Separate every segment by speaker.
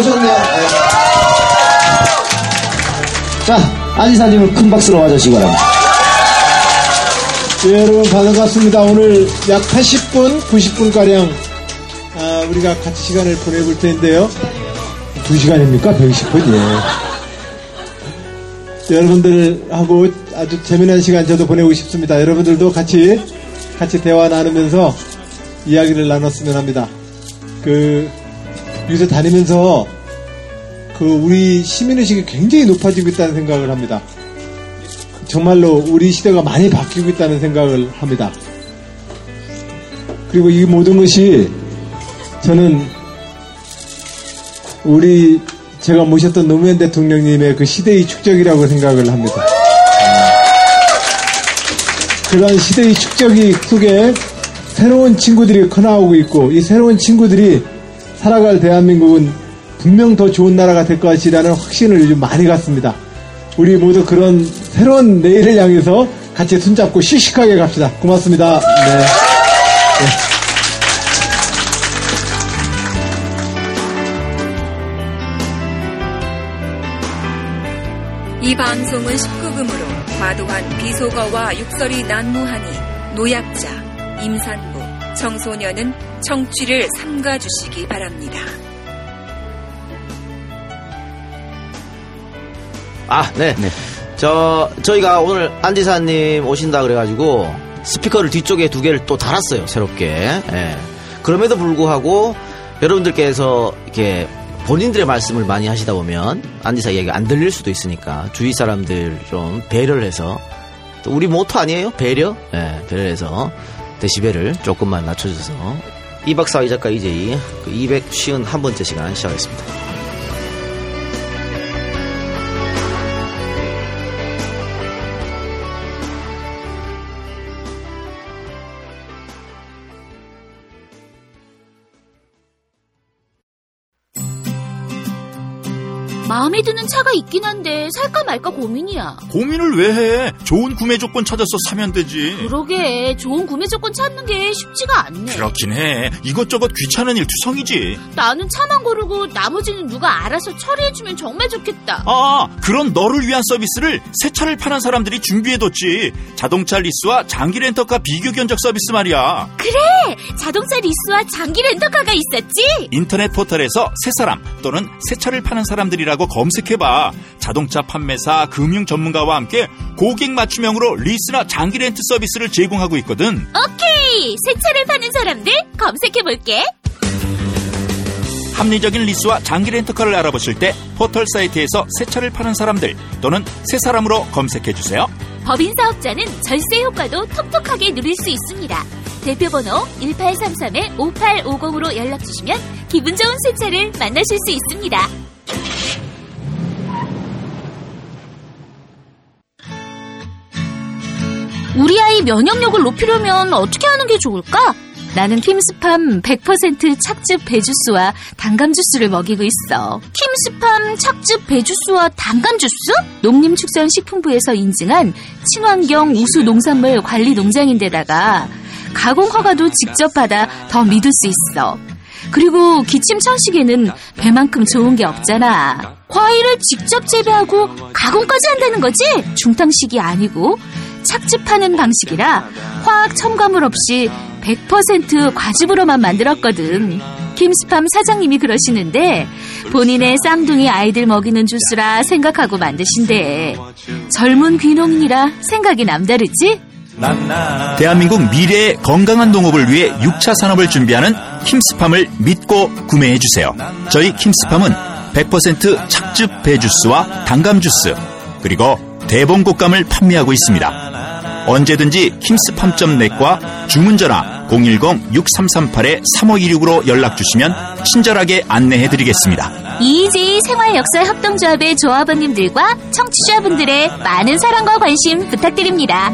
Speaker 1: 오셨네요. 네. 자, 안지사님을 큰 박수로 맞아주시기 바랍니다.
Speaker 2: 예, 여러분 반갑습니다. 오늘 약 80분, 90분가량 아, 우리가 같이 시간을 보내볼 텐데요. 2시간입니까? 120분? 예. 여러분들하고 아주 재미난 시간 저도 보내고 싶습니다. 여러분들도 같이 같이 대화 나누면서 이야기를 나눴으면 합니다. 그 여기서 다니면서 그 우리 시민의식이 굉장히 높아지고 있다는 생각을 합니다. 정말로 우리 시대가 많이 바뀌고 있다는 생각을 합니다. 그리고 이 모든 것이 저는 우리 제가 모셨던 노무현 대통령님의 그 시대의 축적이라고 생각을 합니다. 그런 시대의 축적이 속에 새로운 친구들이 커나오고 있고 이 새로운 친구들이 살아갈 대한민국은 분명 더 좋은 나라가 될 것이라는 확신을 요즘 많이 갖습니다. 우리 모두 그런 새로운 내일을 향해서 같이 손잡고 씩씩하게 갑시다. 고맙습니다. 네. 네.
Speaker 3: 이 방송은 19금으로 과도한 비속어와 육설이 난무하니 노약자, 임산부, 청소년은 청취를 삼가 주시기 바랍니다.
Speaker 4: 아, 네. 저, 저희가 오늘 안지사님 오신다 그래가지고 스피커를 뒤쪽에 두 개를 또 달았어요, 새롭게. 예. 그럼에도 불구하고 여러분들께서 이렇게 본인들의 말씀을 많이 하시다 보면 안지사 이야기가 안 들릴 수도 있으니까 주위 사람들 좀 배려를 해서 또 우리 모토 아니에요? 배려? 예, 배려를 해서 데시벨을 조금만 낮춰줘서 이박사 이작가 이제이 그 251번째 시간 시작하겠습니다.
Speaker 5: 차가 있긴 한데 살까 말까 고민이야.
Speaker 6: 고민을 왜 해? 좋은 구매 조건 찾아서 사면 되지.
Speaker 5: 그러게 좋은 구매 조건 찾는 게 쉽지가 않네.
Speaker 6: 그렇긴 해. 이것저것 귀찮은 일 투성이지.
Speaker 5: 나는 차만 고르고 나머지는 누가 알아서 처리해주면 정말 좋겠다.
Speaker 6: 아, 그런 너를 위한 서비스를 새 차를 파는 사람들이 준비해뒀지. 자동차 리스와 장기 렌터카 비교 견적 서비스 말이야.
Speaker 5: 그래! 자동차 리스와 장기 렌터카가 있었지?
Speaker 6: 인터넷 포털에서 새 사람 또는 새 차를 파는 사람들이라고 검색해 봐. 자동차 판매사, 금융 전문가와 함께 고객 맞춤형으로 리스나 장기 렌트 서비스를 제공하고 있거든.
Speaker 5: 오케이! 새 차를 파는 사람들 검색해볼게.
Speaker 6: 합리적인 리스와 장기 렌터카를 알아보실 때 포털 사이트에서 새 차를 파는 사람들 또는 새 사람으로 검색해주세요.
Speaker 5: 법인 사업자는 절세 효과도 톡톡하게 누릴 수 있습니다. 대표번호 1833-5850으로 연락주시면 기분 좋은 새 차를 만나실 수 있습니다. 우리 아이 면역력을 높이려면 어떻게 하는 게 좋을까? 나는 킴스팜 100% 착즙 배주스와 단감 주스를 먹이고 있어. 킴스팜 착즙 배주스와 단감 주스? 농림축산식품부에서 인증한 친환경 우수 농산물 관리 농장인데다가 가공 허가도 직접 받아 더 믿을 수 있어. 그리고 기침 천식에는 배만큼 좋은 게 없잖아. 과일을 직접 재배하고 가공까지 한다는 거지? 중탕식이 아니고 착즙하는 방식이라 화학 첨가물 없이 100% 과즙으로만 만들었거든. 김스팜 사장님이 그러시는데 본인의 쌍둥이 아이들 먹이는 주스라 생각하고 만드신대. 젊은 귀농인이라 생각이 남다르지?
Speaker 6: 대한민국 미래의 건강한 농업을 위해 6차 산업을 준비하는 킴스팜을 믿고 구매해 주세요. 저희 킴스팜은 100% 착즙 배주스와 단감 주스 그리고 대봉곡감을 판매하고 있습니다. 언제든지 킴스팜.net과 주문 전화 010-6338-3526으로 연락 주시면 친절하게 안내해 드리겠습니다.
Speaker 5: 이지 생활역사 협동조합의 조합원님들과 청취자분들의 많은 사랑과 관심 부탁드립니다.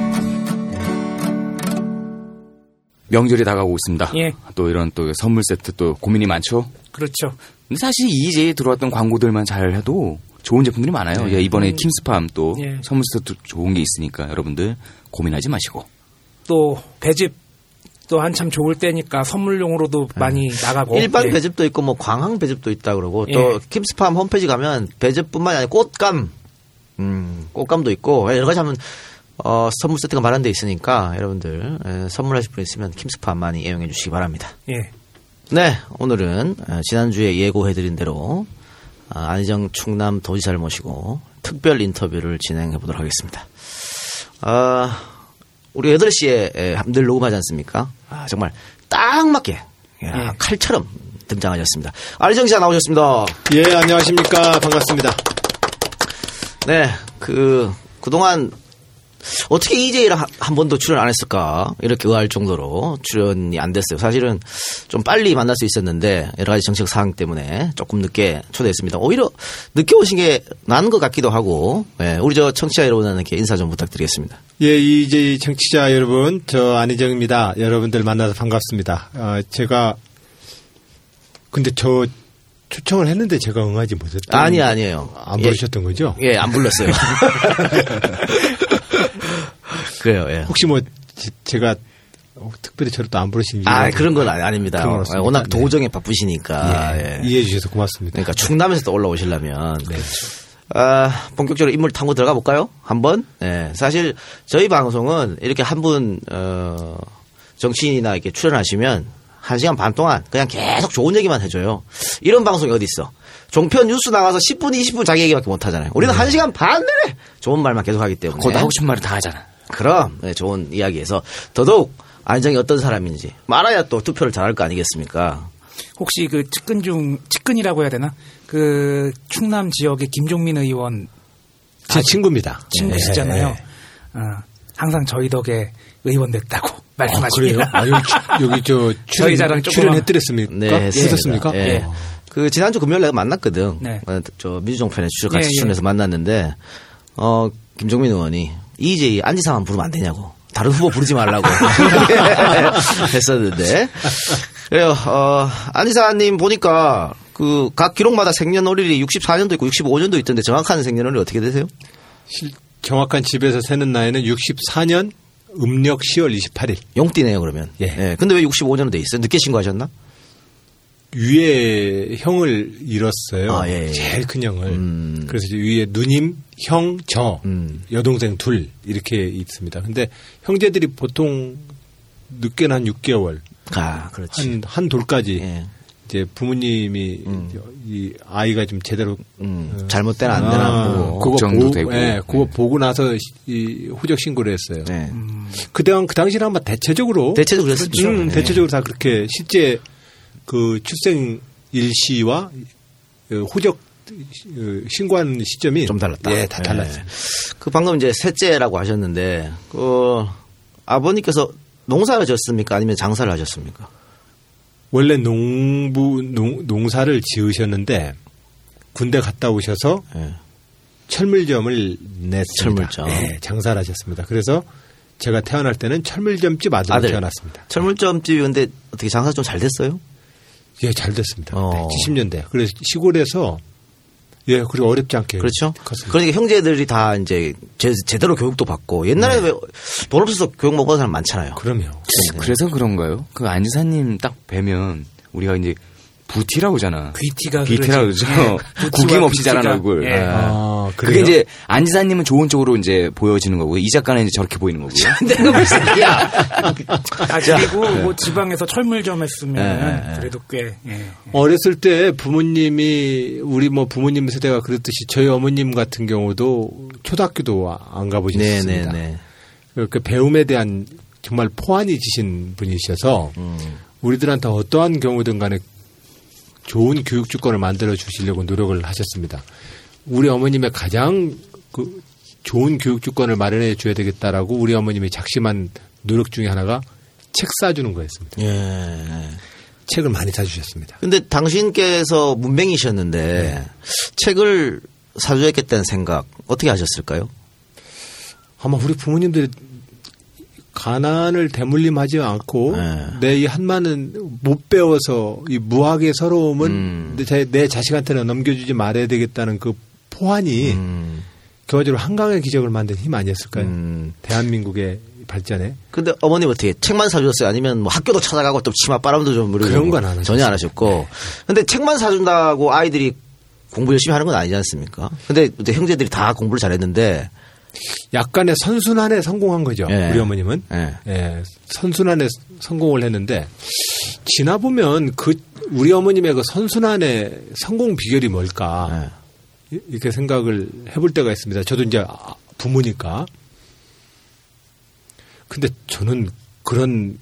Speaker 7: 명절이 다가오고 있습니다.
Speaker 8: 예.
Speaker 7: 또 이런 또 선물 세트 또 고민이 많죠.
Speaker 8: 그렇죠.
Speaker 7: 근데 사실 이제 들어왔던 광고들만 잘 해도 좋은 제품들이 많아요.
Speaker 8: 네.
Speaker 7: 예, 이번에
Speaker 8: 음.
Speaker 7: 킴스팜 또
Speaker 8: 예.
Speaker 7: 선물 세트 좋은 게 있으니까 여러분들 고민하지 마시고.
Speaker 8: 또 배즙 또 한참 좋을 때니까 선물용으로도 많이 나가고
Speaker 4: 일반
Speaker 8: 예.
Speaker 4: 배즙도 있고 뭐 광항 배즙도 있다 그러고
Speaker 8: 예.
Speaker 4: 또 킴스팜 홈페이지 가면 배즙뿐만이 아니라 꽃감, 음, 꽃감도 있고 여러 가지 하면 어, 선물 세트가 마련돼 있으니까 여러분들 에, 선물하실 분 있으면 킴스팜 많이 이용해 주시기 바랍니다.
Speaker 8: 예.
Speaker 4: 네, 오늘은 어, 지난주에 예고해드린 대로 아, 안희정 충남 도지사를 모시고 특별 인터뷰를 진행해 보도록 하겠습니다. 아, 우리 8시에 늘 녹음하지 않습니까? 아, 정말 딱 맞게 야, 칼처럼 등장하셨습니다. 안희정 기자 나오셨습니다.
Speaker 2: 예, 안녕하십니까. 반갑습니다.
Speaker 4: 네, 그, 그동안 어떻게 이재희랑 한- 한 번도 출연 안 했을까 이렇게 의아할 정도로 출연이 안 됐어요. 사실은 좀 빨리 만날 수 있었는데 여러 가지 정책 사항 때문에 조금 늦게 초대했습니다. 오히려 늦게 오신 게 나은 것 같기도 하고 예, 우리 저 청취자 여러분들께 인사 좀 부탁드리겠습니다.
Speaker 2: 예, 이제 정치자 여러분, 저 안희정입니다. 여러분들 만나서 반갑습니다. 어, 제가 근데 저 초청을 했는데 제가 응하지 못했던
Speaker 4: 아니 아니에요.
Speaker 2: 안
Speaker 4: 예,
Speaker 2: 부르셨던 거죠?
Speaker 4: 예, 안 불렀어요. 그래요. 예.
Speaker 2: 혹시 뭐 제, 가 특별히 저를 또 안 부르신 이유가
Speaker 4: 아 그런 건 아니- 아닙니다.
Speaker 2: 그런 건?
Speaker 4: 워낙
Speaker 2: 네.
Speaker 4: 도정에 바쁘시니까. 예.
Speaker 2: 이해해 주셔서 고맙습니다.
Speaker 4: 그러니까 충남에서 또 올라오시려면. 아, 본격적으로 인물 탐구 들어가 볼까요? 한번? 예. 사실 저희 방송은 이렇게 한 분, 어, 정치인이나 이렇게 출연하시면 한 시간 반 동안 그냥 계속 좋은 얘기만 해줘요. 이런 방송이 어디 있어? 종편 뉴스 나가서 10분, 20분 자기 얘기밖에 못 하잖아요. 우리는 한 시간 반 내내 좋은 말만 계속 하기 때문에.
Speaker 7: 거기다 하고 싶은 말을 다 하잖아.
Speaker 4: 그럼 네, 좋은 이야기에서 더더욱 안정이 어떤 사람인지 말아야 또 투표를 잘할 거 아니겠습니까?
Speaker 8: 혹시 그 측근 중 측근이라고 해야 되나? 그 충남 지역의 김종민 의원
Speaker 2: 제 친구입니다.
Speaker 8: 친구시잖아요.
Speaker 2: 예, 예.
Speaker 8: 어, 항상 저희 덕에 의원 됐다고
Speaker 2: 아, 그래요?
Speaker 8: 말씀하십니다.
Speaker 2: 아, 여기, 여기 저 출연,
Speaker 8: 저희 자랑 조금만-
Speaker 2: 출연했더랬습니까?
Speaker 4: 네.
Speaker 2: 했었습니까?
Speaker 4: 예.
Speaker 2: 어.
Speaker 4: 그 지난주 금요일 날 만났거든.
Speaker 8: 네.
Speaker 4: 어, 저 민주정편에 출연
Speaker 8: 예, 예.
Speaker 4: 출연해서 만났는데 어 김종민 의원이 이제 안지사만 부르면 안 되냐고. 다른 후보 부르지 말라고 했었는데. 그래요. 어, 안지사님 보니까 그 각 기록마다 생년월일이 64년도 있고 65년도 있던데 정확한 생년월일 어떻게 되세요?
Speaker 2: 실- 정확한 집에서 세는 나이는 64년 음력 10월 28일.
Speaker 4: 용띠네요 그러면.
Speaker 2: 예.
Speaker 4: 근데 왜 65년으로 돼 있어요? 늦게 신고하셨나?
Speaker 2: 위에 형을 잃었어요.
Speaker 4: 아, 예, 예.
Speaker 2: 제일 큰 형을.
Speaker 4: 음.
Speaker 2: 그래서 이제 위에 누님, 형, 저,
Speaker 4: 음.
Speaker 2: 여동생 둘 이렇게 있습니다. 근데 형제들이 보통 늦게는 한 6개월,
Speaker 4: 아, 그렇지.
Speaker 2: 한, 한 돌까지
Speaker 4: 예.
Speaker 2: 이제 부모님이 이 아이가 좀 제대로
Speaker 4: 음, 잘못된 안 되나
Speaker 2: 아,
Speaker 4: 보고.
Speaker 2: 그거
Speaker 7: 걱정도
Speaker 2: 보고,
Speaker 7: 되고.
Speaker 2: 예, 그거
Speaker 7: 네.
Speaker 2: 보고 나서 이 후적 신고를 했어요.
Speaker 4: 네.
Speaker 2: 그당 그 당시는 아마 대체적으로
Speaker 4: 대체적으로 그랬었죠.
Speaker 2: 음,
Speaker 4: 네.
Speaker 2: 대체적으로 다 그렇게 실제 그 출생 일시와 그 후적 어, 신고한 시점이
Speaker 4: 좀 달랐다.
Speaker 2: 예, 다
Speaker 4: 예.
Speaker 2: 달랐어요.
Speaker 4: 그 방금 이제 셋째라고 하셨는데 그 아버님께서 농사를 졌습니까? 아니면 장사를 하셨습니까?
Speaker 2: 원래 농부 농, 농사를 지으셨는데 군대 갔다 오셔서
Speaker 4: 예.
Speaker 2: 철물점을 냈습니다.
Speaker 4: 철물점.
Speaker 2: 예, 장사를 하셨습니다. 그래서 제가 태어날 때는 철물점집 아들로
Speaker 4: 아들.
Speaker 2: 태어났습니다.
Speaker 4: 철물점집이 근데 어떻게 장사 좀 잘 됐어요?
Speaker 2: 예, 잘 됐습니다.
Speaker 4: 어.
Speaker 2: 70년대. 그래서 시골에서 예, 그리고 어렵지 않게
Speaker 4: 그렇죠.
Speaker 2: 컸습니다.
Speaker 4: 그러니까 형제들이 다 이제 제, 제대로 교육도 받고 옛날에 왜돈 없어서 교육 못 받은 사람 많잖아요.
Speaker 2: 그럼요.
Speaker 7: 그래서 그런가요? 그 안지사님 딱 뵈면 우리가 이제 부티라고 하잖아.
Speaker 8: 귀티가
Speaker 7: 귀티라고
Speaker 8: 그러죠. 예.
Speaker 7: 구김 없이. 자란 얼굴.
Speaker 8: 예.
Speaker 7: 예.
Speaker 2: 아,
Speaker 7: 그게? 이제 안 지사님은 좋은 쪽으로 이제 보여지는 거고요. 이 작가는 이제 저렇게 보이는 거고요.
Speaker 4: 내가 무슨 야
Speaker 8: 아, 그리고 뭐 지방에서 철물점 했으면
Speaker 4: 예, 예.
Speaker 8: 그래도 꽤 예.
Speaker 2: 어렸을 때 부모님이 우리 뭐 부모님 세대가 그랬듯이 저희 어머님 같은 경우도 초등학교도 안 가보셨습니다.
Speaker 4: 네네네.
Speaker 2: 그 배움에 대한 정말 포안이 지신 분이셔서
Speaker 4: 음.
Speaker 2: 우리들한테 어떠한 경우든 간에 좋은 교육 주권을 만들어 주시려고 노력을 하셨습니다. 우리 어머님의 가장 그 좋은 교육 주권을 마련해 줘야 되겠다라고 우리 어머님이 작심한 노력 중에 하나가 책 사주는 거였습니다.
Speaker 4: 예.
Speaker 2: 책을 많이 사주셨습니다.
Speaker 4: 근데 당신께서 문맹이셨는데 책을 사주했겠다는 생각 어떻게 하셨을까요?
Speaker 2: 아마 우리 부모님들이 가난을 대물림하지 않고
Speaker 4: 네.
Speaker 2: 내이 한마는 못 배워서 이 무학의 서러움은
Speaker 4: 음.
Speaker 2: 내, 자- 내 자식한테는 넘겨주지 말아야 되겠다는 그 포환이
Speaker 4: 음.
Speaker 2: 결과적으로 한강의 기적을 만든 힘 아니었을까요?
Speaker 4: 음.
Speaker 2: 대한민국의 발전에.
Speaker 4: 근데 어머님 어떻게 책만 사줬어요? 아니면 뭐 학교도 찾아가고 또 치마 바람도 좀 부르고
Speaker 2: 그런 건안 하셨어요.
Speaker 4: 전혀 안 하셨고. 근데 책만 사준다고 아이들이 공부 열심히 하는 건 아니지 않습니까? 근데 또 형제들이 다 공부를 잘했는데
Speaker 2: 약간의 선순환에 성공한 거죠.
Speaker 4: 예.
Speaker 2: 우리 어머님은.
Speaker 4: 예.
Speaker 2: 예, 선순환에 성공을 했는데 지나 보면 그 우리 어머님의 그 선순환의 성공 비결이 뭘까
Speaker 4: 예.
Speaker 2: 이- 이렇게 생각을 해볼 때가 있습니다. 저도 이제 아, 부모니까. 근데 저는 그런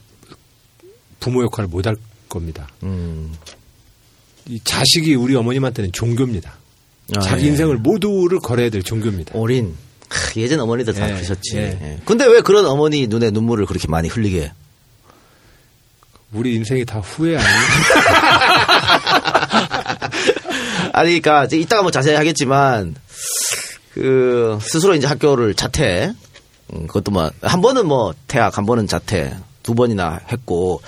Speaker 2: 부모 역할을 못 할 겁니다.
Speaker 4: 음.
Speaker 2: 이 자식이 우리 어머님한테는 종교입니다.
Speaker 4: 아,
Speaker 2: 자기
Speaker 4: 예.
Speaker 2: 인생을 모두를 걸어야 될 종교입니다.
Speaker 4: 어린 크, 예전 어머니들 다
Speaker 2: 예,
Speaker 4: 그러셨지.
Speaker 2: 예.
Speaker 4: 예. 근데 왜 그런 어머니 눈에 눈물을 그렇게 많이 흘리게 해요?
Speaker 2: 우리 인생이 다 후회 아니에요?
Speaker 4: 아니, 이제 이따가 뭐 자세히 하겠지만 그 스스로 이제 학교를 자퇴, 음, 그것도 뭐 한 번은 뭐 퇴학, 한 번은 자퇴, 두 번이나 했고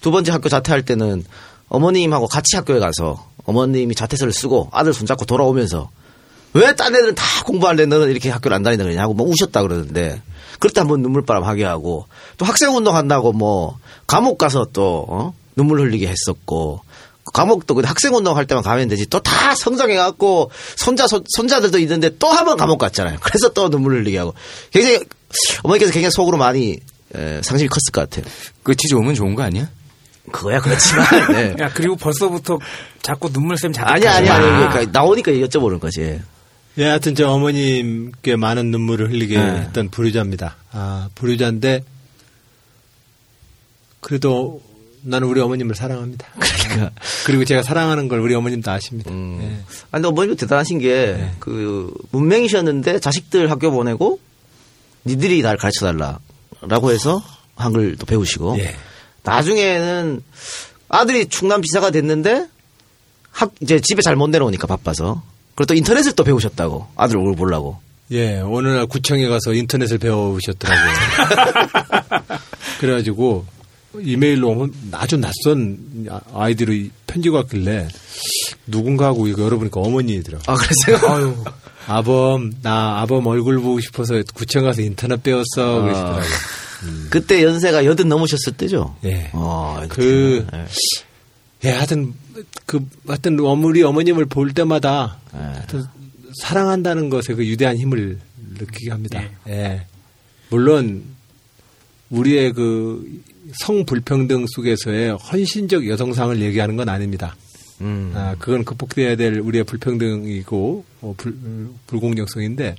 Speaker 4: 두 번째 학교 자퇴할 때는 어머님하고 같이 학교에 가서 어머님이 자퇴서를 쓰고 아들 손잡고 돌아오면서 왜 딴 애들은 다 공부할래 너는 이렇게 학교를 안 다니는 거냐고 뭐 우셨다 그러는데 그럴 때 한번 눈물바람 하게 하고 또 학생 운동 한다고 뭐 감옥 가서 또 어? 눈물 흘리게 했었고 감옥도 근데 학생 운동 할 때만 가면 되지 또 다 성장해 갖고 손자 손, 손자들도 있는데 또 한 번 감옥 갔잖아요. 그래서 또 눈물 흘리게 하고 굉장히 어머니께서 굉장히 속으로 많이 에, 상심이 컸을 것 같아요.
Speaker 7: 끝이 좋으면 좋은 거 아니야?
Speaker 4: 그거야 그렇지만 네.
Speaker 8: 야 그리고 벌써부터 자꾸 눈물샘 자꾸
Speaker 4: 아니 아니 아니. 그러니까 나오니까 여쭤보는 거지.
Speaker 2: 예, 하여튼 저 어머님께 많은 눈물을 흘리게
Speaker 4: 네.
Speaker 2: 했던 불효자입니다. 아, 불효자인데 그래도 나는 우리 어머님을 사랑합니다.
Speaker 4: 그러니까.
Speaker 2: 그리고 제가 사랑하는 걸 우리 어머님도 아십니다.
Speaker 4: 음.
Speaker 2: 예.
Speaker 4: 아니, 근데 어머님도 대단하신 게, 그, 문맹이셨는데 자식들 학교 보내고, 니들이 날 가르쳐 달라라고 해서 한글도 배우시고,
Speaker 2: 예.
Speaker 4: 나중에는 아들이 충남 비사가 됐는데, 학, 이제 집에 잘 못 내려오니까 바빠서, 그리고 또 인터넷을 또 배우셨다고, 아들 얼굴 보려고.
Speaker 2: 예, 어느 날 구청에 가서 인터넷을 배우셨더라고요. 그래가지고 이메일로 아주 낯선 아이디로 편지가 왔길래 누군가 하고 이거 열어보니까 어머니더라고요.
Speaker 4: 아, 그래서요?
Speaker 2: 아범, 나 아범 얼굴 보고 싶어서 구청 가서 인터넷 배웠어.
Speaker 4: 아.
Speaker 2: 그러시더라고요.
Speaker 4: 그때 연세가 여든 넘으셨을 때죠?
Speaker 2: 예.
Speaker 4: 어,
Speaker 2: 그,
Speaker 4: 예.
Speaker 2: 예, 하여튼, 그, 하여튼, 우리 어머님을 볼 때마다,
Speaker 4: 예.
Speaker 2: 하여튼, 사랑한다는 것에 그 유대한 힘을 느끼게 합니다. 예. 물론, 우리의 그, 성불평등 속에서의 헌신적 여성상을 얘기하는 건 아닙니다.
Speaker 4: 음.
Speaker 2: 아, 그건 극복돼야 될 우리의 불평등이고, 어, 불, 불공정성인데,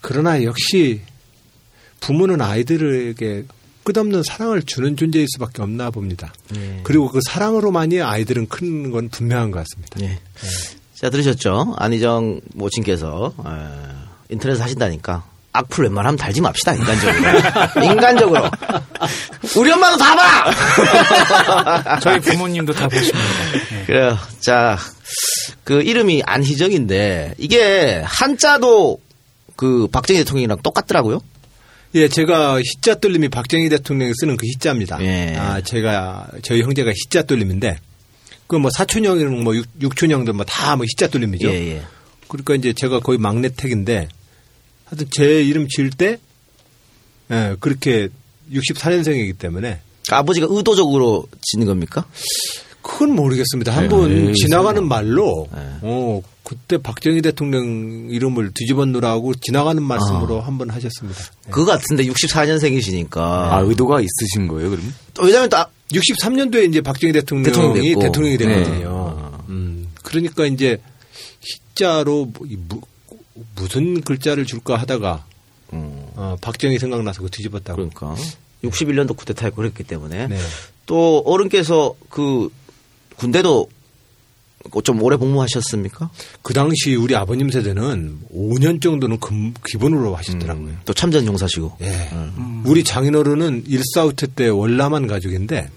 Speaker 2: 그러나 역시, 부모는 아이들에게 끝없는 사랑을 주는 존재일 수밖에 없나 봅니다.
Speaker 4: 예.
Speaker 2: 그리고 그 사랑으로만이 아이들은 큰건 분명한 것 같습니다.
Speaker 4: 예. 자, 들으셨죠? 안희정 모친께서, 어, 인터넷 하신다니까. 악플 웬만하면 달지 맙시다, 인간적으로. 인간적으로. 우리 엄마도 다 봐!
Speaker 8: 저희 부모님도 다 보십니다. 예.
Speaker 4: 그래요. 자, 그 이름이 안희정인데, 이게 한자도 그 박정희 대통령이랑 똑같더라고요.
Speaker 2: 예, 제가 희자 뚫림이 박정희 대통령이 쓰는 그 희자입니다.
Speaker 4: 예.
Speaker 2: 아, 제가 저희 형제가 희자 뚫림인데 그 뭐 사촌형이랑 뭐 육, 육촌형들 뭐 다 뭐 희자 뚫림이죠.
Speaker 4: 예, 예.
Speaker 2: 그러니까 이제 제가 거의 막내 택인데 하여튼 제 이름 지을 때 예, 그렇게 64년생이기 때문에
Speaker 4: 그 아버지가 의도적으로 짓는 겁니까?
Speaker 2: 그건 모르겠습니다. 한번
Speaker 7: 네,
Speaker 2: 지나가는 말로
Speaker 4: 네.
Speaker 2: 어 그때 박정희 대통령 이름을 뒤집어 놓으라고 지나가는 말씀으로 한번 하셨습니다.
Speaker 4: 그거 같은데 64년생이시니까.
Speaker 7: 아, 의도가 있으신 거예요, 그러면?
Speaker 4: 왜냐면 또, 아-
Speaker 2: 63년도에 이제 박정희 대통령이
Speaker 4: 대통령이 됐고.
Speaker 2: 대통령이
Speaker 7: 네.
Speaker 2: 됐거든요. 음, 그러니까 이제 희자로 뭐 무슨 글자를 줄까 하다가
Speaker 4: 음,
Speaker 2: 어, 박정희 생각나서 그 뒤집었다고.
Speaker 4: 그러니까. 61년도 쿠데타에 그랬기 때문에.
Speaker 2: 네.
Speaker 4: 또 어른께서 그 군대도 좀 오래 복무하셨습니까?
Speaker 2: 그 당시 우리 아버님 세대는 5년 정도는 금- 기본으로 하셨더라고요.
Speaker 4: 또 참전 용사시고.
Speaker 2: 예. 우리 장인어른은 일사후퇴 때 월남한 가족인데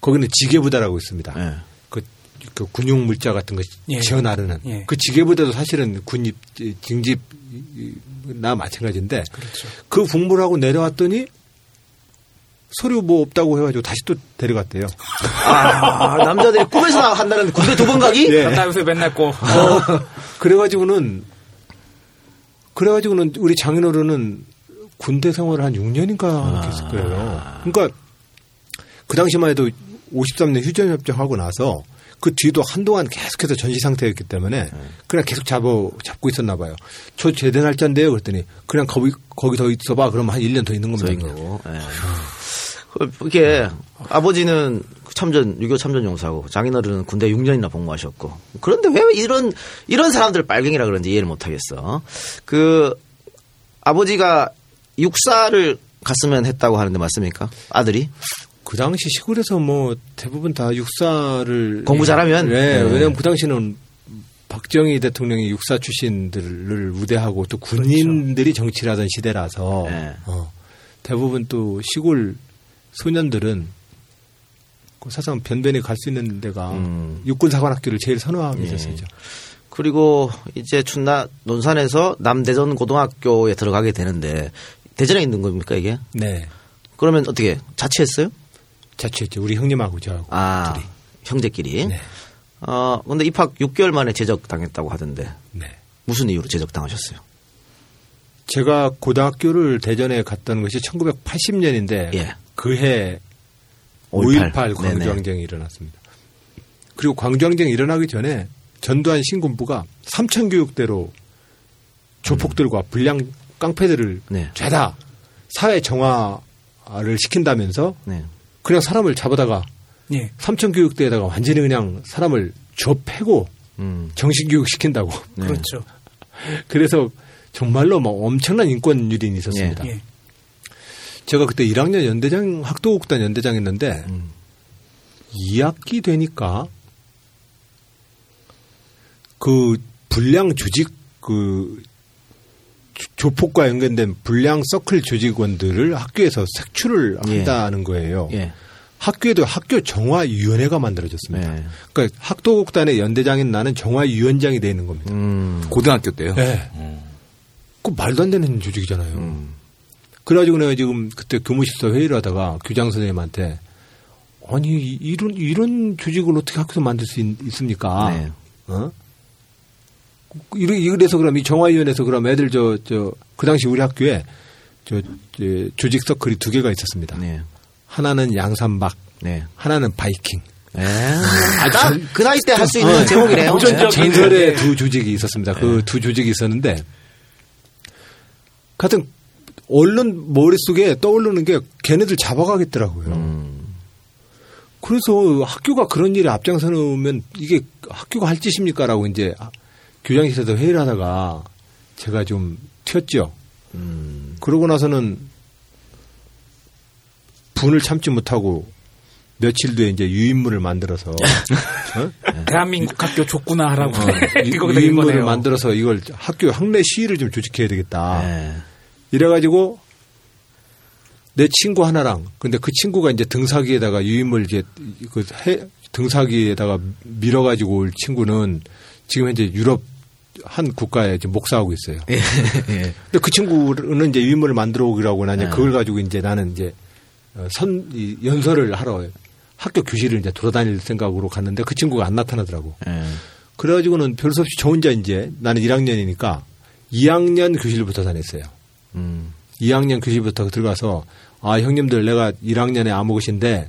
Speaker 2: 거기는 지게부다라고 있습니다.
Speaker 4: 예.
Speaker 2: 그, 그 군용 물자 같은 거
Speaker 8: 예.
Speaker 2: 지어 나르는
Speaker 8: 예.
Speaker 2: 그 지게부다도 사실은 군입 징집나 마찬가지인데
Speaker 8: 그렇죠.
Speaker 2: 그 복무를 하고 내려왔더니 서류 뭐 없다고 해가지고 다시 또 데려갔대요.
Speaker 4: 아, 남자들이 꿈에서 한다는 군대 두 번 가기?
Speaker 2: 예.
Speaker 8: 나 요새 맨날 꼬.
Speaker 2: 어, 그래가지고는 그래가지고는 우리 장인어른은 군대 생활을 한 6년인가
Speaker 4: 아.
Speaker 2: 했을 거예요. 그러니까 그 당시만 해도 53년 휴전협정하고 나서 그 뒤도 한동안 계속해서 전시 상태였기 때문에
Speaker 4: 네.
Speaker 2: 그냥 계속 잡아, 잡고 있었나 봐요. 저 제대 날짜인데요. 그랬더니 그냥 거기, 거기 더 있어봐. 그러면 한 1년 더 있는 겁니다.
Speaker 4: 서 있는 거고. 예. 이게 아버지는 참전 6.25 참전 용사고 장인어른은 군대 6년이나 복무하셨고 그런데 왜 이런 이런 사람들 빨갱이라 그런지 이해를 못 하겠어. 그 아버지가 육사를 갔으면 했다고 하는데 맞습니까? 아들이?
Speaker 2: 그 당시 시골에서 뭐 대부분 다 육사를
Speaker 4: 공부 잘하면?
Speaker 2: 네,
Speaker 4: 네.
Speaker 2: 왜냐면 그 당시는 박정희 대통령이 육사 출신들을 우대하고 또 군인들이 정치를 하던 시대라서
Speaker 4: 네.
Speaker 2: 어, 대부분 또 시골 소년들은 그 사실상 변변히 갈 수 있는 데가
Speaker 4: 음.
Speaker 2: 육군사관학교를 제일 선호하게
Speaker 4: 예.
Speaker 2: 됐었죠.
Speaker 4: 그리고 이제 춘나 논산에서 남대전 고등학교에 들어가게 되는데 대전에 있는 겁니까 이게?
Speaker 2: 네,
Speaker 4: 그러면 어떻게 자취했어요?
Speaker 2: 자취했죠. 우리 형님하고 저하고
Speaker 4: 아
Speaker 2: 둘이.
Speaker 4: 형제끼리.
Speaker 2: 네.
Speaker 4: 어 근데 입학 6개월 만에 제적 당했다고 하던데
Speaker 2: 네.
Speaker 4: 무슨 이유로 제적 당하셨어요?
Speaker 2: 제가 고등학교를 대전에 갔던 것이 1980년인데
Speaker 4: 예.
Speaker 2: 그해
Speaker 4: 5.18.
Speaker 2: 5.18 광주항쟁이 일어났습니다. 그리고 광주항쟁이 일어나기 전에 전두환 신군부가 삼천교육대로 조폭들과 불량 깡패들을
Speaker 4: 네.
Speaker 2: 죄다 사회 정화를 시킨다면서
Speaker 4: 네.
Speaker 2: 그냥 사람을 잡아다가
Speaker 8: 예.
Speaker 2: 삼천교육대에다가 완전히 그냥 사람을 줘 패고
Speaker 4: 음.
Speaker 2: 정신교육 시킨다고.
Speaker 4: 네.
Speaker 8: 그렇죠.
Speaker 2: 그래서 정말로 뭐 엄청난 인권 유린이 있었습니다.
Speaker 8: 예.
Speaker 2: 제가 그때 1학년 연대장 학도국단 연대장 했는데
Speaker 4: 음.
Speaker 2: 2학기 되니까 그 불량 조직 그 조- 조폭과 연관된 불량 서클 조직원들을 학교에서 색출을
Speaker 4: 예.
Speaker 2: 한다는 거예요.
Speaker 4: 예.
Speaker 2: 학교에도 학교 정화위원회가 만들어졌습니다.
Speaker 4: 네.
Speaker 2: 그러니까 학도국단의 연대장인 나는 정화위원장이 되는 겁니다.
Speaker 4: 음.
Speaker 7: 고등학교 때요?
Speaker 2: 네. 그 말도 안 되는 조직이잖아요.
Speaker 4: 음.
Speaker 2: 그래가지고 내가 지금 그때 교무실에서 회의를 하다가 교장 선생님한테 아니 이- 이런 이런 조직을 어떻게 학교에서 만들 수 있, 습니까
Speaker 4: 네.
Speaker 2: 어? 이래- 이래서 그럼 이 정화위원회에서 그럼 애들 저 저 그 당시 우리 학교에 저, 저 조직 서클이 두 개가 있었습니다.
Speaker 4: 네.
Speaker 2: 하나는 양산박,
Speaker 4: 네.
Speaker 2: 하나는 바이킹.
Speaker 4: 에. 딱그 나이 때 할 수 있는
Speaker 2: 어,
Speaker 4: 제목이네요.
Speaker 2: 전설의
Speaker 4: 네.
Speaker 2: 전설의 두 조직이 있었습니다. 그 두 조직이 있었는데 하여튼 얼른 머릿속에 떠오르는 게 걔네들 잡아가겠더라고요.
Speaker 4: 음.
Speaker 2: 그래서 학교가 그런 일에 앞장서면 이게 학교가 할 짓입니까라고 이제 교장실에서 회의를 하다가 제가 좀 튀었죠.
Speaker 4: 음.
Speaker 2: 그러고 나서는 분을 참지 못하고 며칠 뒤에 이제 유인물을 만들어서 어?
Speaker 8: 대한민국 학교 줬구나 하라고
Speaker 2: 어, 유- 유인물을
Speaker 8: 거네요.
Speaker 2: 만들어서 이걸 학교 학내 시위를 좀 조직해야 되겠다.
Speaker 4: 네.
Speaker 2: 이래가지고 내 친구 하나랑 근데 그 친구가 이제 등사기에다가 유인물 이제 그 해, 등사기에다가 밀어가지고 올 친구는 지금 현재 유럽 한 국가에 지금 목사하고 있어요.
Speaker 4: 예.
Speaker 2: 근데 그 친구는 이제 유인물을 만들어 오기라고 나냐
Speaker 4: 네.
Speaker 2: 그걸 가지고 이제 나는 이제 어, 선 이, 연설을 하러 학교 교실을 이제 돌아다닐 생각으로 갔는데 그 친구가 안 나타나더라고.
Speaker 4: 예.
Speaker 2: 그래가지고는 별수 없이 저 혼자 이제 나는 1학년이니까 2학년 교실부터 다녔어요.
Speaker 4: 음.
Speaker 2: 2학년 교실부터 들어가서 아 형님들 내가 1학년에 아무것인데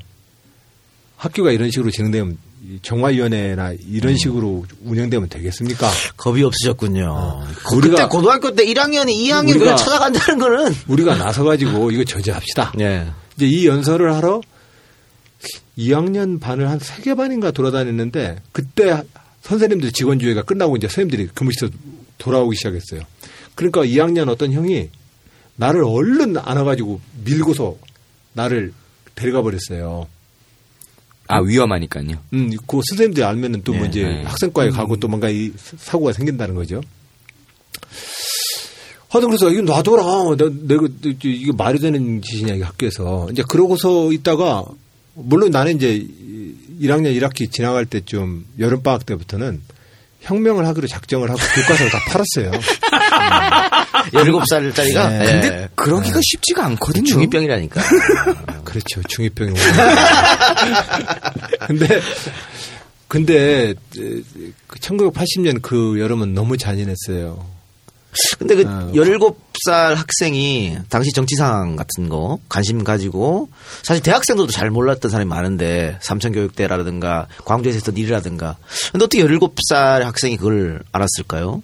Speaker 2: 학교가 이런 식으로 진행되면 이 정화위원회나 이런 식으로 운영되면 되겠습니까?
Speaker 4: 겁이 없으셨군요. 그-
Speaker 2: 우리가-
Speaker 4: 그때 고등학교 때 1학년이 2학년이
Speaker 2: 우리가-
Speaker 4: 그걸 찾아간다는 거는
Speaker 2: 우리가 나서 가지고 이거 저지합시다.
Speaker 4: 예.
Speaker 2: 이제 이 연설을 하러 2학년 반을 한세개 반인가 돌아다녔는데 그때 선생님들 직원주의가 끝나고 이제 선생님들이 교무실에서 돌아오기 시작했어요. 그러니까 2학년 어떤 형이 나를 얼른 안아가지고 밀고서 나를 데려가 버렸어요.
Speaker 7: 아, 위험하니까요.
Speaker 2: 음, 그 선생님들이 알면은 또뭐
Speaker 7: 네,
Speaker 2: 이제
Speaker 7: 네.
Speaker 2: 학생과에 가고 또 뭔가 이 사고가 생긴다는 거죠. 하여튼 그래서 이거 놔둬라. 나, 내가 이게 말이 되는 짓이냐 이게 학교에서. 이제 그러고서 있다가 물론 나는 이제 1학년 1학기 지나갈 때쯤 여름 방학 때부터는 혁명을 하기로 작정을 하고 교과서를 다 팔았어요.
Speaker 4: 17살짜리가
Speaker 2: 네.
Speaker 4: 예.
Speaker 7: 근데 그러기가 쉽지가 않거든요.
Speaker 4: 중2병이라니까.
Speaker 2: 그렇죠. 중이병이 오면. 근데, 근데, 그 1980년 그 여름은 너무 잔인했어요.
Speaker 4: 근데 그
Speaker 2: 어,
Speaker 4: 17살 학생이 당시 정치 상황 같은 거 관심 가지고 사실 대학생들도 잘 몰랐던 사람이 많은데 삼천교육대라든가 광주에서 했던 일이라든가 근데 어떻게 17살 학생이 그걸 알았을까요?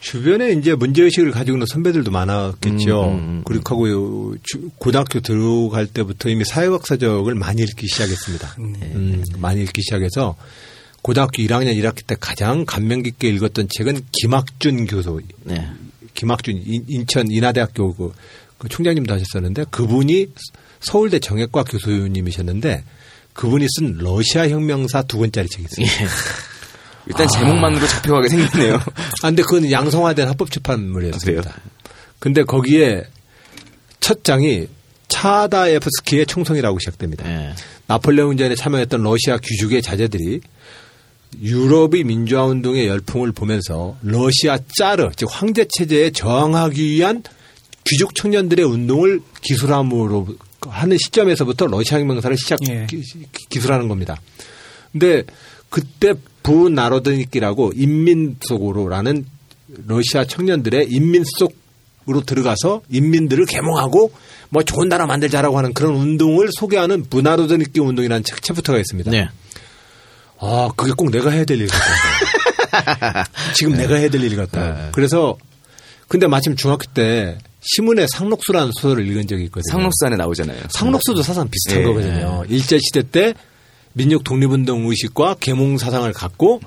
Speaker 2: 주변에 이제 문제의식을 가지고 있는 선배들도 많았겠죠.
Speaker 4: 음, 음, 음.
Speaker 2: 그리고 하고 주- 고등학교 들어갈 때부터 이미 사회학 서적을 많이 읽기 시작했습니다. 음, 많이 읽기 시작해서 고등학교 1학년 1학기 때 가장 감명 깊게 읽었던 책은 김학준 교수,
Speaker 4: 네.
Speaker 2: 김학준 인- 인천 인하대학교 그, 그 총장님도 하셨었는데 그분이 서울대 정액과 교수님이셨는데 그분이 쓴 러시아 혁명사 두 권짜리 책이 있어요.
Speaker 4: 예.
Speaker 7: 일단 제목만으로 잡혀가게 생겼네요.
Speaker 2: 아, 근데 그건 양성화된 합법 출판물이었습니다. 근데 거기에 첫 장이 차다예프스키의 총성이라고 시작됩니다.
Speaker 4: 예.
Speaker 2: 나폴레옹전에 참여했던 러시아 귀족의 자제들이 유럽의 민주화 운동의 열풍을 보면서 러시아 짜르 즉 황제 체제에 저항하기 위한 귀족 청년들의 운동을 기술함으로 하는 시점에서부터 러시아 혁명사를 시작
Speaker 8: 예.
Speaker 2: 기- 기술하는 겁니다. 근데 그때 부나로드니키라고 인민속으로라는 러시아 청년들의 인민속으로 들어가서 인민들을 계몽하고 뭐 좋은 나라 만들자라고 하는 그런 운동을 소개하는 부나로드니키 운동이라는 책, chapter가 있습니다.
Speaker 4: 네.
Speaker 2: 아, 그게 꼭 내가 해야 될 일 같다. 지금 내가 해야 될 일 같다. 그래서 근데 마침 중학교 때 시문의 상록수라는 소설을 읽은 적이 있거든요.
Speaker 7: 상록수 안에 나오잖아요.
Speaker 2: 상록수도 사상 비슷한
Speaker 7: 예.
Speaker 2: 거거든요. 일제 시대 때 민족 독립운동 의식과 계몽 사상을 갖고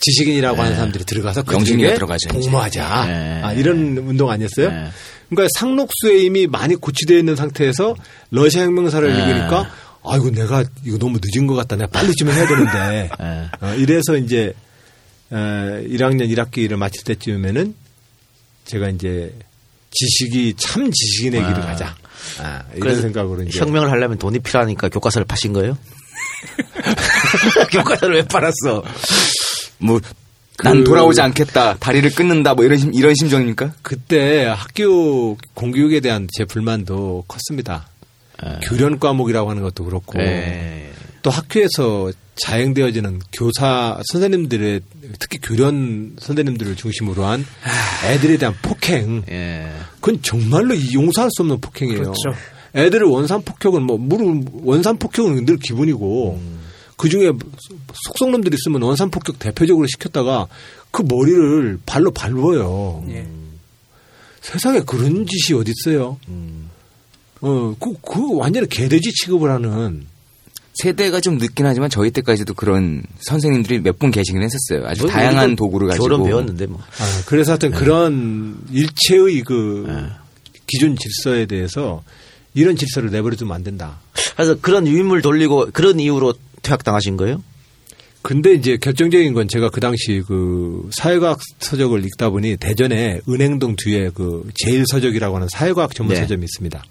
Speaker 2: 지식인이라고 하는 사람들이 들어가서 그쪽에
Speaker 7: 들어가죠.
Speaker 2: 복무하자.
Speaker 4: 예.
Speaker 2: 아, 이런 운동 아니었어요?
Speaker 4: 예.
Speaker 2: 그러니까 상록수에 이미 많이 고치되어 있는 상태에서 러시아 혁명사를
Speaker 4: 예.
Speaker 2: 읽으니까 아이고 내가 이거 너무 늦은 것 같다. 내가 빨리 좀 해야 되는데.
Speaker 4: 예.
Speaker 2: 어, 이래서 이제 어, 1학년 1학기를 마칠 때쯤에는 제가 이제 지식이 참 지식인의 길을 가자. 아, 이런 생각으로 이제
Speaker 4: 혁명을 하려면 돈이 필요하니까 교과서를 파신 거예요? 교과서를 왜 팔았어?
Speaker 7: 뭐, 난
Speaker 2: 그-
Speaker 7: 돌아오지 않겠다. 다리를 끊는다. 뭐 이런, 심- 이런 심정입니까?
Speaker 2: 그때 학교 공교육에 대한 제 불만도 컸습니다. 교련 과목이라고 하는 것도 그렇고
Speaker 4: 예.
Speaker 2: 또 학교에서 자행되어지는 교사 선생님들의 특히 교련 선생님들을 중심으로 한 애들에 대한 폭행
Speaker 4: 예.
Speaker 2: 그건 정말로 이 용서할 수 없는 폭행이에요.
Speaker 8: 그렇죠.
Speaker 2: 애들을 원산 폭격은 뭐 물은 원산 폭격은 늘 기본이고 그 중에 속성놈들이 있으면 원산 폭격 대표적으로 시켰다가 그 머리를 발로 밟아요.
Speaker 8: 예.
Speaker 2: 세상에 그런 짓이 어디 있어요? 어, 그, 그 완전히 개돼지 취급을 하는
Speaker 7: 세대가 좀 늦긴 하지만 저희 때까지도 그런 선생님들이 몇 분 계시긴 했었어요. 아주
Speaker 4: 뭐,
Speaker 7: 다양한 도구를 가지고.
Speaker 4: 교련 배웠는데 뭐.
Speaker 2: 아, 그래서 하여튼 그런 일체의 그 기존 질서에 대해서 이런 질서를 내버려두면 안 된다.
Speaker 4: 그래서 그런 유인물 돌리고 그런 이유로 퇴학당하신 거예요?
Speaker 2: 근데 이제 결정적인 건 제가 그 당시 그 사회과학 서적을 읽다 보니 대전에 은행동 뒤에 그 제일서적이라고 하는 사회과학 전문
Speaker 4: 네.
Speaker 2: 서점이 있습니다.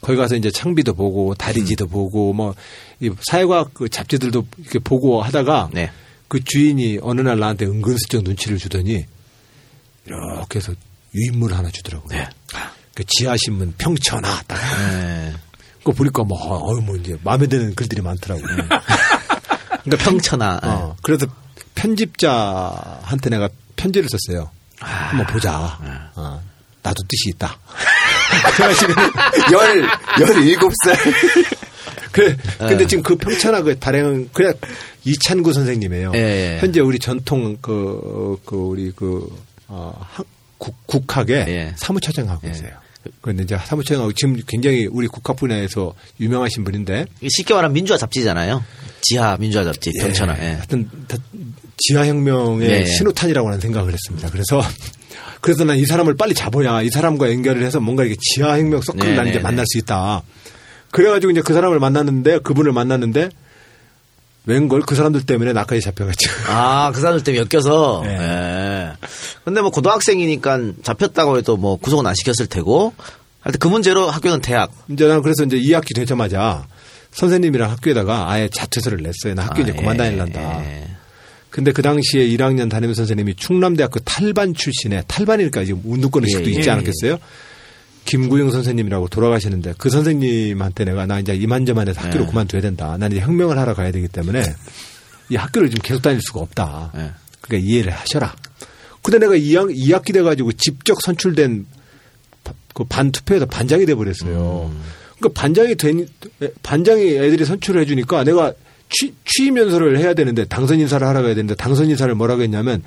Speaker 2: 거기 가서 이제 창비도 보고 다리지도 보고 뭐 이 사회과학 그 잡지들도 이렇게 보고 하다가
Speaker 4: 네.
Speaker 2: 그 주인이 어느 날 나한테 은근슬쩍 눈치를 주더니 이렇게 해서 유인물 하나 주더라고요.
Speaker 4: 네.
Speaker 2: 그 지하신문 평천하 딱.
Speaker 4: 예.
Speaker 2: 그거 보니까 뭐, 어유 뭐 이제 마음에 드는 글들이 많더라고요.
Speaker 4: 그러니까 평천하.
Speaker 2: 어, 그래서 편집자한테 내가 편지를 썼어요. 한번 보자. 어, 나도 뜻이 있다. 그래가지고
Speaker 7: 열, 열일곱 살.
Speaker 2: 그, 근데 지금 그 평천하 그 발행은 그냥 이찬구 선생님이에요.
Speaker 4: 예, 예.
Speaker 2: 현재 우리 전통 그, 그 우리 그, 어, 학- 국, 국학의
Speaker 4: 예.
Speaker 2: 사무처장 하고
Speaker 4: 예.
Speaker 2: 계세요. 그런데 이제 사무처장하고 지금 굉장히 우리 국학 분야에서 유명하신 분인데
Speaker 4: 쉽게 말하면 민주화 잡지잖아요. 지하 민주화 잡지 평천하. 예.
Speaker 2: 하여튼 다 지하혁명의
Speaker 4: 예, 예.
Speaker 2: 신호탄이라고 하는 생각을 했습니다. 그래서 그래서 난 이 사람을 빨리 잡아야 이 사람과 연결을 해서 뭔가 이렇게 지하 혁명 서클을
Speaker 4: 네,
Speaker 2: 난 이제
Speaker 4: 네,
Speaker 2: 만날 수 있다. 그래가지고 이제 그 사람을 만났는데 그분을 만났는데 웬걸 그 사람들 때문에 나까지 잡혀갔죠.
Speaker 4: 아, 그 사람들 때문에 엮여서.
Speaker 2: 예.
Speaker 4: 예. 근데 뭐 고등학생이니까 잡혔다고 해도 뭐 구속은 안 시켰을 테고. 하여튼 그 문제로 학교는 대학.
Speaker 2: 이제 난 그래서 이제 2학기 되자마자 선생님이랑 학교에다가 아예 자퇴서를 냈어요. 나 학교
Speaker 4: 아,
Speaker 2: 이제
Speaker 4: 예,
Speaker 2: 그만 다닐란다.
Speaker 4: 예.
Speaker 2: 근데 그 당시에 1학년 담임 선생님이 충남대학교 탈반 출신의 탈반이니까 지금 운동권 의 식도
Speaker 4: 예,
Speaker 2: 있지
Speaker 8: 예,
Speaker 2: 않겠어요? 김구영 선생님이라고 돌아가시는데 그 선생님한테 내가 나 이제 이만저만해서 학교를
Speaker 4: 예.
Speaker 2: 그만둬야 된다. 난 이제 혁명을 하러 가야 되기 때문에 이 학교를 지금 계속 다닐 수가 없다.
Speaker 4: 예.
Speaker 2: 그러니까 이해를 하셔라. 근데 내가 2학, 2학기 돼가지고 직접 선출된 그 반 투표에서 반장이 돼버렸어요. 그러니까 반장이 된, 반장이 애들이 선출을 해주니까 내가 취, 취임 연설을 해야 되는데 당선 인사를 하라고 해야 되는데 당선 인사를 뭐라고 했냐면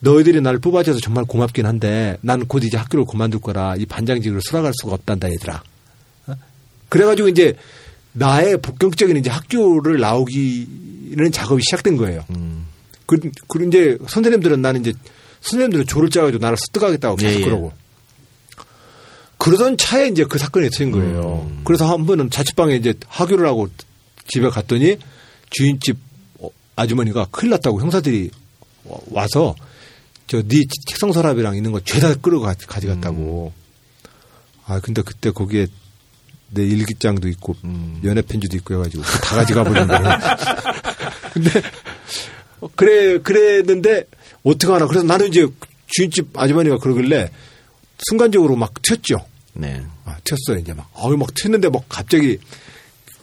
Speaker 2: 너희들이 나를 뽑아줘서 정말 고맙긴 한데 난 곧 이제 학교를 그만둘 거라 이 반장직으로 수락할 수가 없단다 얘들아. 어? 그래가지고 이제 나의 본격적인 이제 학교를 나오기는 작업이 시작된 거예요. 그, 그 이제 선생님들은 나는 이제 선생님들은 조를 짜가지고 나를 습득하겠다고 계속
Speaker 4: 예, 예.
Speaker 2: 그러고. 그러던 차에 이제 그 사건이 터진 거예요. 그래서 한 번은 자취방에 이제 하교를 하고 집에 갔더니 주인집 어, 아주머니가 큰일 났다고 형사들이 와- 와서 저 네 책상 서랍이랑 있는 거 죄다 끌어 가- 가져갔다고. 아 근데 그때 거기에 내 일기장도 있고 연애 편지도 있고 해가지고 다 가져가 버린 거예요. 근데 어, 그래 그랬는데 어떻게 하나 그래서 나는 이제 주인집 아주머니가 그러길래 순간적으로 막 튀었죠.
Speaker 4: 네.
Speaker 2: 아, 튀었어요 이제 막 어이 막 튀었는데 막 갑자기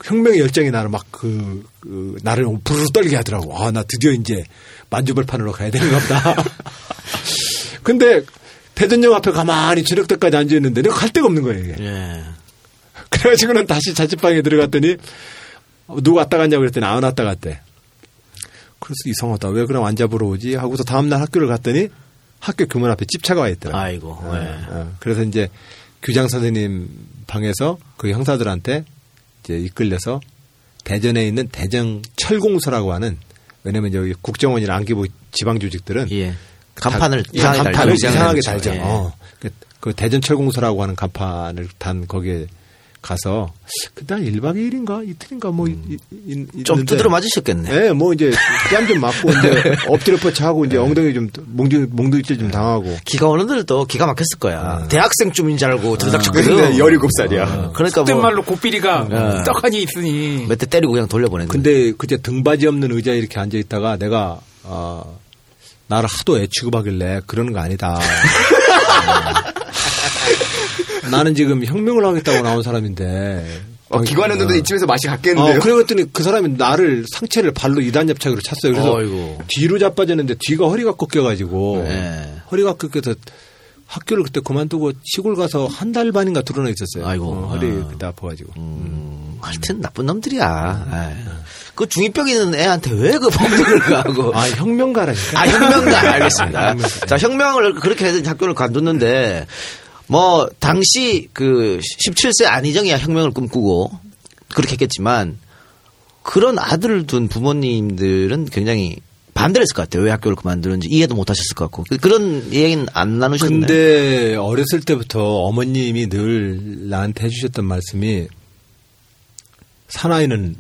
Speaker 2: 혁명의 열정이 나를 막 그 그, 나를 부르르 떨게 하더라고. 아 나 드디어 이제 만주벌 판으로 가야 되는가 보다. 근데 대전역 앞에 가만히 저녁 때까지 앉아 있는데 내가 갈 데가 없는 거예요 이게.
Speaker 4: 예.
Speaker 2: 그래가지고는 다시 자취방에 들어갔더니 누가 왔다 갔냐고 그랬더니 안 왔다 갔대. 그래서 이상하다. 왜 그럼 안 잡으러 오지? 하고서 다음날 학교를 갔더니 학교 교문 앞에 집차가 와 있더라.
Speaker 4: 아이고. 예.
Speaker 2: 그래서 이제 교장 선생님 방에서 그 형사들한테 이제 이끌려서 대전에 있는 대전 철공소라고 하는 왜냐면 여기 국정원이나 안기부 지방 조직들은
Speaker 4: 예. 간판을
Speaker 2: 다-
Speaker 4: 이상하게
Speaker 2: 간판을. 이상하게
Speaker 4: 그렇죠.
Speaker 2: 달죠.
Speaker 4: 예.
Speaker 2: 어. 그, 그 대전 철공소라고 하는 간판을 단 거기에 가서 한 1박 2일인가 이틀인가 뭐 이- 이- 이-
Speaker 4: 음. 두드려 맞으셨겠네.
Speaker 2: 네, 뭐 이제 뺨 좀 맞고 이제 엎드려 뻗쳐하고 이제 엉덩이 좀 몽둥 몽둥이질 좀 당하고
Speaker 4: 기가 오는 들도 기가 막혔을 거야. 대학생쯤인 줄 알고 들이닥쳤거든.
Speaker 7: 근데 17살이야.
Speaker 4: 그러니까
Speaker 8: 속된
Speaker 4: 뭐
Speaker 8: 말로 고삐리가
Speaker 4: 예.
Speaker 8: 떡하니 있으니
Speaker 4: 몇 대 때리고 그냥 돌려보냈는데.
Speaker 2: 근데 그때 등받이 없는 의자에 이렇게 앉아 있다가 내가 어 나를 하도 애 취급하길래 그러는 거 아니다. 어, 나는 지금 혁명을 하겠다고 나온 사람인데.
Speaker 7: 어, 기관했는데 이쯤에서 맛이 갔겠는데요.
Speaker 2: 어, 그랬더니 그 사람이 나를 상체를 발로 이단 yap착으로 찼어요. 그래서
Speaker 4: 어이구.
Speaker 2: 뒤로 자빠졌는데 뒤가 허리가 꺾여가지고
Speaker 4: 네.
Speaker 2: 허리가 꺾여서 학교를 그때 그만두고 시골 가서 한 달 반인가 드러나 있었어요.
Speaker 4: 아이고.
Speaker 2: 어, 허리
Speaker 4: 아.
Speaker 2: 그때 아파가지고.
Speaker 4: 음, 하여튼 나쁜 놈들이야. 아이. 그 중2병 있는 애한테 왜 그 범죄를 가고.
Speaker 2: 아 혁명가라니까.
Speaker 4: 아, 혁명가 알겠습니다.
Speaker 2: 혁명가.
Speaker 4: 자, 혁명을 그렇게 해서 학교를 관뒀는데, 뭐, 당시 그 17세 안희정이야 혁명을 꿈꾸고, 그렇게 했겠지만, 그런 아들을 둔 부모님들은 굉장히 반대를 했을 것 같아요. 왜 학교를 그만두는지 이해도 못 하셨을 것 같고. 그- 그런 얘기는 안 나누셨나요?
Speaker 2: 근데 어렸을 때부터 어머님이 늘 나한테 해주셨던 말씀이 사나이는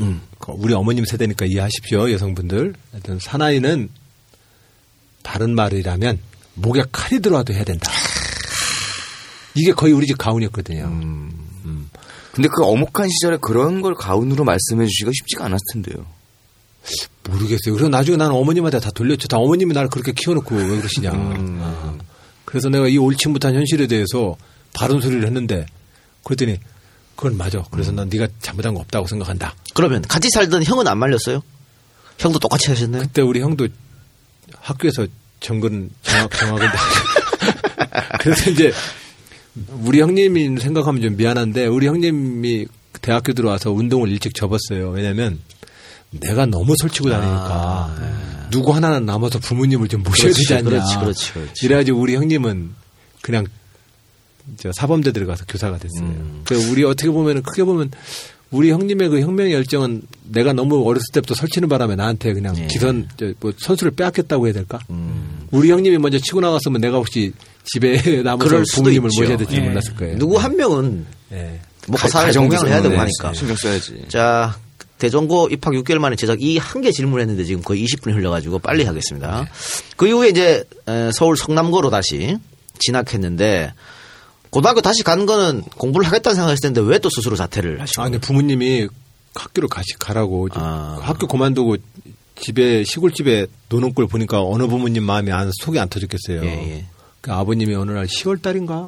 Speaker 2: 음, 그 우리 어머님 세대니까 이해하십시오 여성분들. 하여튼 사나이는 다른 말이라면 목에 칼이 들어와도 해야 된다. 이게 거의 우리 집 가훈이었거든요.
Speaker 7: 근데 그 어목한 시절에 그런 걸 가운으로 말씀해 주시기가 쉽지가 않았을 텐데요.
Speaker 2: 모르겠어요. 그래서 나중에 나는 어머님한테 다 돌렸죠. 다 어머님이 나를 그렇게 키워놓고 왜 그러시냐. 아. 그래서 내가 이 옳지 못한 현실에 대해서 바른 소리를 했는데 그랬더니 그건 맞아. 그래서 난 네가 잘못한 거 없다고 생각한다.
Speaker 4: 그러면 같이 살던 형은 안 말렸어요? 형도 똑같이 하셨나요?
Speaker 2: 그때 우리 형도 학교에서 정근 정학 정학을 그래서 이제 우리 형님이 생각하면 좀 미안한데 우리 형님이 대학교 들어와서 운동을 일찍 접었어요. 왜냐면 내가 너무 설치고 다니니까 누구 하나는 남아서 부모님을 좀 모셔야
Speaker 4: 그렇지,
Speaker 2: 되지 않냐.
Speaker 4: 그렇지, 그렇지, 그렇지.
Speaker 2: 이래가지고 우리 형님은 그냥 저 사범대 들어가서 교사가 됐어요.
Speaker 4: 음.
Speaker 2: 그 우리 어떻게 보면 크게 보면 우리 형님의 그 혁명의 열정은 내가 너무 어렸을 때부터 설치는 바람에 나한테 그냥
Speaker 4: 예.
Speaker 2: 기선 저, 뭐 선수를 빼앗겼다고 해야 될까?
Speaker 4: 음.
Speaker 2: 우리 형님이 먼저 치고 나갔으면 내가 혹시 집에 남아서
Speaker 4: 그럴 수도
Speaker 2: 부모님을
Speaker 4: 있죠.
Speaker 2: 모셔야 될지
Speaker 8: 예.
Speaker 2: 몰랐을 거예요.
Speaker 4: 누구 한 명은
Speaker 2: 예.
Speaker 4: 먹고 사는 동양을 해야 되고
Speaker 7: 네,
Speaker 4: 하니까.
Speaker 7: 신경 써야지.
Speaker 4: 자, 대전고 입학 6개월 만에 제작 이 한 개 질문했는데 지금 거의 20분이 흘러가지고 빨리 하겠습니다. 그 이후에 이제 에, 서울 성남고로 다시 진학했는데 고등학교 다시 간 거는 공부를 하겠다는 생각했을 텐데 왜 또 스스로 자퇴를 하시고?
Speaker 2: 아, 근데 부모님이 학교를 가시 가라고 좀
Speaker 4: 아.
Speaker 2: 학교 그만두고 집에 시골집에 노는 걸 보니까 어느 부모님 마음이 안 속이 안 터졌겠어요.
Speaker 4: 예, 예.
Speaker 2: 그 아버님이 어느 날 10월 달인가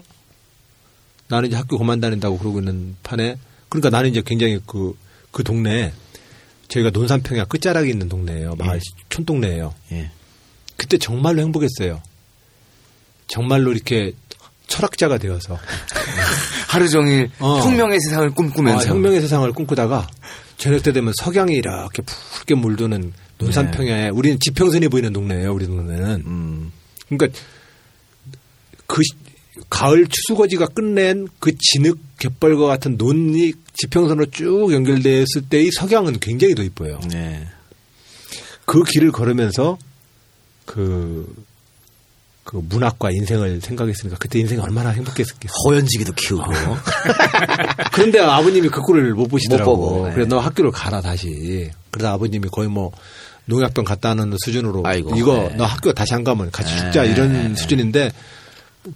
Speaker 2: 나는 이제 학교 그만 다닌다고 그러고 있는 판에 그러니까 나는 이제 굉장히 그, 그 동네 저희가 논산평야 끝자락에 있는 동네예요. 마을 촌동네예요.
Speaker 4: 예.
Speaker 2: 그때 정말로 행복했어요. 정말로 이렇게 철학자가 되어서
Speaker 7: 하루 종일
Speaker 2: 어.
Speaker 7: 혁명의 세상을 꿈꾸면서
Speaker 2: 아, 혁명의 세상을 꿈꾸다가 저녁 때 되면 석양이 이렇게 붉게 물드는 논산 평야에 우리는 지평선이 보이는 동네예요. 우리 동네는. 그러니까 그 시- 가을 추수거지가 끝낸 그 진흙 갯벌과 같은 논이 지평선으로 쭉 연결됐을 때의 석양은 굉장히 더 이뻐요.
Speaker 4: 네.
Speaker 2: 그 길을 걸으면서 그, 그 문학과 인생을 생각했으니까 그때 인생이 얼마나 행복했겠어요.
Speaker 4: 호연지기도 키우고.
Speaker 2: 그런데 아버님이 그 꼴을 못 보시더라고.
Speaker 4: 못 보고, 네.
Speaker 2: 그래서 너 학교를 가라 다시. 그러다 아버님이 거의 뭐 농약병 갖다 하는 수준으로
Speaker 4: 아이고,
Speaker 2: 이거
Speaker 4: 네.
Speaker 2: 너 학교 다시 안 가면 같이
Speaker 4: 네,
Speaker 2: 죽자 이런. 수준인데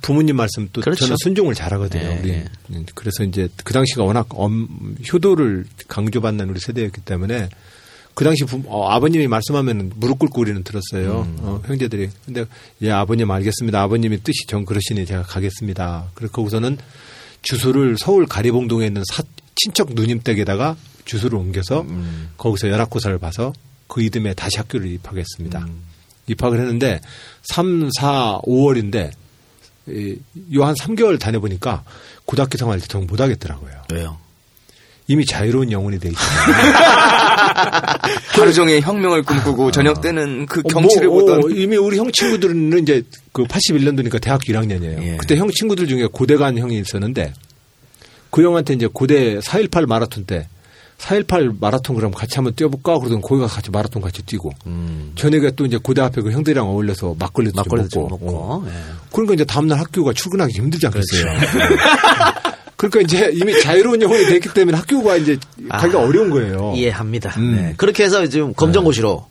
Speaker 2: 부모님 말씀 또
Speaker 4: 그렇죠.
Speaker 2: 저는 순종을 잘하거든요.
Speaker 4: 네,
Speaker 2: 우리
Speaker 4: 네.
Speaker 2: 그래서 이제 그 당시가 워낙 엄, 효도를 강조받는 우리 세대였기 때문에 그 당시 부, 어, 아버님이 말씀하면 무릎 꿇고 우리는 들었어요.
Speaker 4: 음.
Speaker 2: 어, 형제들이. 근데 예 아버님 알겠습니다. 아버님이 뜻이 전 그러시니 제가 가겠습니다. 그래서 거기서는 주소를 서울 가리봉동에 있는 사, 친척 누님 댁에다가 주소를 옮겨서
Speaker 4: 음.
Speaker 2: 거기서 연합고사를 봐서 그 이듬해 다시 학교를 입학했습니다.
Speaker 4: 음.
Speaker 2: 입학을 했는데 3, 4, 5월인데 요 한 3개월 다녀보니까 고등학교 생활 정 못하겠더라고요.
Speaker 4: 왜요?
Speaker 2: 이미 자유로운 영혼이 돼 있어요.
Speaker 7: 하루 종일 혁명을 꿈꾸고 저녁 때는 그
Speaker 2: 어,
Speaker 7: 경치를
Speaker 2: 뭐,
Speaker 7: 보던
Speaker 2: 어, 이미 우리 형 친구들은 이제 그 81년도니까 대학교 1학년이에요.
Speaker 4: 예.
Speaker 2: 그때 형 친구들 중에 고대 간 형이 있었는데 그 형한테 이제 고대 4.18 마라톤 때 4.18 마라톤 그럼 같이 한번 뛰어볼까? 그러더니 거기 가서 같이 마라톤 같이 뛰고
Speaker 4: 음.
Speaker 2: 저녁에 또 이제 고대 앞에 그 형들이랑 어울려서 막걸리도 좀
Speaker 4: 막걸리도 좀
Speaker 2: 먹고.
Speaker 4: 먹고.
Speaker 2: 어.
Speaker 4: 예.
Speaker 2: 그러니까 이제 다음날 학교가 출근하기 힘들지 않겠어요. 그러니까 이제 이미 자유로운 영혼이 됐기 때문에 학교가 이제
Speaker 4: 아,
Speaker 2: 가기가 어려운 거예요.
Speaker 4: 이해합니다.
Speaker 2: 음.
Speaker 4: 네. 그렇게 해서 지금 검정고시로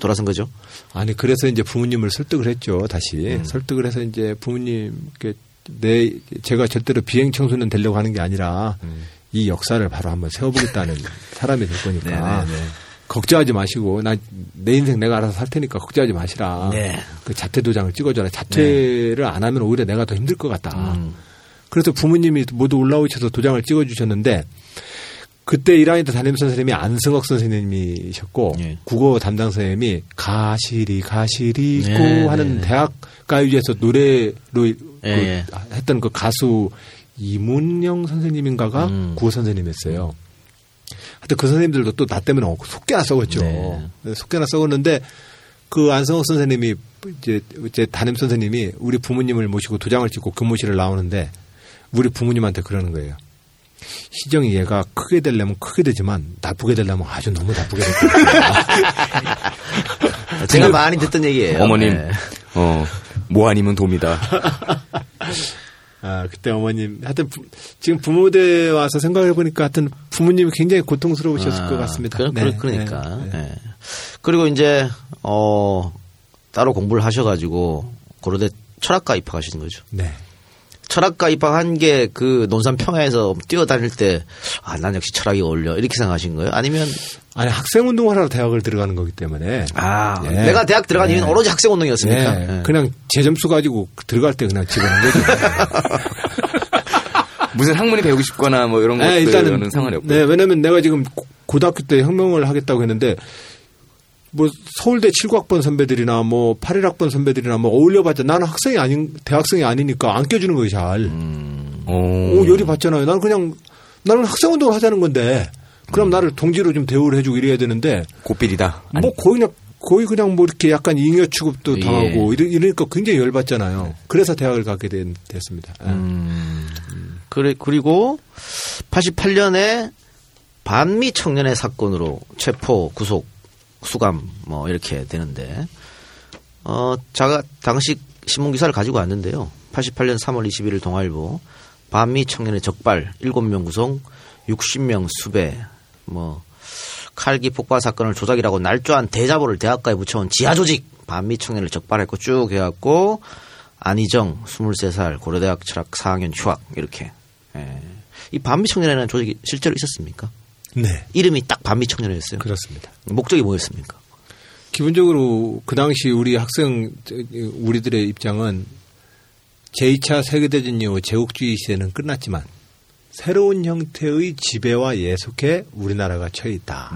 Speaker 4: 돌아선 거죠.
Speaker 2: 아니 그래서 이제 부모님을 설득을 했죠 다시
Speaker 4: 음.
Speaker 2: 설득을 해서 이제 부모님께 내 제가 절대로 비행 청소년 되려고 하는 게 아니라
Speaker 4: 음.
Speaker 2: 이 역사를 바로 한번 세워보겠다는 사람이 될 거니까
Speaker 4: 네, 네, 네.
Speaker 2: 걱정하지 마시고 나 내 인생 내가 알아서 살 테니까 걱정하지 마시라
Speaker 4: 네.
Speaker 2: 그 자퇴 도장을 찍어줘라 자퇴를 안 하면 오히려 내가 더 힘들 것 같다
Speaker 4: 음.
Speaker 2: 그래서 부모님이 모두 올라오셔서 도장을 찍어주셨는데 그때 1학년 때 담임 선생님이 안승억 선생님이셨고
Speaker 4: 예.
Speaker 2: 국어 담당 선생님이 가시리 가시리 있고
Speaker 4: 네,
Speaker 2: 하는
Speaker 4: 네, 네.
Speaker 2: 대학 가요제에서 노래로 그
Speaker 4: 예, 예.
Speaker 2: 했던 그 가수 이문영 선생님인가가
Speaker 4: 음.
Speaker 2: 국어 선생님이었어요. 하여튼 그 선생님들도 또 나 때문에 속개나 썩었죠.
Speaker 4: 네.
Speaker 2: 속개나 썩었는데 그 안성호 선생님이 이제 제 담임 선생님이 우리 부모님을 모시고 도장을 찍고 교무실을 나오는데 우리 부모님한테 그러는 거예요. 시정이 얘가 크게 되려면 크게 되지만 나쁘게 되려면 아주 너무 나쁘게 될 거야.
Speaker 4: 제가 많이 듣던 얘기예요.
Speaker 7: 어머님
Speaker 4: 네.
Speaker 7: 어, 뭐 아니면 돕니다.
Speaker 2: 아, 그때 어머님, 하여튼, 부- 지금 부모대 와서 생각해 보니까 하여튼 부모님이 굉장히 고통스러우셨을
Speaker 4: 아,
Speaker 2: 것 같습니다.
Speaker 4: 그,
Speaker 2: 네,
Speaker 4: 러니까
Speaker 2: 네, 네.
Speaker 4: 그리고 이제 어 따로 공부를 하셔가지고 고려대 철학과 입학하신 거죠.
Speaker 2: 네.
Speaker 4: 철학과 입학한 게 그 논산 평야에서 뛰어다닐 때 아 난 역시 철학이 어울려 이렇게 생각하신 거예요? 아니면
Speaker 2: 아니, 학생 운동을 하러 대학을 들어가는 거기 때문에.
Speaker 4: 아
Speaker 2: 네.
Speaker 4: 내가 대학 들어간 이유는
Speaker 2: 네.
Speaker 4: 오로지 학생 운동이었습니까?
Speaker 2: 네,
Speaker 4: 네.
Speaker 2: 그냥 제 점수 가지고 들어갈 때 그냥 집어넣은 거죠.
Speaker 7: 무슨 학문이 배우고 싶거나 뭐 이런
Speaker 2: 네,
Speaker 7: 것들은
Speaker 2: 일단은.
Speaker 7: 상관이 없고.
Speaker 2: 네, 왜냐면 내가 지금 고- 고등학교 때 혁명을 하겠다고 했는데 뭐 서울대 7학번 선배들이나 뭐 81학번 선배들이나 뭐 어울려봤자 나는 학생이 아닌, 대학생이 아니니까 안 껴주는 거예요, 잘.
Speaker 7: 오.
Speaker 2: 오, 열이 받잖아요. 나는 그냥, 나는 학생 운동을 하자는 건데, 그럼 나를 동지로 좀 대우를 해주고 이래야 되는데,
Speaker 7: 고필이다.
Speaker 2: 뭐 거의 그냥, 거의 그냥 뭐 이렇게 약간 잉여 취급도
Speaker 4: 예.
Speaker 2: 당하고, 이러, 이러니까 굉장히 열받잖아요. 그래서 대학을 가게 된, 됐습니다. 예.
Speaker 4: 음, 그래 그리고 88년에 반미 청년의 사건으로 체포 구속 수감 뭐 이렇게 되는데 어 자가 당시 신문 기사를 가지고 왔는데요. 88년 3월 21일 동아일보 반미 청년의 적발 7명 구성 60명 수배 뭐 칼기 폭발 사건을 조작이라고 날조한 대자보를 대학가에 붙여온 지하 조직 반미 청년을 적발했고 쭉 해갖고 안희정 23살 고려대학 철학 4학년 휴학 이렇게 예. 이 반미 청년이라는 조직이 실제로 있었습니까?
Speaker 2: 네.
Speaker 4: 이름이 딱 반미 청년이었어요.
Speaker 2: 그렇습니다.
Speaker 4: 목적이 뭐였습니까?
Speaker 2: 기본적으로 그 당시 우리 학생, 우리들의 입장은 제2차 세계대전 이후 제국주의 시대는 끝났지만 새로운 형태의 지배와 예속에 우리나라가 처해 있다.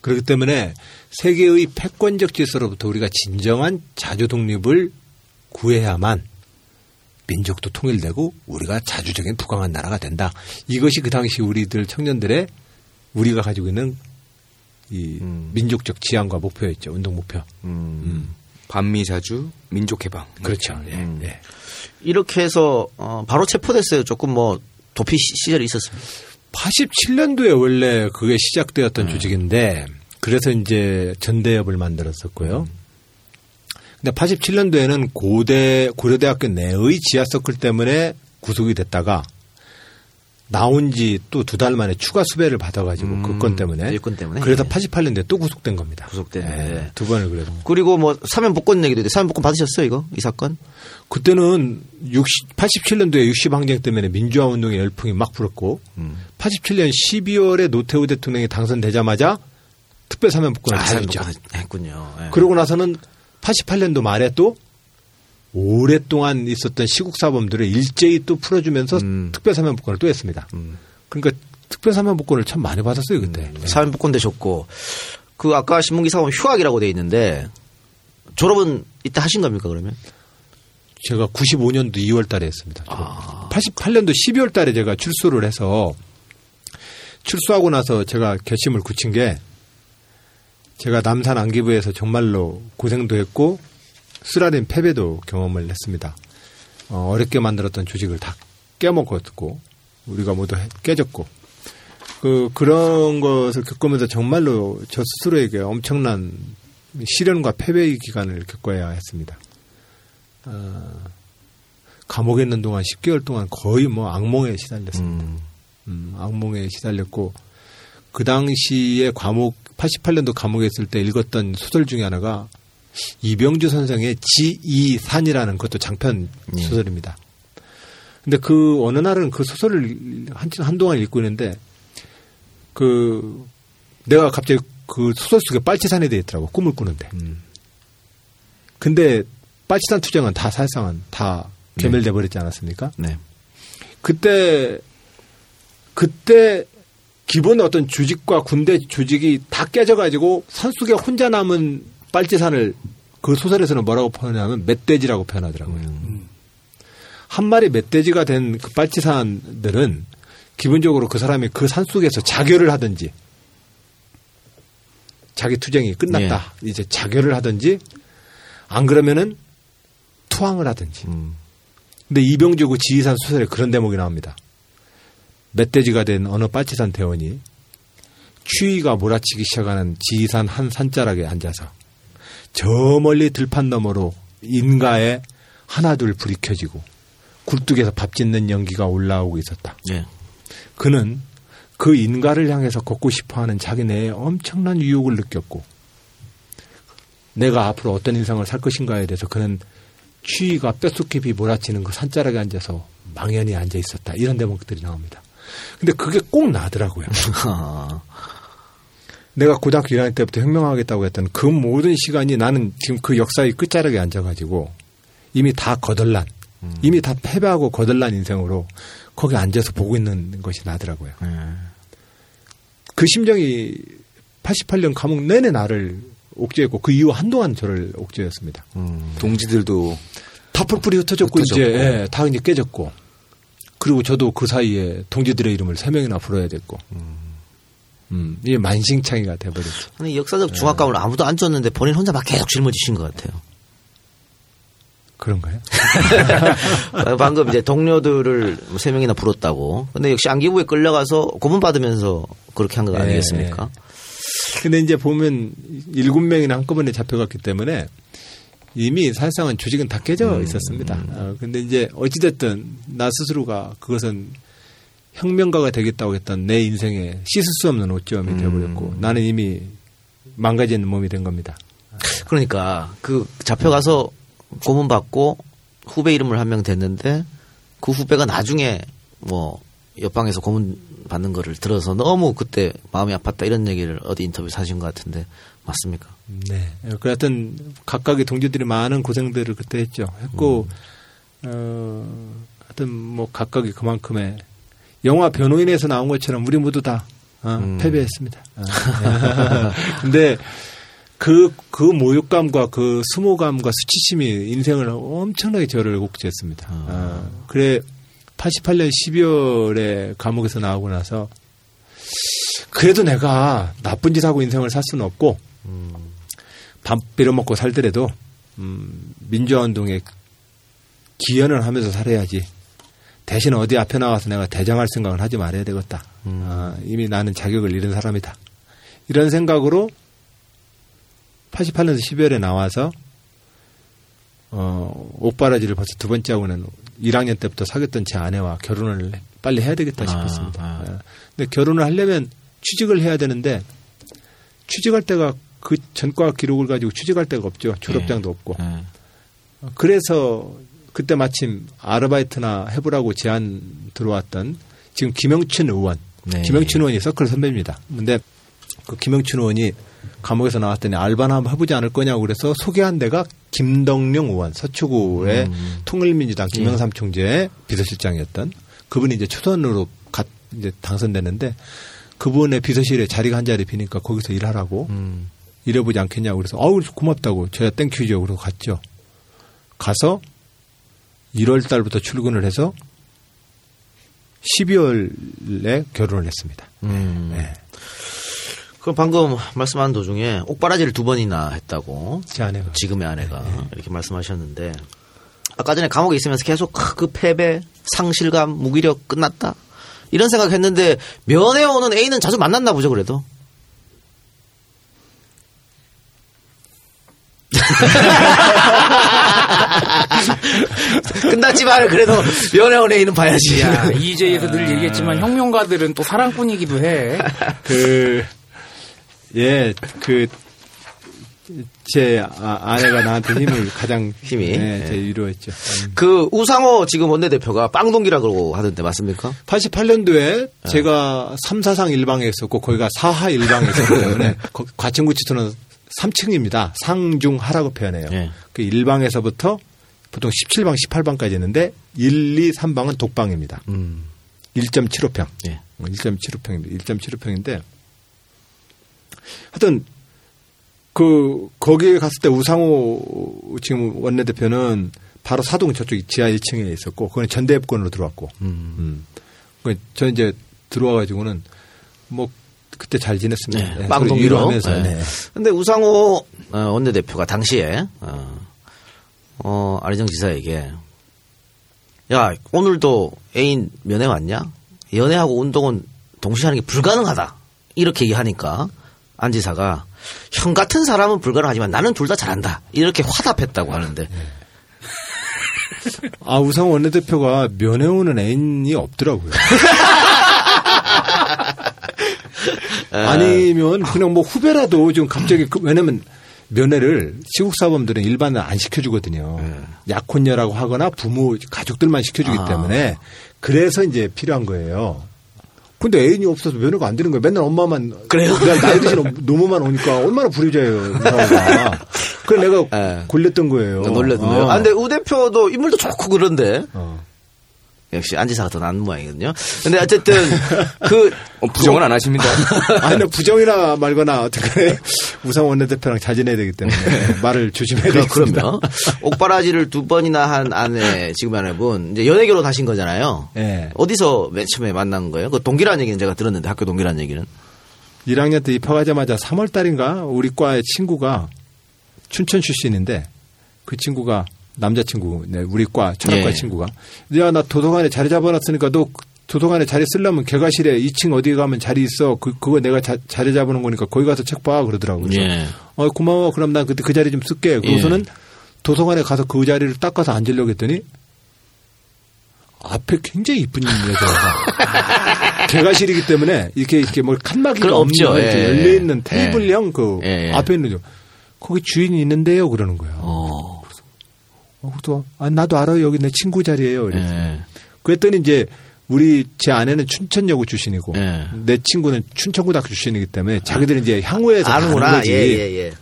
Speaker 2: 그렇기 때문에 세계의 패권적 질서로부터 우리가 진정한 자주 독립을 구해야만 민족도 통일되고 우리가 자주적인 부강한 나라가 된다. 이것이 그 당시 우리들 청년들의 우리가 가지고 있는 이 민족적 지향과 목표였죠. 운동 목표. 음.
Speaker 7: 반미 자주 민족해방.
Speaker 2: 그렇죠. 예, 예.
Speaker 4: 이렇게 해서 어, 바로 체포됐어요. 조금 뭐 도피 시- 시절이 있었습니다.
Speaker 2: 87년도에 원래 그게 시작되었던 조직인데 그래서 이제 전대협을 만들었었고요. 근데 87년도에는 고대 고려대학교 내의 지하 서클 때문에 구속이 됐다가 나온 지 또 두 달 만에 추가 수배를 받아가지고 그건 때문에
Speaker 4: 일건 때문에?
Speaker 2: 그래서
Speaker 4: 예.
Speaker 2: 88년도에 또 구속된 겁니다.
Speaker 4: 구속됐는데.
Speaker 2: 예, 두 번을 그래도
Speaker 4: 그리고 뭐 사면 복권 얘기도 있는데 사면 복권 받으셨어요 이거 이 사건?
Speaker 2: 그때는 60, 87년도에 60 항쟁 때문에 민주화 운동의 열풍이 막 불었고 87년 12월에 노태우 대통령이 당선되자마자 특별 사면 복권을
Speaker 4: 아, 했군요. 예.
Speaker 2: 그러고 나서는 88년도 말에 또 오랫동안 있었던 시국 사범들을 일제히 또 풀어주면서
Speaker 4: 음.
Speaker 2: 특별사면 복권을 또 했습니다. 그러니까 특별사면 복권을 참 많이 받았어요 그때.
Speaker 4: 음.
Speaker 2: 예.
Speaker 4: 사면 복권 되셨고 그 아까 신문 기사 보면 휴학이라고 돼 있는데 졸업은 이때 하신 겁니까 그러면?
Speaker 2: 제가 95년도 2월 달에 했습니다.
Speaker 4: 아.
Speaker 2: 88년도 12월 달에 제가 출소를 해서 출소하고 나서 제가 결심을 굳힌 게 제가 남산 안기부에서 정말로 고생도 했고 쓰라린 패배도 경험을 했습니다. 어, 어렵게 만들었던 조직을 다 깨먹었고 우리가 모두 해- 깨졌고 그 그런 것을 겪으면서 정말로 저 스스로에게 엄청난 시련과 패배의 기간을 겪어야 했습니다. 어, 감옥에 있는 동안 10개월 동안 거의 뭐 악몽에 시달렸습니다. 음, 악몽에 시달렸고 그 당시에 감옥 88년도 감옥에 있을 때 읽었던 소설 중에 하나가 이병주 선생의 지이산이라는 것도 장편 소설입니다. 근데 그 어느 날은 그 소설을 한, 한동안 읽고 있는데 그 내가 갑자기 그 소설 속에 빨치산에 대해 있더라고 꿈을 꾸는데. 근데 빨치산 투쟁은 다 사실상은 다 괴멸돼 버렸지 않았습니까?
Speaker 4: 네.
Speaker 2: 그때 그때 기본 어떤 조직과 군대 조직이 다 깨져가지고 산속에 혼자 남은 빨치산을 그 소설에서는 뭐라고 표현하면 멧돼지라고 표현하더라고요. 한 마리 멧돼지가 된 그 빨치산들은 기본적으로 그 사람이 그 산속에서 자결을 하든지 자기 투쟁이 끝났다 이제 자결을 하든지 안 그러면은 투항을 하든지. 근데 이병주 그 지휘산 소설에 그런 대목이 나옵니다. 멧돼지가 된 어느 빨치산 대원이 추위가 몰아치기 시작하는 지휘산 한 산자락에 앉아서 저 멀리 들판 너머로 인가에 하나둘 불이 켜지고 굴뚝에서 밥 짓는 연기가 올라오고 있었다.
Speaker 4: 예.
Speaker 2: 그는 그 인가를 향해서 걷고 싶어하는 자기 내에 엄청난 유혹을 느꼈고 내가 앞으로 어떤 인생을 살 것인가에 대해서 그는 추위가 뼛속 깊이 몰아치는 그 산자락에 앉아서 망연히 앉아 있었다. 이런 대목들이 나옵니다. 근데 그게 꼭 나더라고요. 내가 고등학교 1학년 때부터 혁명하겠다고 했던 그 모든 시간이 나는 지금 그 역사의 끝자락에 앉아가지고 이미 다 거덜난, 이미 다 패배하고 거덜난 인생으로 거기 앉아서 보고 있는 것이 나더라고요. 그 심정이 88년 감옥 내내 나를 옥죄했고 그 이후 한동안 저를 옥죄했습니다.
Speaker 7: 동지들도
Speaker 2: 다 뿔뿔이 흩어졌고
Speaker 7: 흩어졌고.
Speaker 2: 이제 예, 다 이제 깨졌고 그리고 저도 그 사이에 동지들의 이름을 세 명이나 불러야 됐고 음, 이게 만신창이가 돼버렸죠.
Speaker 4: 아니 역사적 중압감을 아무도 안 줬는데 본인 혼자 막 계속 짊어지신 것 같아요.
Speaker 2: 그런가요?
Speaker 4: 방금 이제 동료들을 세 명이나 불었다고. 근데 역시 안기부에 끌려가서 고문 받으면서 그렇게 한거
Speaker 2: 예,
Speaker 4: 아니겠습니까?
Speaker 2: 근데 이제 보면 일곱 명이나 한꺼번에 잡혀갔기 때문에 이미 사실상은 조직은 다 깨져 있었습니다. 어, 근데 이제 어찌됐든 나 스스로가 그것은 혁명가가 되겠다고 했던 내 인생에 씻을 수 없는 오점이 되어버렸고 나는 이미 망가진 몸이 된 겁니다.
Speaker 4: 그러니까 그 잡혀가서 고문 받고 후배 이름을 한 명 됐는데 그 후배가 나중에 뭐 옆방에서 고문 받는 거를 들어서 너무 그때 마음이 아팠다 이런 얘기를 어디 인터뷰에서 하신 것 같은데 맞습니까?
Speaker 2: 네. 그 하여튼 각각의 동지들이 많은 고생들을 그때 했죠. 했고, 어, 하여튼 뭐 각각이 그만큼의 영화 변호인에서 나온 것처럼 우리 모두 다 어, 패배했습니다. 어. 근데 그, 그 모욕감과 그 수모감과 수치심이 인생을 엄청나게 저를 곡지했습니다. 아, 그래, 88년 12월에 감옥에서 나오고 나서 그래도 내가 나쁜 짓 하고 인생을 살 수는 없고 밥 빌어먹고 살더라도 음, 민주화 운동에 기여는 하면서 살아야지. 대신 어디 앞에 나가서 내가 대장할 생각은 하지 말아야 되겠다. 아, 이미 나는 자격을 잃은 사람이다. 이런 생각으로 88년 12월에 나와서 어, 옷바라지를 벌써 두 번째 하고는 1학년 때부터 사귀었던 제 아내와 결혼을 빨리 해야 되겠다 싶었습니다.
Speaker 4: 아.
Speaker 2: 예. 근데 결혼을 하려면 취직을 해야 되는데 취직할 때가 그 전과 기록을 가지고 취직할 데가 없죠. 졸업장도 없고.
Speaker 4: 예.
Speaker 2: 그래서 그때 마침 아르바이트나 해보라고 제안 들어왔던 지금 김영춘 의원.
Speaker 4: 네.
Speaker 2: 김영춘 의원이 서클 선배입니다. 근데 그 김영춘 의원이 감옥에서 나왔더니 알바나 한번 해보지 않을 거냐고 그래서 소개한 데가 김덕룡 의원 서초구의 통일민주당 김영삼 총재의 비서실장이었던 그분이 이제 초선으로 갓 이제 당선됐는데 그분의 비서실에 자리가 한 자리 비니까 거기서 일하라고
Speaker 4: 음.
Speaker 2: 일해보지 않겠냐고 그래서 아우 고맙다고 제가 thank you죠 그래서 갔죠. 가서 1월 달부터 출근을 해서 12월에 결혼을 했습니다.
Speaker 4: 음.
Speaker 2: 네.
Speaker 4: 그럼 방금 말씀한 도중에 옥바라지를 두 번이나 했다고
Speaker 2: 제 아내가
Speaker 4: 지금의 아내가 이렇게 말씀하셨는데 아까 전에 감옥에 있으면서 계속 크, 그 패배, 상실감, 무기력 끝났다 이런 생각했는데 면회 오는 애인은 자주 만났나 보죠 그래도. 끝났지만 그래도 면회 온 애인은 봐야지.
Speaker 8: 야, 이제에서 늘 얘기했지만 혁명가들은 또 사랑꾼이기도 해.
Speaker 2: 그, 예, 그, 제 아, 내가 나한테 힘을 가장
Speaker 4: 힘이?
Speaker 2: 네, 제
Speaker 4: 예.
Speaker 2: 위로했죠. 음.
Speaker 4: 그 우상호 지금 원내대표가 빵동기라고 하던데 맞습니까?
Speaker 2: 88년도에 제가 3, 4상 일방에 있었고 거기가 4하 일방에 있었기 때문에 거- 과천구치소는 3층입니다. 상중하라고 표현해요.
Speaker 4: 예.
Speaker 2: 그 1방에서부터 보통 17방, 18방까지 있는데 1, 2, 3방은 독방입니다.
Speaker 4: 음.
Speaker 2: 1.75평.
Speaker 4: 예.
Speaker 2: 1.75평입니다. 1.75평인데 하여튼 그 거기에 갔을 때 우상호 지금 원내대표는 바로 사동 저쪽 지하 1층에 있었고 그건 전대협권으로 들어왔고 음. 그 저는 이제 들어와 가지고는 뭐 그때 잘 지냈습니다.
Speaker 4: 네,
Speaker 2: 네,
Speaker 4: 빵동기로.
Speaker 2: 위로하면서
Speaker 4: 네.
Speaker 2: 네.
Speaker 4: 근데 우상호 어, 원내대표가 당시에 어, 어, 안희정 지사에게 야 오늘도 애인 면회 왔냐? 연애하고 운동은 동시에 하는 게 불가능하다. 이렇게 얘기하니까 안 지사가 형 같은 사람은 불가능하지만 나는 둘 다 잘한다. 이렇게 화답했다고 하는데
Speaker 2: 아 우상호 원내대표가 면회 오는 애인이 없더라고요. 아니면 그냥 뭐 후배라도 좀 갑자기 그- 왜냐면 면회를 시국 사범들은 일반은 안 시켜주거든요. 약혼녀라고 하거나 부모 가족들만 시켜주기
Speaker 4: 아.
Speaker 2: 때문에 그래서 이제 필요한 거예요. 근데 애인이 없어서 면회가 안 되는 거예요. 맨날 엄마만
Speaker 4: 그래요?
Speaker 2: 내가 나이 드신 노모만 오니까 얼마나. 우상호가. 그래 내가
Speaker 4: 예.
Speaker 2: 골렸던 거예요.
Speaker 4: 놀랬는데요.
Speaker 2: 어.
Speaker 4: 아, 근데 우 대표도 인물도 좋고 그런데
Speaker 2: 어.
Speaker 4: 역시 안 지사가 더 나은 모양이거든요. 근데 어쨌든 그
Speaker 7: 어, 부정은 안 하십니다.
Speaker 2: 아니, 나 부정이나 말거나 어떻게 우상 원내대표랑 잘 지내야 되기 때문에 말을 조심해야
Speaker 4: 그럼,
Speaker 2: 되겠습니다.
Speaker 4: 그럼요. 옥바라지를 두 번이나 한 아내, 지금 아내분, 이제 연애 결혼 하신 거잖아요.
Speaker 2: 예.
Speaker 4: 어디서 맨 처음에 만난 거예요? 그 동기라는 얘기는 제가 들었는데, 학교 동기라는 얘기는.
Speaker 2: 1학년 때 입학하자마자 3월 달인가 우리 과의 친구가 춘천 출신인데 그 친구가 남자친구, 네, 우리 과, 철학과
Speaker 4: 예.
Speaker 2: 친구가 야, 나 도서관에 자리 잡아놨으니까 너 도서관에 자리 쓰려면 개가실에 2층 어디 가면 자리 있어. 그, 그거 내가 자, 자리 잡아놓은 거니까 거기 가서 책 봐. 그러더라고요.
Speaker 4: 예.
Speaker 2: 어, 고마워. 그럼 난 그때 그 자리 좀 쓸게. 그러고서는 도서관에 가서 그 자리를 닦아서 앉으려고 했더니 앞에 굉장히 이쁜 여자가 개가실이기 때문에 이렇게 이렇게 뭐 칸막이가
Speaker 4: 없죠.
Speaker 2: 이렇게
Speaker 4: 예.
Speaker 2: 열려 있는 테이블형 그
Speaker 4: 예, 예.
Speaker 2: 앞에 있는 저 거기 주인이 있는데요 그러는 거예요.
Speaker 4: 어.
Speaker 2: 어, 그래서 아, 나도 알아요 여기 내 친구 자리예요.
Speaker 4: 예.
Speaker 2: 그랬더니 이제 우리 제 아내는 춘천여고 출신이고
Speaker 4: 예.
Speaker 2: 내 친구는 춘천고등학교 출신이기 때문에 자기들은 이제 향후에서
Speaker 4: 아는구나.
Speaker 2: 아는 거지.
Speaker 4: 예, 예, 예.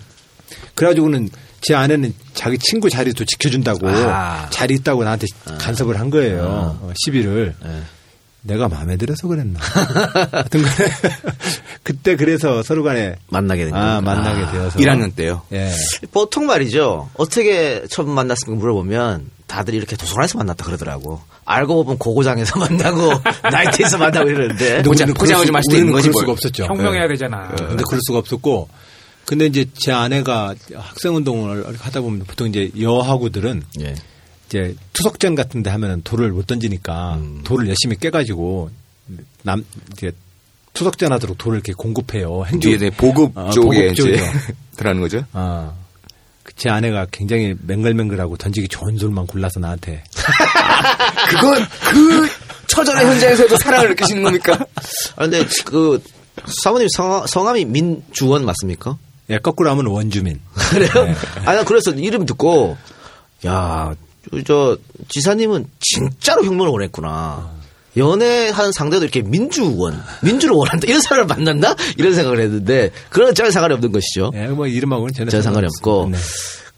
Speaker 2: 그래가지고는 제 아내는 자기 친구 자리도 지켜준다고
Speaker 4: 아.
Speaker 2: 자리 있다고 나한테 간섭을 한 거예요. 어, 시비를.
Speaker 4: 예.
Speaker 2: 내가 마음에 들어서 그랬나. 하여튼 간에 그때 그래서 서로 간에
Speaker 4: 만나게 된
Speaker 2: 아,
Speaker 4: 거구나.
Speaker 2: 만나게 되어서
Speaker 7: 1학년 때요.
Speaker 2: 예.
Speaker 4: 보통 말이죠. 어떻게 처음 만났습니까 물어보면 다들 이렇게 도서관에서 만났다 그러더라고. 알고 보면 고고장에서 만나고 나이트에서 만나고 이러는데
Speaker 7: 마실 때
Speaker 2: 우리는
Speaker 7: 있는 거지
Speaker 2: 그럴
Speaker 7: 뭘.
Speaker 2: 수가 없었죠.
Speaker 8: 혁명해야
Speaker 2: 예.
Speaker 8: 되잖아.
Speaker 2: 근데 그럴 수가 없었고 근데 이제 제 아내가 학생 운동을 하다 보면 보통 이제 여하구들은
Speaker 4: 예.
Speaker 2: 이제 투석전 같은 데 하면은 돌을 못 던지니까
Speaker 7: 음.
Speaker 2: 돌을 열심히 깨가지고 남 이제 투석전 하도록 돌을 이렇게 공급해요. 행주
Speaker 7: 이제 보급
Speaker 2: 어,
Speaker 7: 쪽에
Speaker 2: 보급.
Speaker 7: 이제 들어가는 거죠.
Speaker 2: 아. 그제 아내가 굉장히 맹글맹글하고 던지기 좋은 돌만 골라서 나한테
Speaker 7: 그건 그 처절한 현장에서도 사랑을 느끼시는 겁니까?
Speaker 4: 아, 근데 그 사모님 성, 성함이 민주원 맞습니까?
Speaker 2: 예, 거꾸로 하면 원주민.
Speaker 4: 그래요?
Speaker 2: 네.
Speaker 4: 아니, 나 그래서 이름 듣고, 야, 저, 저 지사님은 진짜로 혁명을 원했구나. 연애하는 상대도 이렇게 민주원, 민주를 원한다. 이런 사람을 만난다? 이런 생각을 했는데, 그런 전혀 상관이 없는 것이죠.
Speaker 2: 예, 뭐 이름하고는 전혀
Speaker 4: 전혀 상관이 없고.
Speaker 2: 네.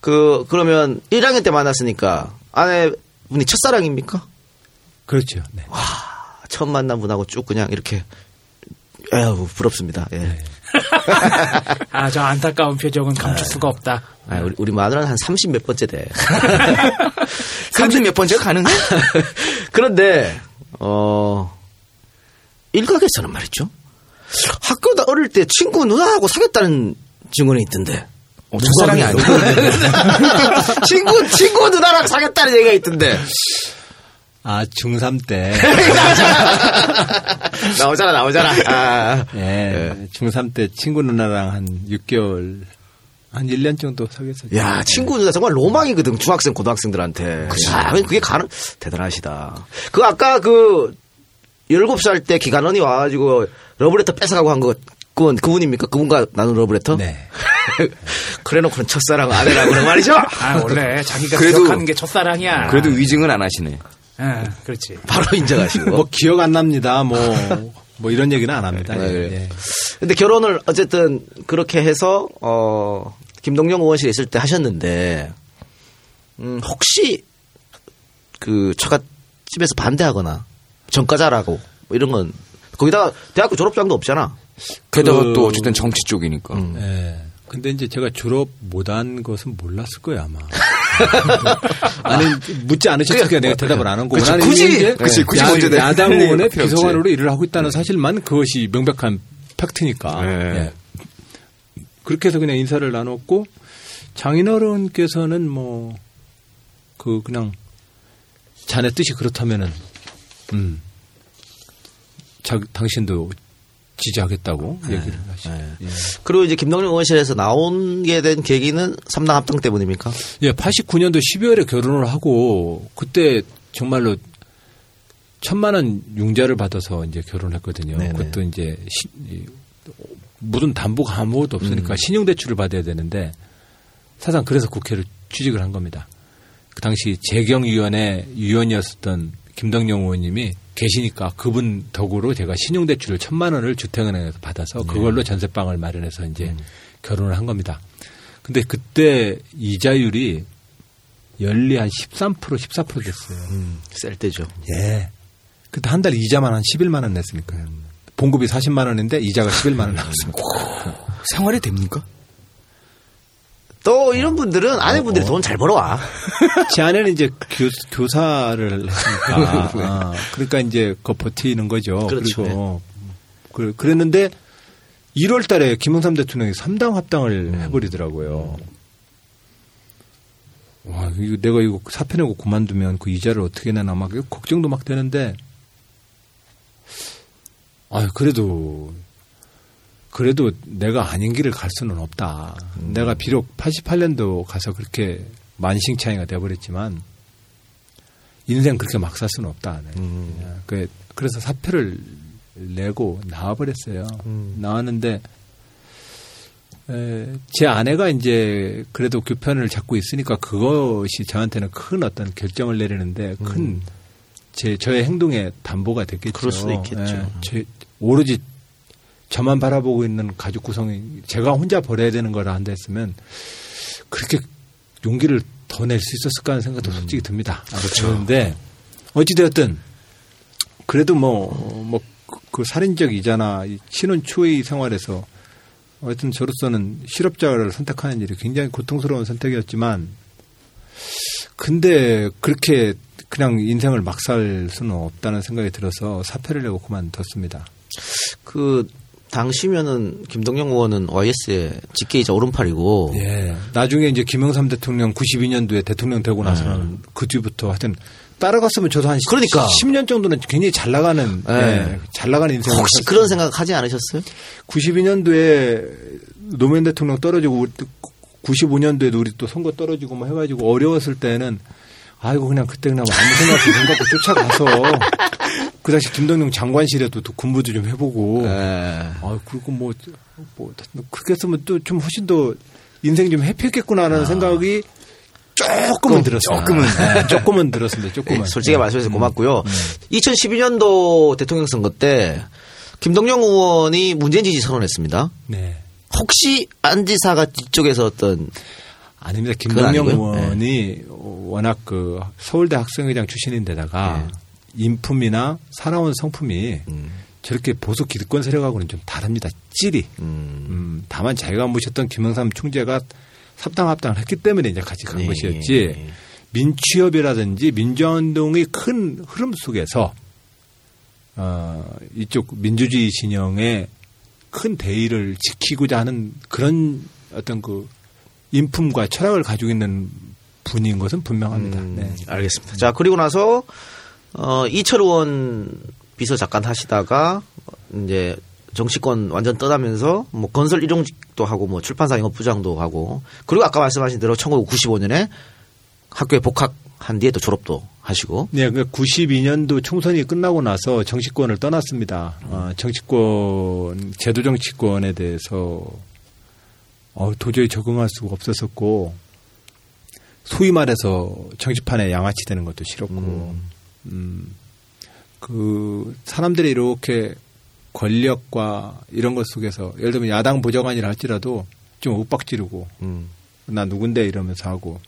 Speaker 4: 그, 그러면 1학년 때 만났으니까, 아내분이 첫사랑입니까?
Speaker 2: 그렇죠. 네.
Speaker 4: 처음 만난 분하고 쭉 그냥 이렇게, 에휴, 부럽습니다. 예.
Speaker 8: 아, 저 안타까운 표정은 감출 수가 없다.
Speaker 4: 아, 우리, 우리 마누라는 한 30 몇 번째 돼.
Speaker 7: 30 몇 번째가 가능해?
Speaker 4: 그런데 어 일각에서는 말이죠. 학교 다 어릴 때 친구 누나하고 사귀었다는 증언이 있던데.
Speaker 7: 어, 첫사랑이 아니고.
Speaker 4: 친구 친구 누나랑 사귀었다는 얘기가 있던데.
Speaker 2: 아, 중3 때.
Speaker 4: 나오잖아 나오잖아. 아.
Speaker 2: 예. 중3 때 친구 누나랑 한 6개월, 한 1년 정도 사귀었었죠.
Speaker 4: 야 친구 누나 정말 로망이거든 중학생 고등학생들한테. 야 그게 가능 대단하시다. 그 아까 그 17살 때 기관원이 와가지고 러브레터 뺏어가고 한 거. 그분, 그분입니까? 그분과 나눈 러브레터?
Speaker 2: 네.
Speaker 4: 그래 놓고는 첫사랑 아내라고 그런 말이죠?
Speaker 8: 아, 원래 자기가
Speaker 7: 그래도-
Speaker 8: 기억하는 게 첫사랑이야.
Speaker 7: 그래도 위증은 안 하시네.
Speaker 8: 예, 그렇지.
Speaker 4: 바로 인정하시고.
Speaker 2: 뭐 기억 안 납니다. 뭐, 뭐 이런 얘기는 안 합니다.
Speaker 4: 네,
Speaker 2: 예,
Speaker 4: 그래요.
Speaker 2: 예.
Speaker 4: 근데 결혼을 어쨌든 그렇게 해서 어 김동영 의원실에 있을 때 하셨는데 음 혹시 그 처갓집에서 반대하거나 전과자라고 뭐 이런 건 거기다가 대학교 졸업장도 없잖아.
Speaker 7: 게다가
Speaker 2: 그-
Speaker 7: 또 어쨌든 정치 쪽이니까.
Speaker 2: 예. 근데 이제 제가 졸업 못한 것은 몰랐을 거예요, 아마. 아니, 묻지 않으셨으니까 내가 대답을 안 한 거고. 나는
Speaker 7: 굳이-
Speaker 2: 이제
Speaker 7: 그치, 굳이
Speaker 2: 야- 야당
Speaker 7: 할
Speaker 2: 의원의. 비서관으로 일을 하고 있다는 사실만 그것이 명백한 팩트니까.
Speaker 7: 네.
Speaker 2: 예. 그렇게 해서 그냥 인사를 나눴고, 장인어른께서는 뭐, 그, 그냥, 자네 뜻이 그렇다면은, 음, 자, 당신도 지지하겠다고 얘기를 하시죠. 예.
Speaker 4: 그리고 이제 김동영 의원실에서 나오게 된 계기는 삼당 합당 때문입니까?
Speaker 2: 예, 89년도 12월에 결혼을 하고 그때 정말로 천만 원 융자를 받아서 이제 결혼했거든요.
Speaker 4: 네네.
Speaker 2: 그것도 이제 시, 이, 무슨 담보가 아무것도
Speaker 4: 음.
Speaker 2: 없으니까 신용대출을 받아야 되는데 사상 그래서 국회를 취직을 한 겁니다. 그 당시 재경위원회 위원이었었던 김덕영 의원님이 계시니까 그분 덕으로 제가 신용대출을 천만 원을 주택은행에서 받아서
Speaker 4: 네.
Speaker 2: 그걸로 전세방을 마련해서 이제
Speaker 4: 음.
Speaker 2: 결혼을 한 겁니다. 근데 그때 이자율이 연리 한 13% 14% 됐어요.
Speaker 4: 셀 때죠.
Speaker 2: 예. 그때 한 달 이자만 한 11만 원 냈으니까요. 봉급이 40만 원인데 이자가 11만 원 나왔습니다.
Speaker 7: 생활이 됩니까?
Speaker 4: 또 이런 분들은 아내분들이
Speaker 2: 어, 어.
Speaker 4: 돈잘 벌어와.
Speaker 2: 제 아내는 이제 교, 사를 했으니까. 아, 그러니까 이제 그 버티는 거죠.
Speaker 4: 그렇죠.
Speaker 2: 그리고 그, 그랬는데 1월 달에 김영삼 대통령이 3당 합당을 해버리더라고요. 와, 이거 내가 이거 사표 내고 그만두면 그 이자를 어떻게 내나 막 걱정도 막 되는데, 아 그래도, 그래도 내가 아닌 길을 갈 수는 없다. 내가 비록 88년도 가서 그렇게 만신창이가 돼버렸지만, 인생 그렇게 막 살 수는 없다. 네. 그냥 그- 그래서 사표를 내고 나와버렸어요. 나왔는데, 에, 제 아내가 이제 그래도 교편을 잡고 있으니까 그것이 저한테는 큰 어떤 결정을 내리는데 큰 제, 저의 행동에 담보가 됐겠죠.
Speaker 4: 그럴 수도 있겠죠.
Speaker 2: 예, 제, 오로지 저만 바라보고 있는 가족 구성이 제가 혼자 벌어야 되는 거라 한다 했으면 그렇게 용기를 더 낼 수 있었을까 하는 생각도 솔직히 듭니다. 그런데 어찌되었든 그래도 뭐, 뭐, 그- 그 살인적 이자나 이 신혼 초의 생활에서 하여튼 저로서는 실업자를 선택하는 일이 굉장히 고통스러운 선택이었지만 근데 그렇게 그냥 인생을 막 살 수는 없다는 생각이 들어서 사표를 내고 그만뒀습니다.
Speaker 4: 그 당시면은 김동영 의원은 YS의 직계이자 오른팔이고
Speaker 2: 예. 나중에 이제 김영삼 대통령 92년도에 대통령 되고 나서는 그 뒤부터 하여튼 따라갔으면 저도 한
Speaker 4: 네. 그러니까.
Speaker 2: 10년 정도는 굉장히 잘 나가는
Speaker 4: 예.
Speaker 2: 예, 잘 나가는 인생을
Speaker 4: 혹시
Speaker 2: 살-
Speaker 4: 그런 생각 하지 않으셨어요?
Speaker 2: 92년도에 노무현 대통령 떨어지고 우리 또 95년도에도 우리 또 선거 떨어지고 뭐 해가지고 어려웠을 때는 아이고 그냥 그때 그냥 아무 생각 없이 눈 감고 쫓아가서 그 당시 김동영 장관실에도 또 군부도 좀 해보고
Speaker 4: 예.
Speaker 2: 아 그리고 뭐, 뭐 그렇게 했으면 또 좀 훨씬 더 인생 좀 해피했겠구나라는 생각이 조금은 들었어요.
Speaker 4: 조금은.
Speaker 2: 네, 조금은 들었습니다. 조금은.
Speaker 4: 네, 솔직히
Speaker 2: 네.
Speaker 4: 말씀해서 고맙고요. 2012년도 대통령 선거 때 김동영 의원이 문재인 지지 선언했습니다.
Speaker 2: 네.
Speaker 4: 혹시 안 지사가 뒤쪽에서 어떤
Speaker 2: 아닙니다. 김동영. 의원이 워낙 그 서울대 학생회장 출신인데다가 인품이나 살아온 성품이 저렇게 보수 기득권 세력하고는 좀 다릅니다. 찔이. 음, 다만 자기가 모셨던 김영삼 총재가 삽당합당을 했기 때문에 이제 같이 간
Speaker 4: 네.
Speaker 2: 것이었지. 민취업이라든지 민주화운동의 큰 흐름 속에서 어, 이쪽 민주주의 진영의 큰 대의를 지키고자 하는 그런 어떤 그 인품과 철학을 가지고 있는 분인 것은 분명합니다.
Speaker 4: 음,
Speaker 2: 네.
Speaker 4: 알겠습니다. 자 그리고 나서 어, 이철 의원 비서 잠깐 하시다가 이제 정치권 완전 떠나면서 뭐 건설 일용직도 하고 뭐 출판사 영업 부장도 하고 그리고 아까 말씀하신 대로 1995년에 학교에 복학한 뒤에 또 졸업도 하시고
Speaker 2: 네, 그 92년도 총선이 끝나고 나서 정치권을 떠났습니다. 어, 정치권, 제도 정치권에 대해서 어, 도저히 적응할 수가 없었었고, 소위 말해서 정치판에 양아치 되는 것도 싫었고, 음, 그 사람들이 이렇게 권력과 이런 것 속에서 예를 들면 야당 보좌관이라 할지라도 좀 윽박지르고
Speaker 4: 음.
Speaker 2: 나 누군데 이러면서 하고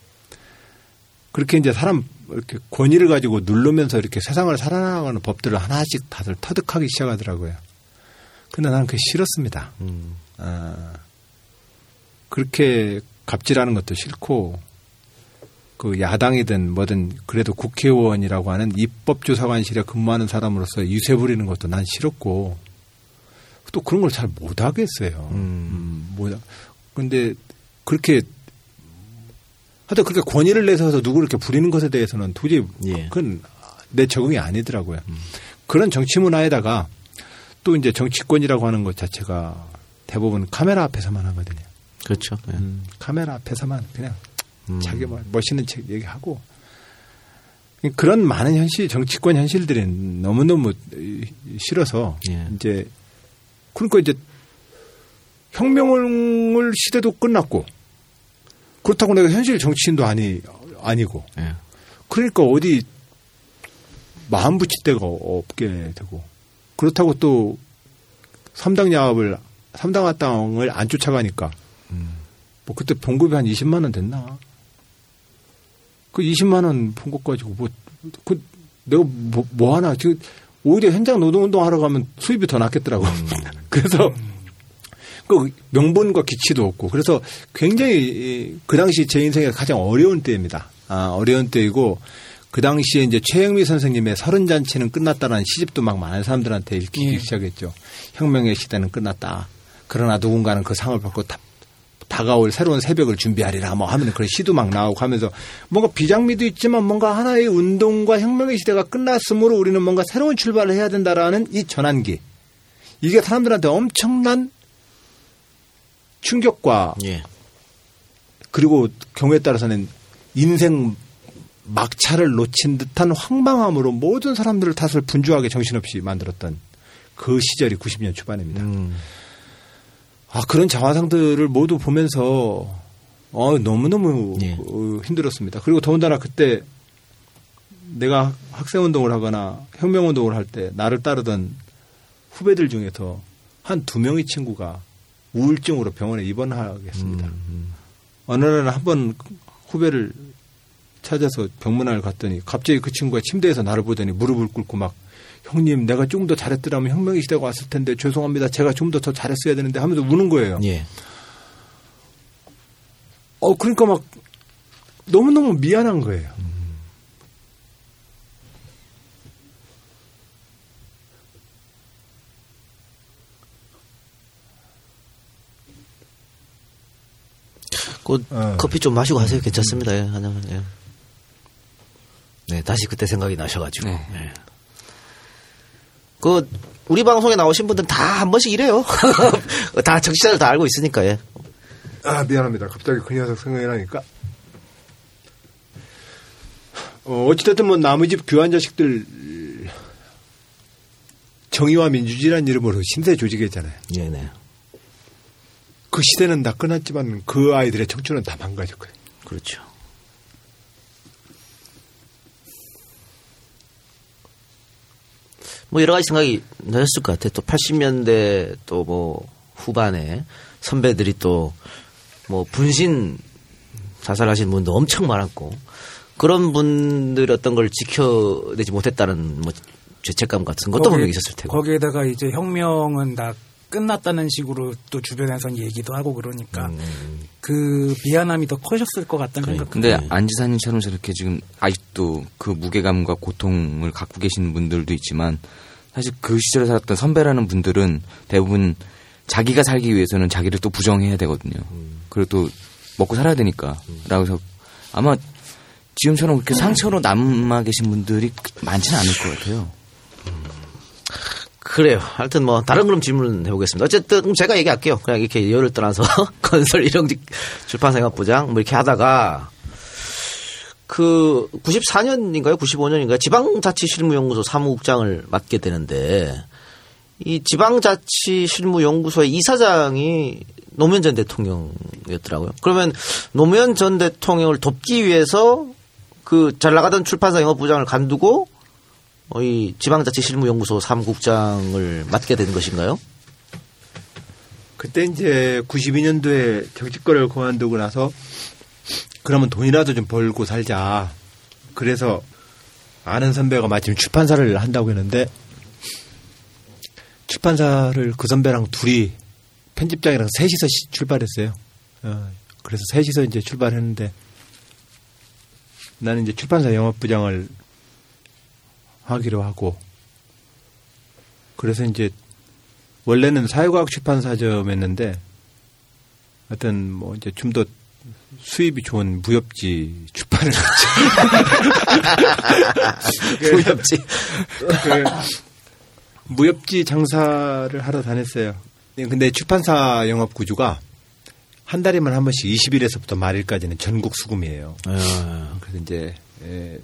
Speaker 2: 그렇게 이제 사람 이렇게 권위를 가지고 누르면서 이렇게 세상을 살아나가는 법들을 하나씩 다들 터득하기 시작하더라고요. 근데 나는 그게 싫었습니다.
Speaker 4: 음.
Speaker 2: 아, 그렇게 갑질하는 것도 싫고 그 야당이든 뭐든 그래도 국회의원이라고 하는 입법조사관실에 근무하는 사람으로서 유세 부리는 것도 난 싫었고 또 그런 걸 잘 못하겠어요. 음, 못. 근데 그렇게 하여튼 그렇게 권위를 내세워서 누구를 이렇게 부리는 것에 대해서는 도저히
Speaker 4: 예.
Speaker 2: 그건 내 적응이 아니더라고요. 그런 정치 문화에다가 또 이제 정치권이라고 하는 것 자체가 대부분 카메라 앞에서만 하거든요.
Speaker 4: 그렇죠. 네.
Speaker 2: 음, 카메라 앞에서만 그냥 자기 뭐 멋있는 책 얘기하고 그런 많은 현실 정치권 현실들이 너무 너무 싫어서
Speaker 4: 예.
Speaker 2: 이제 그러니까 이제 혁명을 시대도 끝났고 그렇다고 내가 현실 정치인도 아니 아니고
Speaker 4: 예.
Speaker 2: 그러니까 어디 마음 붙일 데가 없게 되고 그렇다고 또 삼당 야합을 삼당 합당을 안 쫓아가니까 뭐 그때 봉급이 한 20만 원 됐나? 그 20만 원 본 것 가지고 뭐 그 내가 뭐, 뭐 하나 지금 오히려 현장 노동운동 하러 가면 수입이 더 낫겠더라고. 그래서 그 명분과 기치도 없고 그래서 굉장히 이- 그 당시 제 인생에 가장 어려운 때입니다. 아, 어려운 때이고 그 당시에 이제 최영미 선생님의 서른 잔치는 끝났다라는 시집도 막 많은 사람들한테 읽히기 시작했죠. 혁명의 시대는 끝났다. 그러나 누군가는 그 상을 받고 다, 다가올 새로운 새벽을 준비하리라 뭐 하면 그런 시도 막 나오고 하면서 뭔가 비장미도 있지만 뭔가 하나의 운동과 혁명의 시대가 끝났으므로 우리는 뭔가 새로운 출발을 해야 된다라는 이 전환기. 이게 사람들한테 엄청난 충격과
Speaker 4: 예.
Speaker 2: 그리고 경우에 따라서는 인생 막차를 놓친 듯한 황망함으로 모든 사람들을 탓을 분주하게 정신없이 만들었던 그 시절이 90년 초반입니다.
Speaker 4: 음.
Speaker 2: 아, 그런 자화상들을 모두 보면서 어, 너무 너무
Speaker 4: 예.
Speaker 2: 어, 힘들었습니다. 그리고 더군다나 그때 내가 학생 운동을 하거나 혁명 운동을 할 때 나를 따르던 후배들 중에서 한 두 명의 친구가 우울증으로 병원에 입원하겠습니다. 어느 날은 한번 후배를 찾아서 병문안을 갔더니 갑자기 그 친구가 침대에서 나를 보더니 무릎을 꿇고 막 형님 내가 좀더 잘했더라면 혁명의 시대가 왔을 텐데 죄송합니다. 제가 좀 더 더 잘했어야 되는데 하면서 우는 거예요.
Speaker 4: 예.
Speaker 2: 어 그러니까 막 너무 너무 미안한 거예요.
Speaker 4: 그
Speaker 2: 어.
Speaker 4: 커피 좀 마시고 하세요. 괜찮습니다. 예, 하나만. 예. 네, 다시 그때 생각이 나셔가지고.
Speaker 7: 네.
Speaker 4: 예. 그 우리 방송에 나오신 분들 다 한 번씩 이래요. 다 정치자들 다 알고 있으니까. 예.
Speaker 2: 아 미안합니다. 갑자기 그 녀석 생각이 나니까. 어, 어찌됐든 뭐 남의 집 교환 자식들 정의와 민주주의라는 이름으로 신세 조직했잖아요.
Speaker 4: 예, 네.
Speaker 2: 그 시대는 다 끝났지만 그 아이들의 청춘은 다 망가졌거든요.
Speaker 4: 그렇죠. 뭐 여러 가지 생각이 나셨을 것 같아요. 또 80년대 또 뭐 후반에 선배들이 또 뭐 분신 자살하신 분도 엄청 많았고 그런 분들이 어떤 걸 지켜내지 못했다는 뭐 죄책감 같은 것도 분명히 있었을 테고.
Speaker 8: 거기에다가 이제 혁명은 다 끝났다는 식으로 또 주변에선 얘기도 하고 그러니까
Speaker 4: 음.
Speaker 8: 그 미안함이 더 커졌을 것 같다는 생각.
Speaker 7: 근데 안 지사님처럼 저렇게 지금 아직도 그 무게감과 고통을 갖고 계시는 분들도 있지만 사실 그 시절에 살았던 선배라는 분들은 대부분 자기가 살기 위해서는 자기를 또 부정해야 되거든요. 그리고 또 먹고 살아야 되니까. 라고 해서 아마 지금처럼 그렇게 상처로 남아 계신 분들이 많지는 않을 것 같아요.
Speaker 4: 그래요. 하여튼 뭐 다른 그럼 질문 해보겠습니다. 어쨌든 제가 얘기할게요. 그냥 이렇게 열을 떠나서 건설 일용직 출판사영업부장 뭐 이렇게 하다가 그 94년인가요? 95년인가요? 지방자치실무연구소 사무국장을 맡게 되는데 이 지방자치실무연구소의 이사장이 노무현 전 대통령이었더라고요. 그러면 노무현 전 대통령을 돕기 위해서 그 잘 나가던 출판사 영업부장을 간두고 어, 이 지방자치실무연구소 사무국장을 맡게 된 것인가요?
Speaker 2: 그때 이제 92년도에 정치권을 그만두고 나서 그러면 돈이라도 좀 벌고 살자. 그래서 아는 선배가 마침 출판사를 한다고 했는데 출판사를 그 선배랑 둘이 편집장이랑 셋이서 시- 출발했어요. 어, 그래서 셋이서 이제 출발했는데 나는 이제 출판사 영업부장을 하기로 하고 그래서 이제 원래는 사회과학 출판사점이었는데 하여튼 뭐 이제 좀 더 수입이 좋은 무협지 출판을 했죠.
Speaker 4: 무협지.
Speaker 2: 그 무협지 장사를 하러 다녔어요. 근데 출판사 영업 구조가 한 달이면 한 번씩 20일에서부터 말일까지는 전국 수금이에요.
Speaker 4: 아,
Speaker 2: 그래서 이제 에,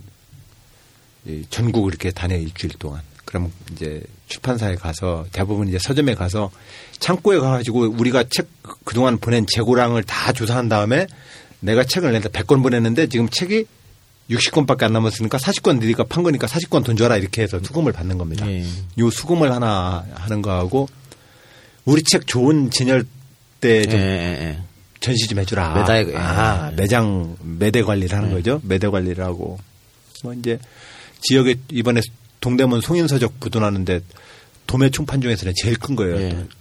Speaker 2: 이 전국을 이렇게 다녀 일주일 동안. 그럼 이제 출판사에 가서 대부분 이제 서점에 가서 창고에 가가지고 우리가 책 그동안 보낸 재고량을 다 조사한 다음에 내가 책을 낸다 100권 보냈는데 지금 책이 60권밖에 안 남았으니까 40권 네가 판 거니까 40권 돈 줘라 이렇게 해서 수금을 받는 겁니다.
Speaker 4: 예.
Speaker 2: 요 수금을 하나 하는 거하고 우리 책 좋은 진열 때좀
Speaker 4: 예, 예, 예.
Speaker 2: 전시 좀 해주라.
Speaker 4: 매달, 예.
Speaker 2: 아, 매장 매대 관리를 하는 거죠. 매대 관리를 하고 뭐 이제 지역에 이번에 동대문 송인서적 부도나는데 도매 총판 중에서는 제일 큰 거예요.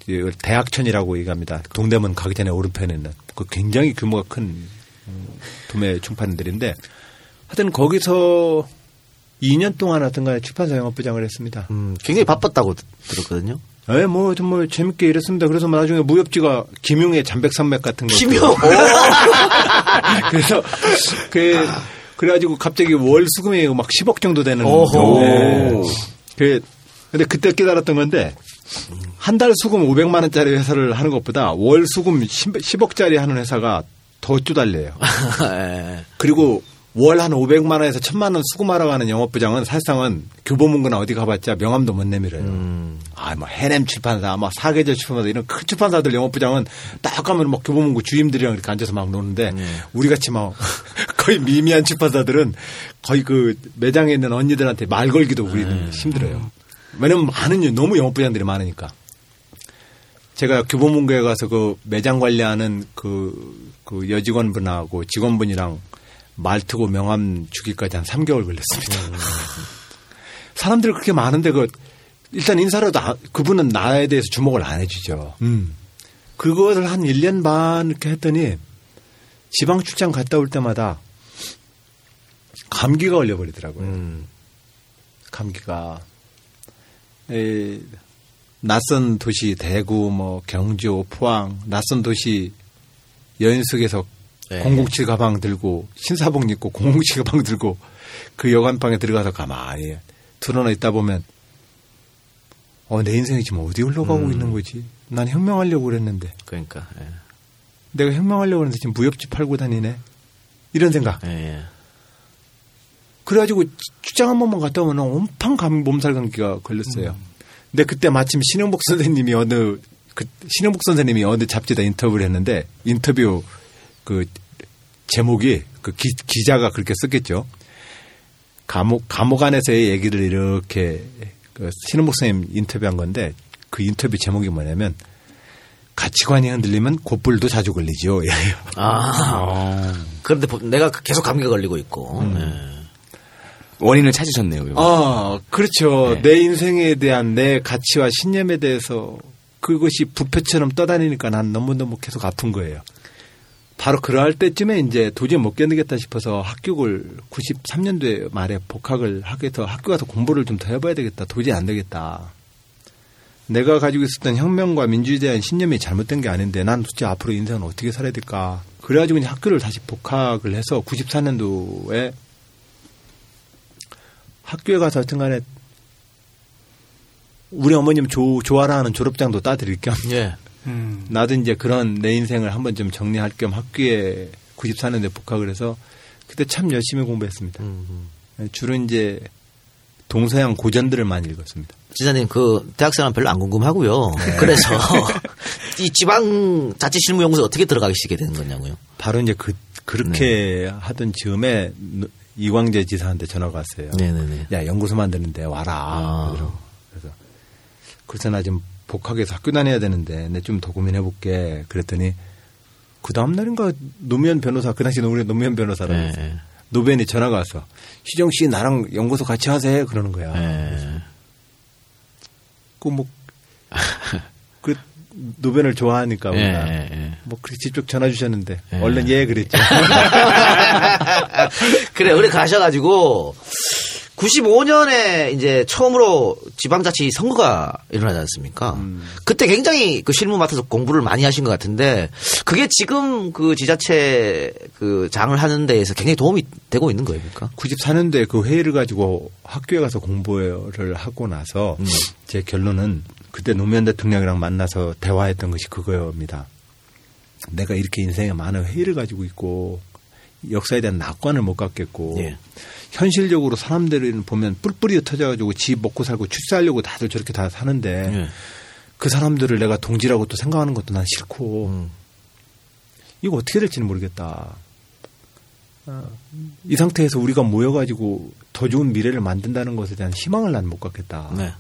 Speaker 4: 예.
Speaker 2: 대학천이라고 얘기합니다. 동대문 가기 전에 오른편에 있는 그 굉장히 규모가 큰 음, 도매 총판들인데 하여튼 거기서 2년 동안 하여튼간에 출판사 영업부장을 했습니다.
Speaker 4: 음, 굉장히 바빴다고 드- 들었거든요.
Speaker 2: 예, 뭐 정말 재밌게 일했습니다. 그래서 뭐 나중에 무협지가 김용의 잠백산맥 같은 거.
Speaker 4: 김용!
Speaker 2: 그래서 그 그래가지고 갑자기 월 수금이 막 10억 정도 되는. 네. 그 근데 그때 깨달았던 건데 한 달 수금 500만 원짜리 회사를 하는 것보다 월 수금 10, 억짜리 하는 회사가 더 쪼달려요.
Speaker 4: 예.
Speaker 2: 그리고 월 한 500만 원에서 1000만 원 수금하러 가는 영업부장은 사실상은 교보문고나 어디 가봤자 명함도 못 내밀어요.
Speaker 4: 음.
Speaker 2: 아, 뭐 해냄 출판사, 뭐 사계절 출판사 이런 큰 출판사들 영업부장은 딱 가면 막 교보문고 주임들이랑 이렇게 앉아서 막 노는데 우리 같이 막 거의 미미한 출판사들은 거의 그 매장에 있는 언니들한테 말 걸기도 우리 는 힘들어요. 왜냐면 많은 너무 영업부장들이 많으니까. 제가 교보문고에 가서 그 매장 관리하는 그, 그 여직원분하고 직원분이랑 말트고 명함 주기까지 한 3개월 걸렸습니다. 사람들 그렇게 많은데 그 일단 인사라도 아- 그분은 나에 대해서 주목을 안 해주죠. 음. 그것을 한 1년 반 이렇게 했더니 지방 출장 갔다 올 때마다 감기가 걸려버리더라고요. 감기가 에, 낯선 도시 대구 뭐 경주 포항 낯선 도시 여행 속에서
Speaker 4: 네.
Speaker 2: 007 가방 들고 신사복 입고 007 가방 들고 그 여관방에 들어가서 가만히 드러나 있다 보면 어 내 인생이 지금 어디 흘러가고
Speaker 4: 음.
Speaker 2: 있는 거지? 난 혁명하려고 그랬는데
Speaker 4: 그러니까. 예.
Speaker 2: 내가 혁명하려고 했는데 지금 무협지 팔고 다니네. 이런 생각.
Speaker 4: 예, 예.
Speaker 2: 그래가지고 출장 한 번만 갔다 오면 온팡 감, 몸살 감기가 걸렸어요. 근데 그때 마침 신영복 선생님이 어느 그 신영복 선생님이 어느 잡지에다 인터뷰를 했는데 인터뷰 그 제목이 그 기, 기자가 그렇게 썼겠죠. 감옥 감옥 안에서의 얘기를 이렇게 그 신영복 선생님 인터뷰한 건데 그 인터뷰 제목이 뭐냐면 가치관이 흔들리면 곧불도 자주 걸리죠. 이래요.
Speaker 4: 아. 그런데 보- 내가 계속 감기가 걸리고 있고. 예.
Speaker 7: 원인을 찾으셨네요. 여기.
Speaker 2: 아, 그렇죠.
Speaker 7: 네.
Speaker 2: 내 인생에 대한 내 가치와 신념에 대해서 그것이 부패처럼 떠다니니까 난 너무너무 계속 아픈 거예요. 바로 그러할 때쯤에 이제 도저히 못 견디겠다 싶어서 학교를 93년도에 말에 복학을 하게 해서 학교 가서 공부를 좀 더 해봐야 되겠다. 도저히 안 되겠다. 내가 가지고 있었던 혁명과 민주주의에 대한 신념이 잘못된 게 아닌데 난 도대체 앞으로 인생을 어떻게 살아야 될까. 그래가지고 이제 학교를 다시 복학을 해서 94년도에 학교에 가서 하여튼 간에 우리 어머님 조, 좋아라 하는 졸업장도 따드릴 겸
Speaker 4: 예.
Speaker 8: 음.
Speaker 2: 나도 이제 그런 내 인생을 한번 좀 정리할 겸 학교에 94년도에 복학을 해서 그때 참 열심히 공부했습니다. 주로 이제 동서양 고전들을 많이 읽었습니다.
Speaker 4: 지사님 그 대학생은 별로 안 궁금하고요.
Speaker 2: 네.
Speaker 4: 그래서 이 지방 자치 실무 연구소 어떻게 들어가시게 된 거냐고요.
Speaker 2: 바로 이제 그 그렇게 하던 즈음에 이광재 지사한테 전화가 왔어요.
Speaker 4: 네네네.
Speaker 2: 야 연구소 만드는데 와라.
Speaker 4: 아.
Speaker 2: 그래서 그래서 나 지금 복학해서 학교 다녀야 되는데 내 좀 더 고민해 볼게. 그랬더니 그 다음 날인가 노무현 변호사 그 당시 우리 노무현 변호사라
Speaker 4: 네.
Speaker 2: 네. 노변이 전화가 왔어. 희정 씨 나랑 연구소 같이 하세요. 그러는 거야.
Speaker 4: 예.
Speaker 2: 그뭐 그 노변을 좋아하니까
Speaker 4: 예,
Speaker 2: 우리가
Speaker 4: 예, 예.
Speaker 2: 뭐 그렇게 직접 전화 주셨는데
Speaker 4: 예.
Speaker 2: 얼른 예 그랬죠.
Speaker 4: 그래, 우리 가셔가지고 95년에 이제 처음으로 지방자치 선거가 일어나지 않습니까? 그때 굉장히 그 실무 맡아서 공부를 많이 하신 것 같은데 그게 지금 그 지자체 그 장을 하는 데에서 굉장히 도움이 되고 있는 그러니까?
Speaker 2: 94년도에 그 회의를 가지고 학교에 가서 공부를 하고 나서
Speaker 4: 음.
Speaker 2: 제 결론은 그때 노무현 대통령이랑 만나서 대화했던 것이 그거입니다. 내가 이렇게 인생에 많은 회의를 가지고 있고 역사에 대한 낙관을 못 갖겠고
Speaker 4: 예.
Speaker 2: 현실적으로 사람들을 보면 뿔뿔이 터져가지고 집 먹고 살고 출세하려고 다들 저렇게 다 사는데
Speaker 4: 예.
Speaker 2: 그 사람들을 내가 동지라고 또 생각하는 것도 난 싫고
Speaker 4: 음.
Speaker 2: 이거 어떻게 될지는 모르겠다. 아, 이 상태에서 우리가 모여가지고 더 좋은 미래를 만든다는 것에 대한 희망을 난 못 갖겠다.
Speaker 4: 네.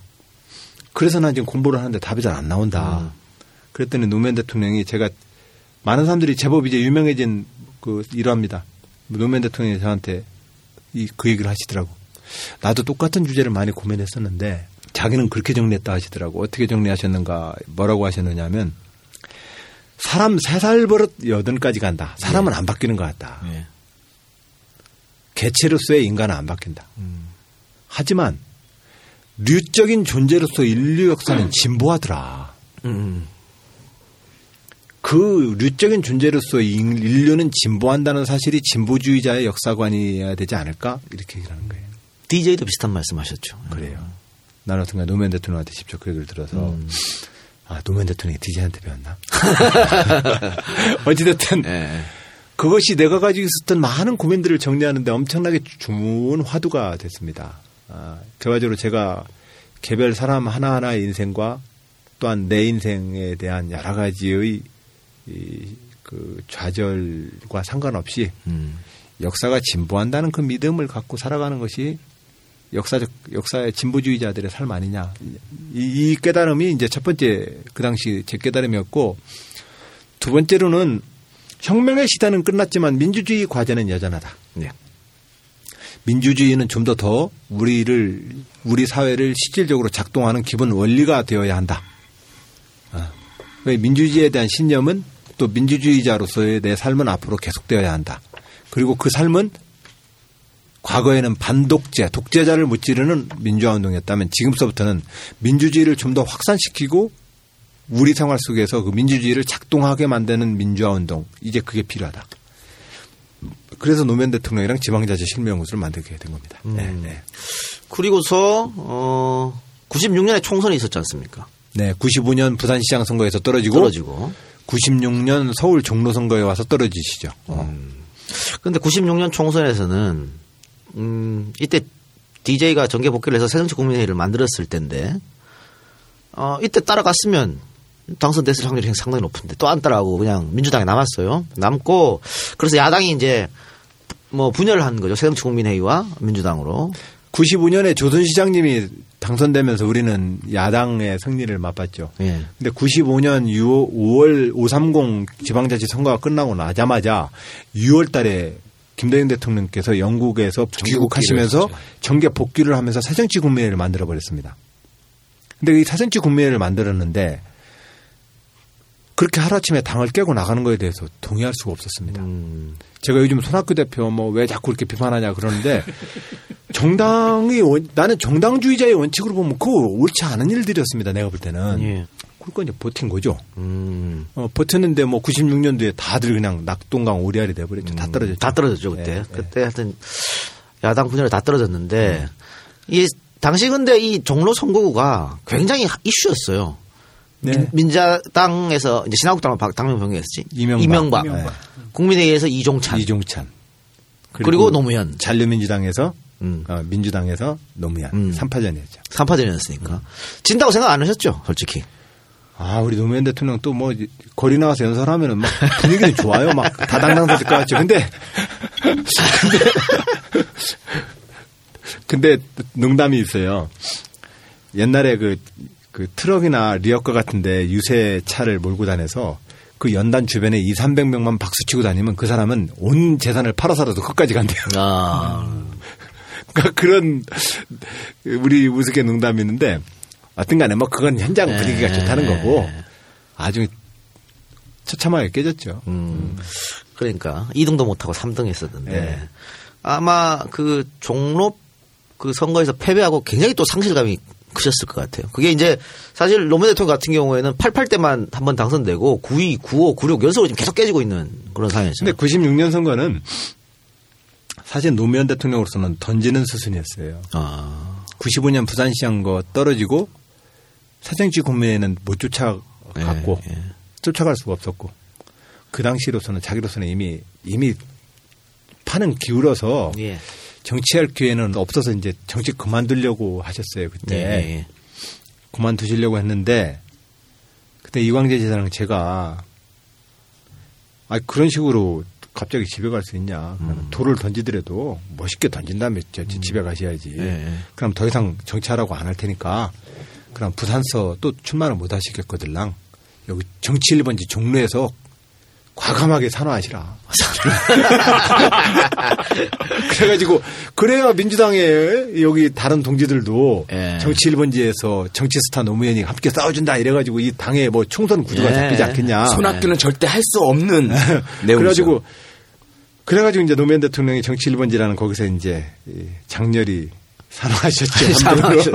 Speaker 2: 그래서 난 지금 공부를 하는데 답이 잘 안 나온다.
Speaker 4: 음.
Speaker 2: 그랬더니 노무현 대통령이 제가 많은 사람들이 제법 이제 유명해진 그 일화입니다. 노무현 대통령이 저한테 이, 그 얘기를 하시더라고. 나도 똑같은 주제를 많이 고민했었는데 자기는 그렇게 정리했다 하시더라고. 어떻게 정리하셨는가 뭐라고 하셨느냐 하면 사람 세 살 버릇 여든까지 간다. 사람은 안 바뀌는 것 같다.
Speaker 4: 예.
Speaker 2: 개체로서의 인간은 안 바뀐다.
Speaker 4: 음.
Speaker 2: 하지만 류적인 존재로서 인류 역사는 진보하더라.
Speaker 4: 음.
Speaker 2: 그 류적인 존재로서 인- 인류는 진보한다는 사실이 진보주의자의 역사관이어야 되지 않을까? 이렇게 얘기를 하는 거예요.
Speaker 4: DJ도 비슷한 말씀 하셨죠.
Speaker 2: 그래요. 나는 순간 노무현 대통령한테 직접 그 얘기를 들어서
Speaker 4: 음.
Speaker 2: 아 노무현 대통령이 DJ한테 배웠나? 어찌됐든
Speaker 4: 예.
Speaker 2: 그것이 내가 가지고 있었던 많은 고민들을 정리하는데 엄청나게 좋은 화두가 됐습니다. 아, 결과적으로 제가 개별 사람 하나하나의 인생과 또한 내 인생에 대한 여러 가지의 이, 그 좌절과 상관없이
Speaker 4: 음.
Speaker 2: 역사가 진보한다는 그 믿음을 갖고 살아가는 것이 역사적 역사의 진보주의자들의 삶 아니냐 이, 이 깨달음이 이제 첫 번째 그 당시 제 깨달음이었고 두 번째로는 혁명의 시대는 끝났지만 민주주의 과제는 여전하다.
Speaker 4: 네.
Speaker 2: 민주주의는 좀더더 우리를 우리 사회를 실질적으로 작동하는 기본 원리가 되어야 한다. 아, 왜 민주주의에 대한 신념은 또 민주주의자로서의 내 삶은 앞으로 계속되어야 한다. 그리고 그 삶은 과거에는 반독재, 독재자를 무찌르는 민주화 운동이었다면 지금서부터는 민주주의를 좀 더 확산시키고 우리 생활 속에서 그 민주주의를 작동하게 만드는 민주화 운동 이제 그게 필요하다. 그래서 노무현 대통령이랑 지방자치 실명구를 만들게 된 겁니다. 네, 네.
Speaker 4: 그리고서 어 96년에 총선이 있었지 않습니까?
Speaker 2: 네, 95년 부산시장 선거에서 떨어지고,
Speaker 4: 떨어지고.
Speaker 2: 96년 서울 종로 선거에 와서 떨어지시죠.
Speaker 4: 근데 96년 총선에서는 음 이때 DJ가 정계 복귀를 해서 새정치 국민회의를 만들었을 때인데 어 이때 따라갔으면 당선됐을 확률이 상당히 높은데 또 안 따라가고 그냥 민주당에 남았어요. 남고 그래서 야당이 이제 뭐 분열을 한 거죠. 새정치 국민회의와 민주당으로.
Speaker 2: 95년에 조선 시장님이 당선되면서 우리는 야당의 승리를 맛봤죠.
Speaker 4: 예.
Speaker 2: 근데 95년 6월, 5월 530 지방자치 선거가 끝나고 나자마자 6월 달에 김대중 대통령께서 영국에서 귀국하시면서. 정계 복귀를 하면서 새정치 국민회를 만들어 버렸습니다. 근데 이 새정치 국민회를 만들었는데 그렇게 하루아침에 당을 깨고 나가는 거에 대해서 동의할 수가 없었습니다.
Speaker 4: 음.
Speaker 2: 제가 요즘 손학규 대표 뭐 왜 자꾸 이렇게 비판하냐 그러는데 정당이 원- 나는 정당주의자의 원칙으로 보면 그거 옳지 않은 일들이었습니다. 내가 볼 때는.
Speaker 4: 예.
Speaker 2: 그러니까 이제 버틴 거죠.
Speaker 4: 음.
Speaker 2: 어, 버텼는데 뭐 96년도에 다들 그냥 낙동강 오리알이 돼버렸죠. 다 떨어졌죠.
Speaker 4: 다 떨어졌죠 그때.
Speaker 2: 예, 예.
Speaker 4: 그때 하여튼 야당 분열이 다 떨어졌는데 이 당시 근데 이 종로 선거구가 굉장히 이슈였어요.
Speaker 2: 네.
Speaker 4: 민, 자당에서 이제 신한국당은 박- 당명 변경했지.
Speaker 2: 이명박.
Speaker 4: 이명박.
Speaker 2: 이명박.
Speaker 4: 국민회의에서 이종찬.
Speaker 2: 이종찬.
Speaker 4: 그리고, 노무현.
Speaker 2: 잔류민주당에서
Speaker 4: 음.
Speaker 2: 어, 민주당에서 노무현.
Speaker 4: 음.
Speaker 2: 삼 3파전이었죠.
Speaker 4: 3파전이었으니까. 진다고 생각 안 하셨죠, 솔직히.
Speaker 2: 아, 우리 노무현 대통령 또 뭐 거리 나와서 연설하면은 막 분위기는 좋아요. 막 다당당될 것 같죠. 근데 근데 근데 농담이 있어요. 옛날에 그, 그 트럭이나 리어카 같은데 유세 차를 몰고 다녀서 그 연단 주변에 2, 300명만 박수 치고 다니면 그 사람은 온 재산을 팔아서라도 끝까지 간대요.
Speaker 4: 아.
Speaker 2: 그러니까 그런 우리 우스개 농담이 있는데 어떤 간에 뭐 그건 현장 분위기가
Speaker 4: 네.
Speaker 2: 좋다는 거고 아주 처참하게 깨졌죠.
Speaker 4: 음. 그러니까 2등도 못하고 3등 했었는데
Speaker 2: 네.
Speaker 4: 아마 그 종로 그 선거에서 패배하고 굉장히 또 상실감이 크셨을 것 같아요. 그게 이제 사실 노무현 대통령 같은 경우에는 88 때만 한 번 당선되고 92, 95, 96 연속으로 지금 계속 깨지고 있는 그런 상황이죠.
Speaker 2: 근데 96년 선거는 사실 노무현 대통령으로서는 던지는 수순이었어요.
Speaker 4: 아,
Speaker 2: 95년 부산시장 거 떨어지고 사정치 국민회는 못 쫓아갔고
Speaker 4: 예, 예.
Speaker 2: 쫓아갈 수가 없었고 그 당시로서는 자기로서는 이미 이미 판은 기울어서
Speaker 4: 예.
Speaker 2: 정치할 기회는 없어서 이제 정치 그만두려고 하셨어요 그때.
Speaker 4: 예, 예.
Speaker 2: 그만두시려고 했는데 그때 이광재 지사랑 제가 아 그런 식으로 갑자기 집에 갈 수 있냐. 그러면 돌을 던지더라도 멋있게 던진다며 저- 저 집에 가셔야지.
Speaker 4: 예, 예.
Speaker 2: 그럼 더 이상 정치하라고 안 할 테니까 그럼 부산서 또 출마를 못 하시겠거들랑 여기 정치 1번지 종로에서 과감하게 산화하시라. 그래가지고 그래야 민주당의 여기 다른 동지들도
Speaker 4: 예.
Speaker 2: 정치 1번지에서 정치 스타 노무현이 함께 싸워준다 이래가지고 이 당의 뭐 총선 구도가
Speaker 4: 예.
Speaker 2: 잡히지 않겠냐.
Speaker 7: 손학규는 절대 할 수 없는 내용이죠.
Speaker 2: 그래가지고 그래가지고 이제 노무현 대통령이 정치 1번지라는 거기서 이제 이 장렬히 산화하셨죠.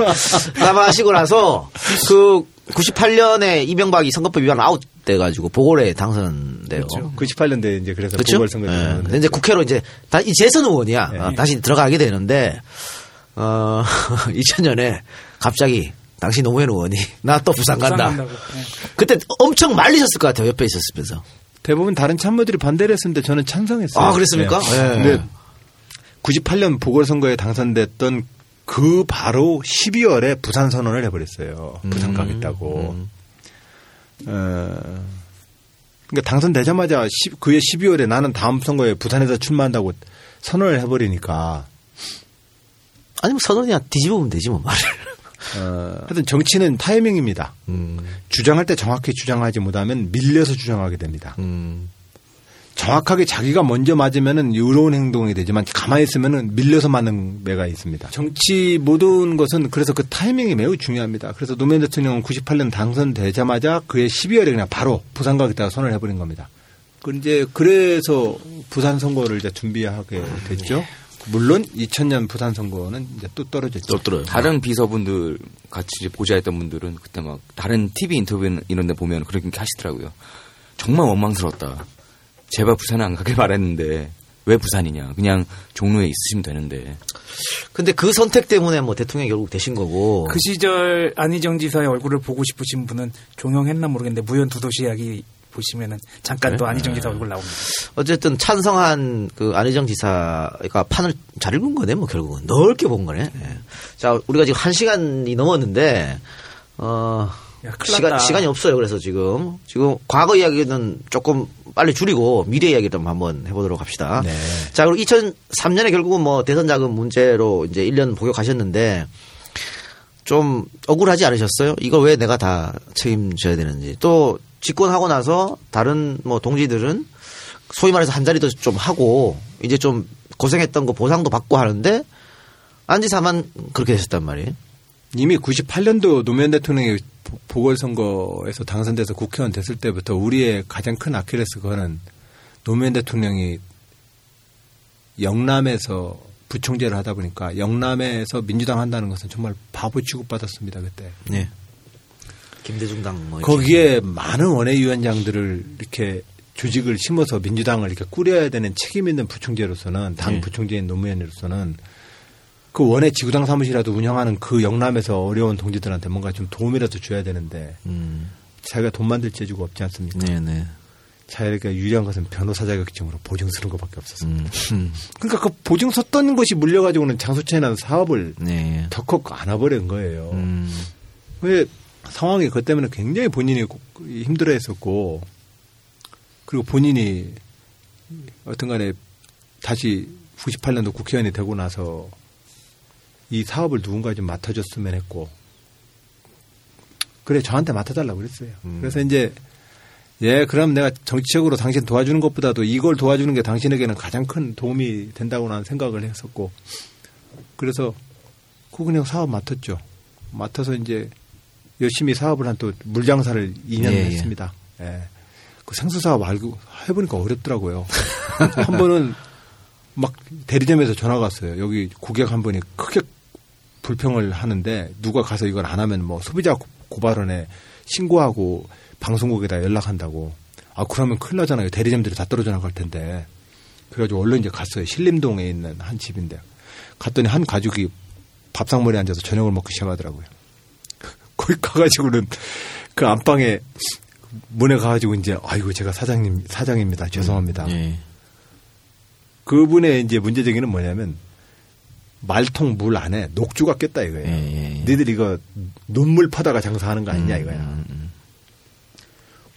Speaker 4: 사망하시고 나서 그 98년에 이명박이 선거법 위반 아웃 돼가지고 보궐에 당선돼요.
Speaker 2: 98년대 이제 그래서
Speaker 4: 그렇죠?
Speaker 2: 보궐선거
Speaker 4: 예.
Speaker 2: 때
Speaker 4: 근데 이제 국회로 이제 다, 이 재선 의원이야.
Speaker 2: 예.
Speaker 4: 어, 다시 들어가게 되는데 어 2000년에 갑자기 당시 노무현 의원이 나 또 부산 간다.
Speaker 8: 부산. 예.
Speaker 4: 그때 엄청 말리셨을 것 같아요. 옆에 있었으면서.
Speaker 2: 대부분 다른 참모들이 반대를 했었는데 저는 찬성했어요.
Speaker 4: 아, 그랬습니까?
Speaker 2: 네.
Speaker 4: 예.
Speaker 2: 근데 98년 보궐선거에 당선됐던 그 바로 12월에 부산 선언을 해버렸어요. 부산
Speaker 4: 음.
Speaker 2: 가겠다고. 어, 그러니까 당선되자마자 10, 그해 12월에 나는 다음 선거에 부산에서 출마한다고 선언을 해버리니까
Speaker 4: 아니 면 선언이야 뒤집으면 되지 뭐 말을.
Speaker 2: 어, 하여튼 정치는 타이밍입니다.
Speaker 4: 음,
Speaker 2: 주장할 때 정확히 주장하지 못하면 밀려서 주장하게 됩니다.
Speaker 4: 음.
Speaker 2: 정확하게 자기가 먼저 맞으면은 의로운 행동이 되지만 가만히 있으면은 밀려서 맞는 매가 있습니다. 정치 모든 것은 그래서 그 타이밍이 매우 중요합니다. 그래서 노무현 대통령은 98년 당선되자마자 그해 12월에 그냥 바로 부산 가겠다가 손을 해버린 겁니다. 그 이제 그래서 부산 선거를 이제 준비하게 됐죠. 물론 2000년 부산 선거는 이제 또 떨어졌죠.
Speaker 4: 또 떨어요.
Speaker 7: 다른 비서분들 같이 이제 보좌했던 분들은 그때 막 다른 TV 인터뷰 이런 데 보면 그렇게 하시더라고요. 정말 원망스럽다. 제발 부산에 안 가길 바랬는데 왜 부산이냐. 그냥 종로에 있으시면 되는데.
Speaker 4: 근데 그 선택 때문에 뭐 대통령이 결국 되신 거고.
Speaker 8: 그 시절 안희정 지사의 얼굴을 보고 싶으신 분은 종영했나 모르겠는데 무연 두 도시 이야기 보시면은 잠깐 또 안희정 지사 얼굴 나옵니다.
Speaker 4: 어쨌든 찬성한 그 안희정 지사가 판을 잘 읽은 거네, 뭐 결국은 넓게 본 거네. 예. 자, 우리가 지금 한 시간이 넘었는데 어
Speaker 8: 야,
Speaker 4: 시간
Speaker 8: 났다.
Speaker 4: 시간이 없어요. 그래서 지금 지금 과거 이야기는 조금 빨리 줄이고 미래 이야기를 좀 한번 해보도록 합시다.
Speaker 2: 네.
Speaker 4: 자, 그리고 2003년에 결국은 뭐 대선 자금 문제로 이제 1년 복역하셨는데 좀 억울하지 않으셨어요? 이걸 왜 내가 다 책임져야 되는지. 또 집권하고 나서 다른 뭐 동지들은 소위 말해서 한 자리도 좀 하고 이제 좀 고생했던 거 보상도 받고 하는데 안지사만 그렇게 되셨단 말이에요.
Speaker 2: 이미 98년도 노무현 대통령이 보- 보궐선거에서 당선돼서 국회의원 됐을 때부터 우리의 가장 큰 아킬레스 건은 노무현 대통령이 영남에서 부총재를 하다 보니까 영남에서 민주당 한다는 것은 정말 바보 취급받았습니다 그때.
Speaker 4: 네. 김대중 당 뭐
Speaker 2: 거기에 많은 원외위원장들을 이렇게 조직을 심어서 민주당을 이렇게 꾸려야 되는 책임 있는 부총재로서는 당
Speaker 4: 네.
Speaker 2: 부총재인 노무현으로서는 그 원외 지구당 사무실이라도 운영하는 그 영남에서 어려운 동지들한테 뭔가 좀 도움이라도 줘야 되는데
Speaker 4: 음.
Speaker 2: 자기가 돈 만들 재주가 없지 않습니까?
Speaker 4: 네네.
Speaker 2: 자기가 유리한 것은 변호사 자격증으로 보증 쓰는 것밖에 없었습니다.
Speaker 4: 음. 음.
Speaker 2: 그러니까 그 보증 썼던 것이 물려가지고는 장수채나 사업을
Speaker 4: 네.
Speaker 2: 덜컥 안아버린 거예요.
Speaker 4: 음.
Speaker 2: 왜 상황이 그것 때문에 굉장히 본인이 고- 힘들어했었고 그리고 본인이 어떤 간에 다시 98년도 국회의원이 되고 나서 이 사업을 누군가 좀 맡아줬으면 했고 그래 저한테 맡아달라고 그랬어요. 그래서 이제 예 그럼 내가 정치적으로 당신 도와주는 것보다도 이걸 도와주는 게 당신에게는 가장 큰 도움이 된다고 나는 생각을 했었고 그래서 그 그냥 사업 맡았죠. 맡아서 이제 열심히 사업을 한 또 물장사를 2년
Speaker 4: 예, 예.
Speaker 2: 했습니다. 예. 그 생수 사업 알고 해보니까 어렵더라고요. 한 번은 막 대리점에서 전화가 왔어요. 여기 고객 한 분이 크게 불평을 하는데 누가 가서 이걸 안 하면 뭐 소비자 고- 고발원에 신고하고 방송국에다 연락한다고. 아 그러면 큰일 나잖아요. 대리점들이 다 떨어져 나갈 텐데. 그래가지고 얼른 이제 갔어요. 신림동에 있는 한 집인데 갔더니 한 가족이 밥상머리에 앉아서 저녁을 먹기 시작하더라고요. 거기 가가지고는 그 안방에 문에 가가지고 이제 아이고 제가 사장님 사장입니다 죄송합니다.
Speaker 4: 예.
Speaker 2: 그분의 이제 문제제기는 뭐냐면 말통 물 안에 녹주가 꼈다 이거예요.
Speaker 4: 예, 예, 예.
Speaker 2: 니들 이거 논물 파다가 장사하는 거 아니냐 이거야.
Speaker 4: 음,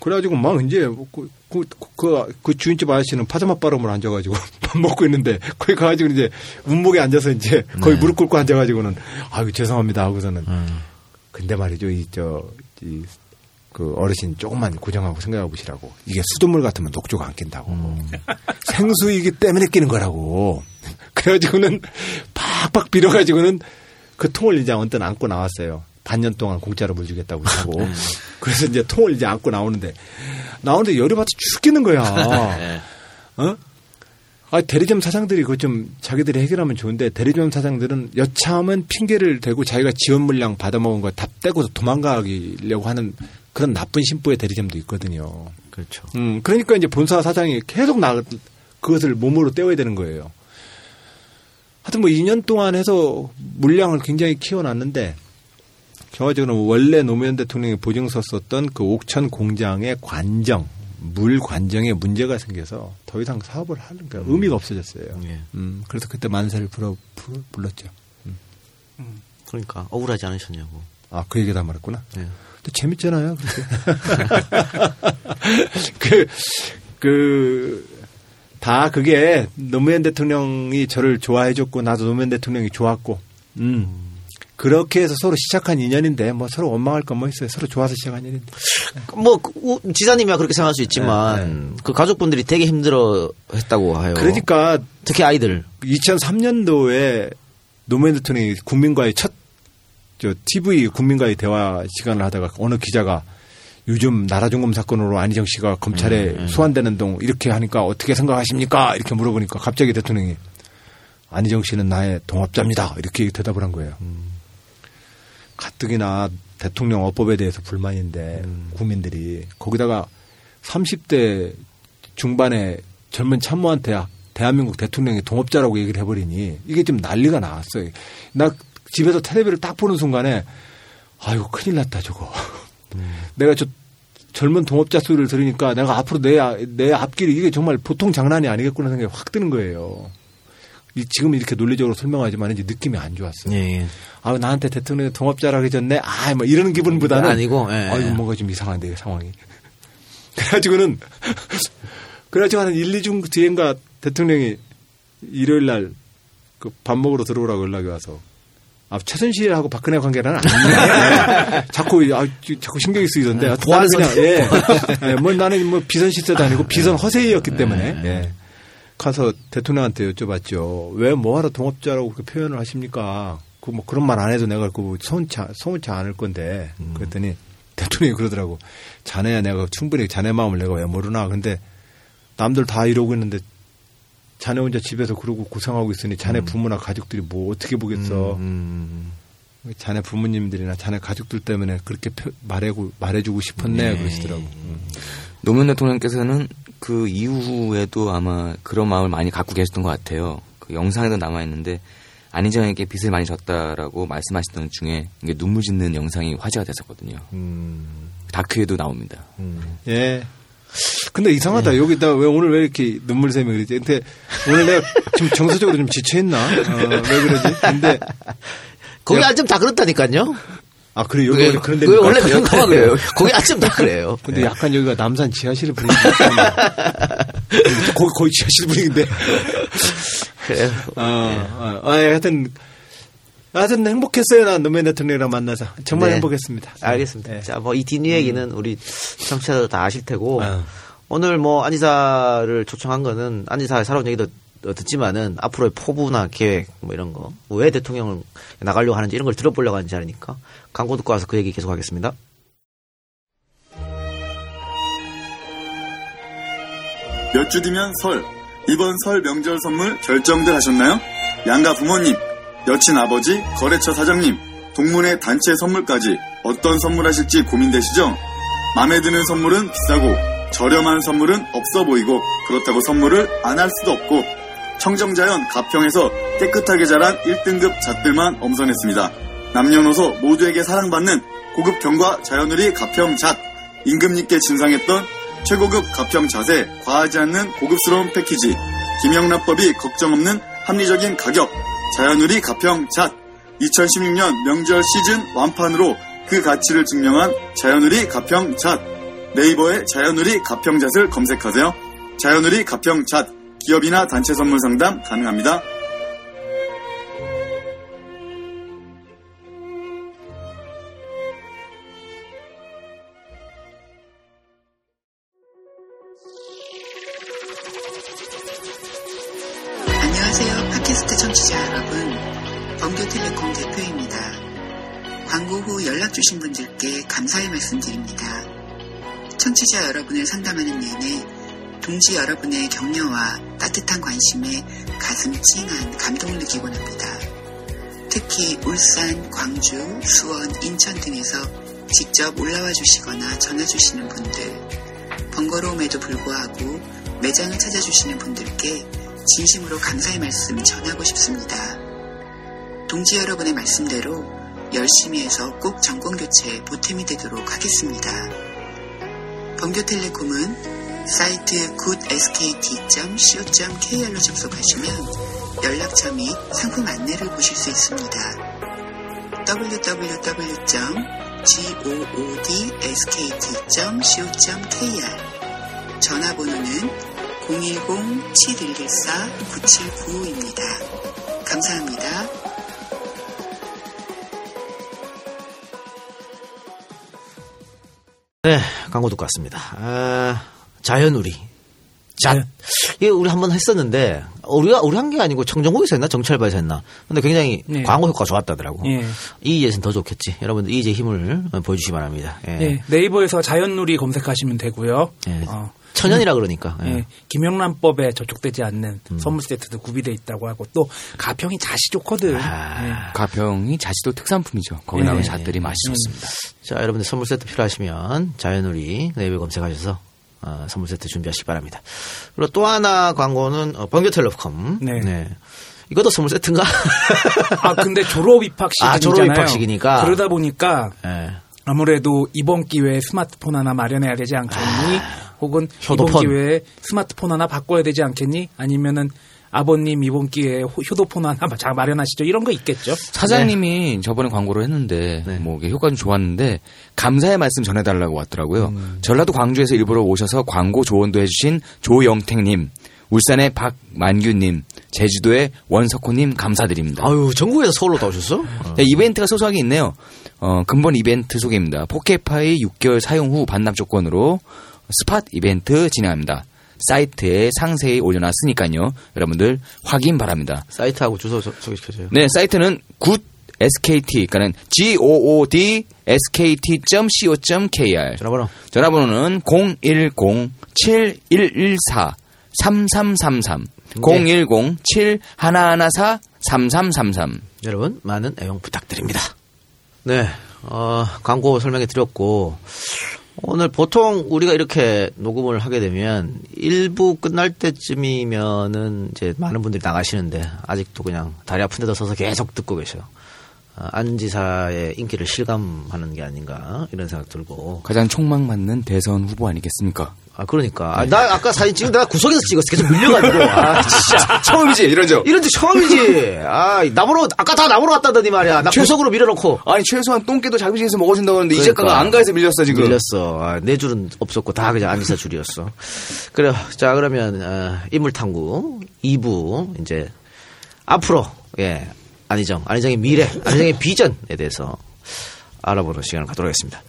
Speaker 2: 그래가지고 막 이제 그, 그, 그, 그 주인집 아저씨는 파자마 바람을 앉아가지고 밥 먹고 있는데 거기 가가지고 이제 운목에 앉아서 이제 거기
Speaker 4: 네.
Speaker 2: 무릎 꿇고 앉아가지고는 아이고 죄송합니다 하고서는
Speaker 4: 음.
Speaker 2: 근데 말이죠 이저 이 그 어르신 조금만 고정하고 생각해 보시라고 이게 수돗물 같으면 녹조가 안 낀다고
Speaker 4: 음.
Speaker 2: 생수이기 때문에 끼는 거라고 그래가지고는 팍팍 빌어가지고는 그 통을 이제 언뜻 안고 나왔어요 반년 동안 공짜로 물 주겠다고 하고
Speaker 4: 음.
Speaker 2: 그래서 이제 통을 이제 안고 나오는데 나오는데 열이 받아 죽겠는 거야
Speaker 4: 예.
Speaker 2: 어? 아, 대리점 사장들이 그거 좀 자기들이 해결하면 좋은데 대리점 사장들은 여차하면 핑계를 대고 자기가 지원 물량 받아먹은 거 다 떼고서 도망가려고 하는 그런 나쁜 심보의 대리점도 있거든요.
Speaker 4: 그렇죠.
Speaker 2: 음, 그러니까 이제 본사 사장이 계속 나, 그것을 몸으로 때워야 되는 거예요. 하여튼 뭐 2년 동안 해서 물량을 굉장히 키워놨는데 결과적으로 원래 노무현 대통령이 보증 썼었던 그 옥천 공장의 관정, 물 관정에 문제가 생겨서 더 이상 사업을 하는 그 의미가 없어졌어요.
Speaker 4: 예.
Speaker 2: 음, 그래서 그때 만세를 불어, 불- 불렀죠.
Speaker 4: 그러니까 억울하지 않으셨냐고.
Speaker 2: 아, 그 얘기 다 말했구나.
Speaker 4: 예.
Speaker 2: 또 재밌잖아요. 그, 그, 다 그게 노무현 대통령이 저를 좋아해줬고, 나도 노무현 대통령이 좋았고, 음. 그렇게 해서 서로 시작한 인연인데 뭐 서로 원망할 건 뭐 있어요. 서로 좋아서 시작한 인연인데.
Speaker 4: 뭐 그, 우- 지사님이야 그렇게 생각할 수 있지만 그 가족분들이 되게 힘들어했다고 해요.
Speaker 2: 그러니까
Speaker 4: 특히 아이들.
Speaker 2: 2003년도에 노무현 대통령이 국민과의 첫, 저, TV 국민과의 대화 시간을 하다가 어느 기자가 요즘 나라중금 사건으로 안희정 씨가 검찰에 소환되는 동 이렇게 하니까 어떻게 생각하십니까? 이렇게 물어보니까 갑자기 대통령이 안희정 씨는 나의 동업자입니다. 이렇게 대답을 한 거예요. 가뜩이나 대통령 어법에 대해서 불만인데 국민들이 거기다가 30대 중반에 젊은 참모한테 대한민국 대통령이 동업자라고 얘기를 해버리니 이게 좀 난리가 나왔어요. 나 집에서 텔레비를 딱 보는 순간에 아이고 큰일 났다 저거. 내가 저 젊은 동업자 소리를 들으니까 내가 앞으로 내, 아- 내 앞길이 이게 정말 보통 장난이 아니겠구나 생각이 확 드는 거예요. 이- 지금 이렇게 논리적으로 설명하지만 이제 느낌이 안 좋았어요.
Speaker 4: 예, 예.
Speaker 2: 아 나한테 대통령이 동업자라고 해줬네. 아, 뭐 이런 기분보다는
Speaker 4: 아니고, 예, 예.
Speaker 2: 뭔가 좀 이상한데 상황이. 그래가지고는 그래가지고 한 1, 2중 뒤엔가 대통령이 일요일 날 그 밥 먹으러 들어오라고 연락이 와서 아 최순실하고 박근혜 관계는 아닌데 자꾸 아, 자꾸 신경이 쓰이던데 아, 나는 그냥 예. 예, 뭐 나는 뭐 비선 실세도 아니고 비선 허세이였기 때문에 예. 가서 대통령한테 여쭤봤죠. 왜 뭐하러 동업자라고 그렇게 표현을 하십니까? 그 뭐 그런 말 안 해도 내가 그 서운치, 서운치 않을 건데. 그랬더니 대통령이 그러더라고. 자네야 내가 충분히 자네 마음을 내가 왜 모르나. 근데 남들 다 이러고 있는데 자네 혼자 집에서 그러고 고생하고 있으니 자네 부모나 가족들이 뭐 어떻게 보겠어.
Speaker 4: 음,
Speaker 2: 자네 부모님들이나 자네 가족들 때문에 그렇게 표- 말해고, 말해주고 싶었네. 그러시더라고. 음.
Speaker 7: 노무현 대통령께서는 그 이후에도 아마 그런 마음을 많이 갖고 계셨던 것 같아요. 그 영상에도 남아 있는데 안희정에게 빚을 많이 졌다라고 말씀하시던 중에 이게 눈물 짓는 영상이 화제가 됐었거든요. 다큐에도 나옵니다.
Speaker 2: 예. 근데 이상하다.
Speaker 4: 네.
Speaker 2: 여기다 왜 오늘 왜 이렇게 눈물샘이 그러지? 근데 오늘 내가 지금 정서적으로 좀 지쳐있나? 어, 왜 그러지? 근데
Speaker 4: 거기 앉으면 다 그렇다니까요.
Speaker 2: 아 그래 여기 원래 그런 데
Speaker 4: 그게 원래 명가가 그래요. 거기 앉으면 다 그래요.
Speaker 2: 근데 약간 여기가 남산 지하실 분위기인데 거기 거의 지하실 분위기인데.
Speaker 4: 그래요.
Speaker 2: 아, 아, 아, 예, 하여튼 하여튼 행복했어요. 난 노무현 대통령이랑 만나서 정말
Speaker 4: 네.
Speaker 2: 행복했습니다.
Speaker 4: 알겠습니다.
Speaker 2: 예.
Speaker 4: 자, 뭐 이 뒷이야기는 우리 청취자들 다 아실 테고
Speaker 2: 아.
Speaker 4: 오늘 뭐 안지사를 초청한 거는 안지사의 살아온 얘기도 듣지만은 앞으로의 포부나 계획 뭐 이런 거 왜 대통령을 나가려고 하는지 이런 걸 들어보려고 하는지 아니까 광고 듣고 와서 그 얘기 계속 하겠습니다.
Speaker 9: 몇 주 뒤면 설. 이번 설 명절 선물 결정들 하셨나요? 양가 부모님, 여친 아버지, 거래처 사장님, 동문회 단체 선물까지 어떤 선물 하실지 고민되시죠? 마음에 드는 선물은 비싸고 저렴한 선물은 없어 보이고 그렇다고 선물을 안 할 수도 없고 청정자연 가평에서 깨끗하게 자란 1등급 잣들만 엄선했습니다. 남녀노소 모두에게 사랑받는 고급 경과 자연우리 가평 잣. 임금님께 진상했던 최고급 가평 잣에 과하지 않는 고급스러운 패키지. 김영란법이 걱정 없는 합리적인 가격. 자연우리 가평 잣. 2016년 명절 시즌 완판으로 그 가치를 증명한 자연우리 가평 잣 네이버에 자연우리 가평 잣을 검색하세요. 자연우리 가평 잣 기업이나 단체 선물 상담 가능합니다.
Speaker 3: 안녕하세요. 팟캐스트 청취자 여러분. 범교텔레콤 대표입니다. 광고 후 연락 주신 분들께 감사의 말씀 드립니다. 청취자 여러분을 상담하는 내내 동지 여러분의 격려와 따뜻한 관심에 가슴 찡한 감동을 느끼곤 합니다. 특히 울산, 광주, 수원, 인천 등에서 직접 올라와 주시거나 전화 주시는 분들, 번거로움에도 불구하고 매장을 찾아주시는 분들께 진심으로 감사의 말씀 전하고 싶습니다. 동지 여러분의 말씀대로 열심히 해서 꼭 정권 교체에 보탬이 되도록 하겠습니다. 범교텔레콤은 사이트 goodskt.co.kr로 접속하시면 연락처 및 상품 안내를 보실 수 있습니다. www.goodskt.co.kr 전화번호는 010-7114-9795입니다. 감사합니다.
Speaker 4: 네, 광고 듣고 왔습니다. 아, 자연우리. 자, 이게 우리 한 번 했었는데, 우리가, 우리 한 게 아니고 청정국에서 했나? 정찰바에서 했나? 근데 굉장히
Speaker 8: 네.
Speaker 4: 광고 효과가 좋았다더라고.
Speaker 8: 예.
Speaker 4: 이제는 더 좋겠지. 여러분들 이제 힘을 보여주시기 바랍니다. 예.
Speaker 8: 예, 네이버에서 자연누리 검색하시면 되고요.
Speaker 4: 예.
Speaker 8: 어,
Speaker 4: 천연이라 그러니까. 예.
Speaker 8: 예, 김영란법에 저촉되지 않는 선물 세트도 구비돼 있다고 하고 또 가평이 자시 좋거든.
Speaker 4: 아.
Speaker 7: 가평이 자시도 특산품이죠. 거기
Speaker 8: 예.
Speaker 7: 나오는 잣들이 맛이 좋습니다.
Speaker 4: 자, 여러분들 선물 세트 필요하시면 자연우리 네이버 검색하셔서 어, 선물 세트 준비하시기 바랍니다. 그리고 또 하나 광고는 어, 번개텔레콤.
Speaker 8: 네.
Speaker 4: 이것도 선물 세트인가?
Speaker 8: 아 근데 졸업 입학식이잖아요.
Speaker 4: 아, 졸업 입학식이니까.
Speaker 8: 그러다 보니까
Speaker 4: 예.
Speaker 8: 아무래도 이번 기회에 스마트폰 하나 마련해야 되지 않겠니? 혹은
Speaker 4: 효도폰.
Speaker 8: 이번 기회에 스마트폰 하나 바꿔야 되지 않겠니? 아니면은 아버님 이번 기회에 호- 효도폰 하나 마- 자 마련하시죠. 이런 거 있겠죠.
Speaker 7: 사장님이 저번에 광고를 했는데
Speaker 4: 네.
Speaker 7: 뭐 이게 효과는 좋았는데 감사의 말씀 전해달라고 왔더라고요.
Speaker 4: 음.
Speaker 7: 전라도 광주에서 일부러 오셔서 광고 조언도 해주신 조영택님, 울산의 박만규님, 제주도의 원석호님 감사드립니다.
Speaker 4: 아유, 전국에서 서울로 다 오셨어?
Speaker 7: 네, 이벤트가 소소하게 있네요. 어, 근본 이벤트 소개입니다. 포켓파이 6개월 사용 후 반납 조건으로 스팟 이벤트 진행합니다. 사이트에 상세히 올려놨으니까요. 여러분들 확인 바랍니다.
Speaker 4: 사이트하고 주소 소- 소개시켜줘요.
Speaker 7: 네, 사이트는 good SKT, 그러니까 g o o d skt.co.kr.
Speaker 4: 전화번호.
Speaker 7: 전화번호는 010-7114-3333.
Speaker 4: 네.
Speaker 7: 010-7114-3333.
Speaker 4: 여러분, 많은 애용 부탁드립니다. 네, 어, 광고 설명해 드렸고, 오늘 보통 우리가 이렇게 녹음을 하게 되면, 일부 끝날 때쯤이면은 이제 많은 분들이 나가시는데, 아직도 그냥 다리 아픈 데도 서서 계속 듣고 계셔요. 어, 안 지사의 인기를 실감하는 게 아닌가, 이런 생각 들고.
Speaker 7: 가장 촉망받는 대선 후보 아니겠습니까?
Speaker 4: 아, 그러니까. 아, 나 아까 사진 찍은 내가 구석에서 찍었어. 계속 밀려가지고. 아, 진짜.
Speaker 7: 처음이지, 이런죠?
Speaker 4: 이런 데 처음이지. 아, 나무로, 아까 다 나무로 갔다더니 말이야. 나
Speaker 7: 최-
Speaker 4: 구석으로 밀어놓고.
Speaker 7: 아니, 최소한 똥개도 자비지에서 먹어준다고 하는데 이제
Speaker 4: 그러니까.
Speaker 7: 가가 안가에서 밀렸어, 지금.
Speaker 4: 밀렸어. 아, 내 줄은 없었고 다 그냥 안지사 줄이었어. 그래요. 자 그러면 어, 인물탐구 2부 이제 앞으로 예 안희정, 안희정의 미래, 안희정의 비전에 대해서 알아보는 시간을 갖도록 하겠습니다.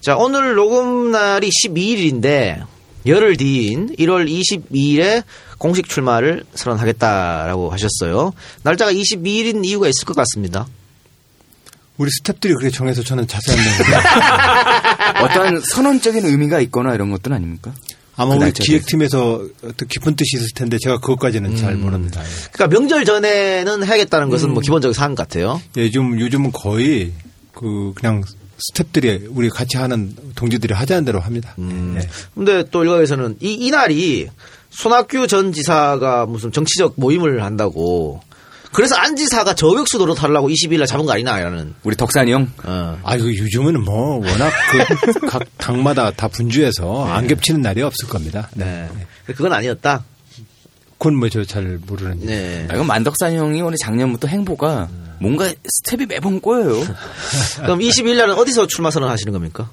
Speaker 4: 자 오늘 녹음 날이 12일인데 열흘 뒤인 1월 22일에 공식 출마를 선언하겠다라고 하셨어요. 날짜가 22일인 이유가 있을 것 같습니다.
Speaker 2: 우리 스탭들이 그렇게 정해서 저는 자세한 내용
Speaker 7: 어떤 선언적인 의미가 있거나 이런 것들은 아닙니까?
Speaker 2: 아마
Speaker 7: 그
Speaker 2: 우리 기획팀에서 어떤 깊은 뜻이 있을 텐데 제가 그것까지는 잘 모릅니다.
Speaker 4: 그러니까 명절 전에는 해야겠다는 것은 뭐 기본적인 사안 같아요.
Speaker 2: 예, 요즘 요즘은 거의 그 그냥 스탭들이 우리 같이 하는 동지들이 하자는 대로 합니다. 예.
Speaker 4: 근데 또 일각에서는 이, 이 날이 손학규 전 지사가 무슨 정치적 모임을 한다고 그래서 안 지사가 저격수 노릇 하려고 20일 날 잡은 거 아니나라는
Speaker 7: 우리 덕산이 형.
Speaker 4: 어.
Speaker 2: 아, 이거 요즘은 뭐 워낙 그 각 당마다 다 분주해서 안 겹치는 날이 없을 겁니다. 네.
Speaker 4: 근데 그건 아니었다.
Speaker 2: 그건 뭐 저 잘 모르는.
Speaker 4: 네.
Speaker 7: 아, 이건 만덕산이 형이 오늘 작년부터 행보가 뭔가 스텝이 매번 꼬여요.
Speaker 4: 그럼 20일 날은 어디서 출마 선언 하시는 겁니까?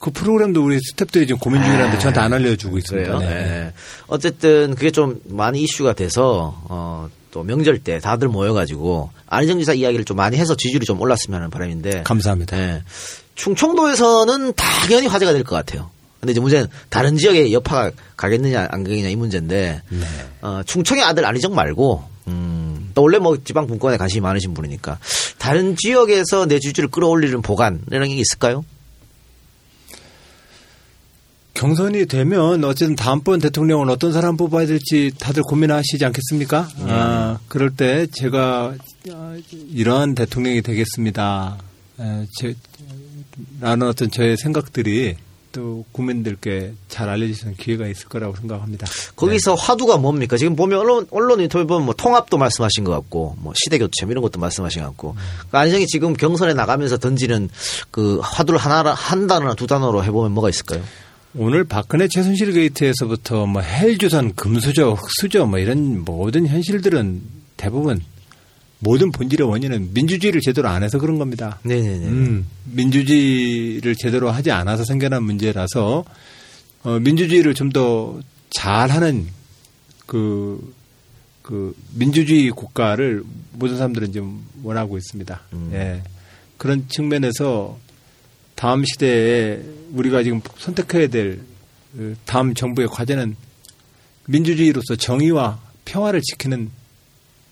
Speaker 2: 그 프로그램도 우리 스탭들이 지금 고민 중이라는데 저한테 안 알려주고 있습니다.
Speaker 4: 그래요.
Speaker 2: 네.
Speaker 4: 네. 어쨌든 그게 좀 많이 이슈가 돼서 어, 또 명절 때 다들 모여가지고 안희정 지사 이야기를 좀 많이 해서 지지율이 좀 올랐으면 하는 바람인데
Speaker 2: 감사합니다.
Speaker 4: 네. 충청도에서는 당연히 화제가 될 것 같아요. 근데 이제 문제는 다른 지역에 여파가 가겠느냐 안 가겠느냐 이 문제인데
Speaker 2: 네.
Speaker 4: 어, 충청의 아들 안희정 말고 음, 또 원래 뭐 지방 분권에 관심이 많으신 분이니까 다른 지역에서 내 지지율을 끌어올리는 보관 이런 게 있을까요?
Speaker 2: 경선이 되면 어쨌든 다음번 대통령은 어떤 사람 뽑아야 될지 다들 고민하시지 않겠습니까? 아, 그럴 때 제가 아, 이러한 대통령이 되겠습니다. 에, 제, 라는 어떤 저의 생각들이 또 국민들께 잘 있는 기회가 있을 거라고 생각합니다.
Speaker 4: 거기서 화두가 뭡니까? 지금 보면 언론, 언론 인터뷰 보면 뭐 통합도 말씀하신 것 같고, 뭐 시대 교체 이런 것도 말씀하신 것 같고, 그러니까 안희정이 지금 경선에 나가면서 던지는 그 화두를 하나, 한 단어나 두 단어로 해보면 뭐가 있을까요?
Speaker 2: 오늘 박근혜 최순실 게이트에서부터 뭐 헬조선 금수저 흑수저 뭐 이런 모든 현실들은 대부분 모든 본질의 원인은 민주주의를 제대로 안 해서 그런 겁니다.
Speaker 4: 네네네.
Speaker 2: 음, 민주주의를 제대로 하지 않아서 생겨난 문제라서 어, 민주주의를 좀 더 잘하는 그, 그 민주주의 국가를 모든 사람들은 좀 원하고 있습니다. 예. 그런 측면에서 다음 시대에 우리가 지금 선택해야 될그 다음 정부의 과제는 민주주의로서 정의와 평화를 지키는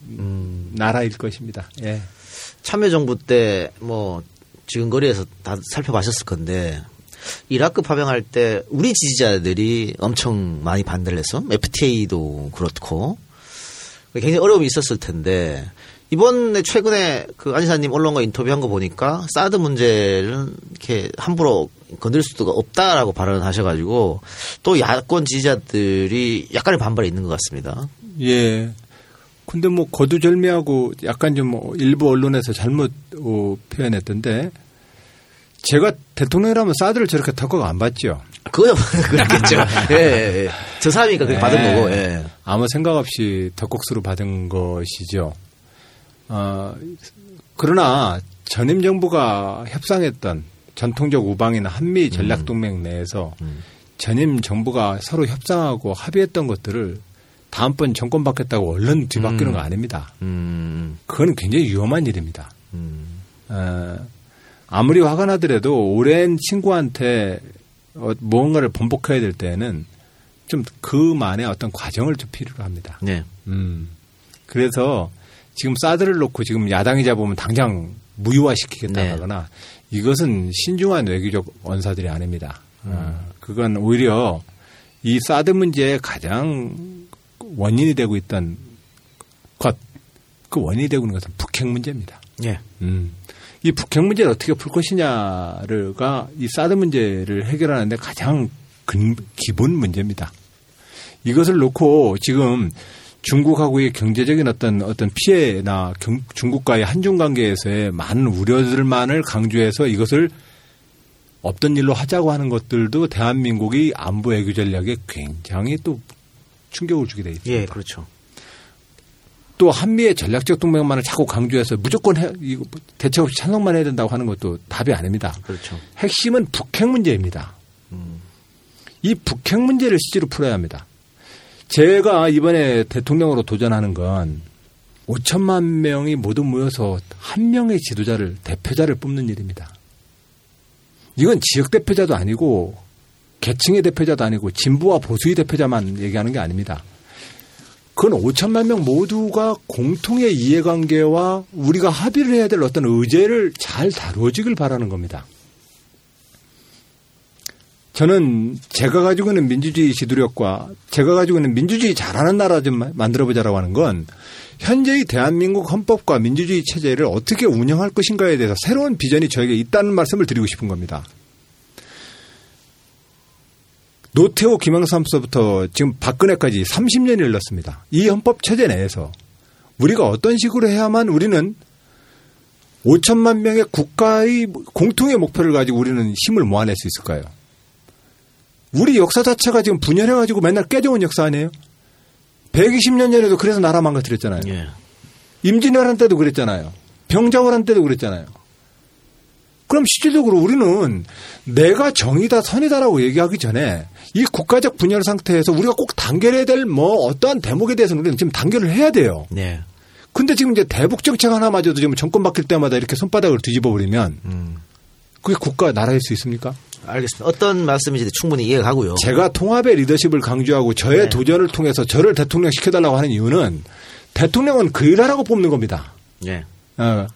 Speaker 2: 나라일 것입니다. 예.
Speaker 4: 참여정부 때 뭐 지금 거리에서 다 살펴보셨을 건데 이라크 파병할 때 우리 지지자들이 엄청 많이 반대를 했어. FTA도 그렇고 굉장히 어려움이 있었을 텐데 이번에 최근에 그 안지사님 언론과 인터뷰한 거 보니까 사드 문제를 이렇게 함부로 건들 수가 없다라고 발언을 하셔가지고 또 야권 지지자들이 약간의 반발이 있는 것 같습니다.
Speaker 2: 예. 근데 뭐 거두절미하고 약간 좀 뭐 일부 언론에서 잘못 어, 표현했던데 제가 대통령이라면 사드를 저렇게 턱하고 안 받죠.
Speaker 4: 그거야 그렇겠죠. 예, 예, 예. 저 사람이니까 그렇게 받은
Speaker 2: 네.
Speaker 4: 거고. 예.
Speaker 2: 아무 생각 없이 덕국수로 받은 것이죠. 어, 그러나 전임 정부가 협상했던 전통적 우방이나 한미 전략 동맹 내에서 전임 정부가 서로 협상하고 합의했던 것들을 다음번 정권 받겠다고 얼른 뒤바뀌는
Speaker 4: 음.
Speaker 2: 거 아닙니다.
Speaker 4: 음,
Speaker 2: 그거는 굉장히 위험한 일입니다.
Speaker 4: 음.
Speaker 2: 어, 아무리 화가 나더라도 오랜 친구한테 어, 무언가를 번복해야 될 때는 좀 그만의 어떤 과정을 좀 필요로 합니다.
Speaker 4: 네.
Speaker 2: 음. 그래서 지금 사드를 놓고 지금 야당이 잡으면 당장 무효화시키겠다
Speaker 4: 네.
Speaker 2: 이것은 신중한 외교적 언사들이 아닙니다. 어, 그건 오히려 이 사드 문제의 가장 원인이 되고 있던 것, 그 원인이 되고 있는 것은 북핵 문제입니다.
Speaker 4: 예.
Speaker 2: 음. 이 북핵 문제를 어떻게 풀 것이냐가 이 사드 문제를 해결하는데 가장 근, 기본 문제입니다. 이것을 놓고 지금 중국하고의 경제적인 어떤 어떤 피해나 경- 중국과의 한중 관계에서의 많은 우려들만을 강조해서 이것을 없던 일로 하자고 하는 것들도 대한민국이 안보 외교 전략에 굉장히 또 충격을 주게 돼 있습니다.
Speaker 4: 예, 그렇죠.
Speaker 2: 또 한미의 전략적 동맹만을 자꾸 강조해서 무조건 해, 이거 대책 없이 찬성만 해야 된다고 하는 것도 답이 아닙니다.
Speaker 4: 그렇죠.
Speaker 2: 핵심은 북핵 문제입니다. 이 북핵 문제를 실제로 풀어야 합니다. 제가 이번에 대통령으로 도전하는 건 5천만 명이 모두 모여서 한 명의 지도자를 대표자를 뽑는 일입니다. 이건 지역 대표자도 아니고 계층의 대표자도 아니고 진보와 보수의 대표자만 얘기하는 게 아닙니다. 그건 5천만 명 모두가 공통의 이해관계와 우리가 합의를 해야 될 어떤 의제를 잘 다루어지길 바라는 겁니다. 저는 제가 가지고 있는 민주주의 지도력과 제가 가지고 있는 민주주의 잘하는 나라 좀 만들어보자라고 하는 건 현재의 대한민국 헌법과 민주주의 체제를 어떻게 운영할 것인가에 대해서 새로운 비전이 저에게 있다는 말씀을 드리고 싶은 겁니다. 노태우 김영삼서부터 지금 박근혜까지 30년이 흘렀습니다. 이 헌법 체제 내에서 우리가 어떤 식으로 해야만 우리는 5천만 명의 국가의 공통의 목표를 가지고 우리는 힘을 모아낼 수 있을까요? 우리 역사 자체가 지금 분열해가지고 맨날 깨져온 역사 아니에요? 120년 전에도 그래서 나라 망가뜨렸잖아요.
Speaker 4: 예.
Speaker 2: 임진왜란 때도 그랬잖아요. 병자호란 때도 그랬잖아요. 그럼 실질적으로 우리는 내가 정의다 선이다라고 얘기하기 전에 이 국가적 분열 상태에서 우리가 꼭 단결해야 될 뭐 어떠한 대목에 대해서는 우리는 지금 단결을 해야 돼요.
Speaker 4: 네.
Speaker 2: 근데 지금 이제 대북 정책 하나마저도 지금 정권 바뀔 때마다 이렇게 손바닥을 뒤집어 버리면 그게 국가 나라일 수 있습니까?
Speaker 4: 알겠습니다. 어떤 말씀인지 충분히 이해가 가고요.
Speaker 2: 제가 통합의 리더십을 강조하고 저의
Speaker 4: 네.
Speaker 2: 도전을 통해서 저를 대통령 시켜달라고 하는 이유는 대통령은 그 일하라고 뽑는 겁니다.
Speaker 4: 예.
Speaker 2: 어.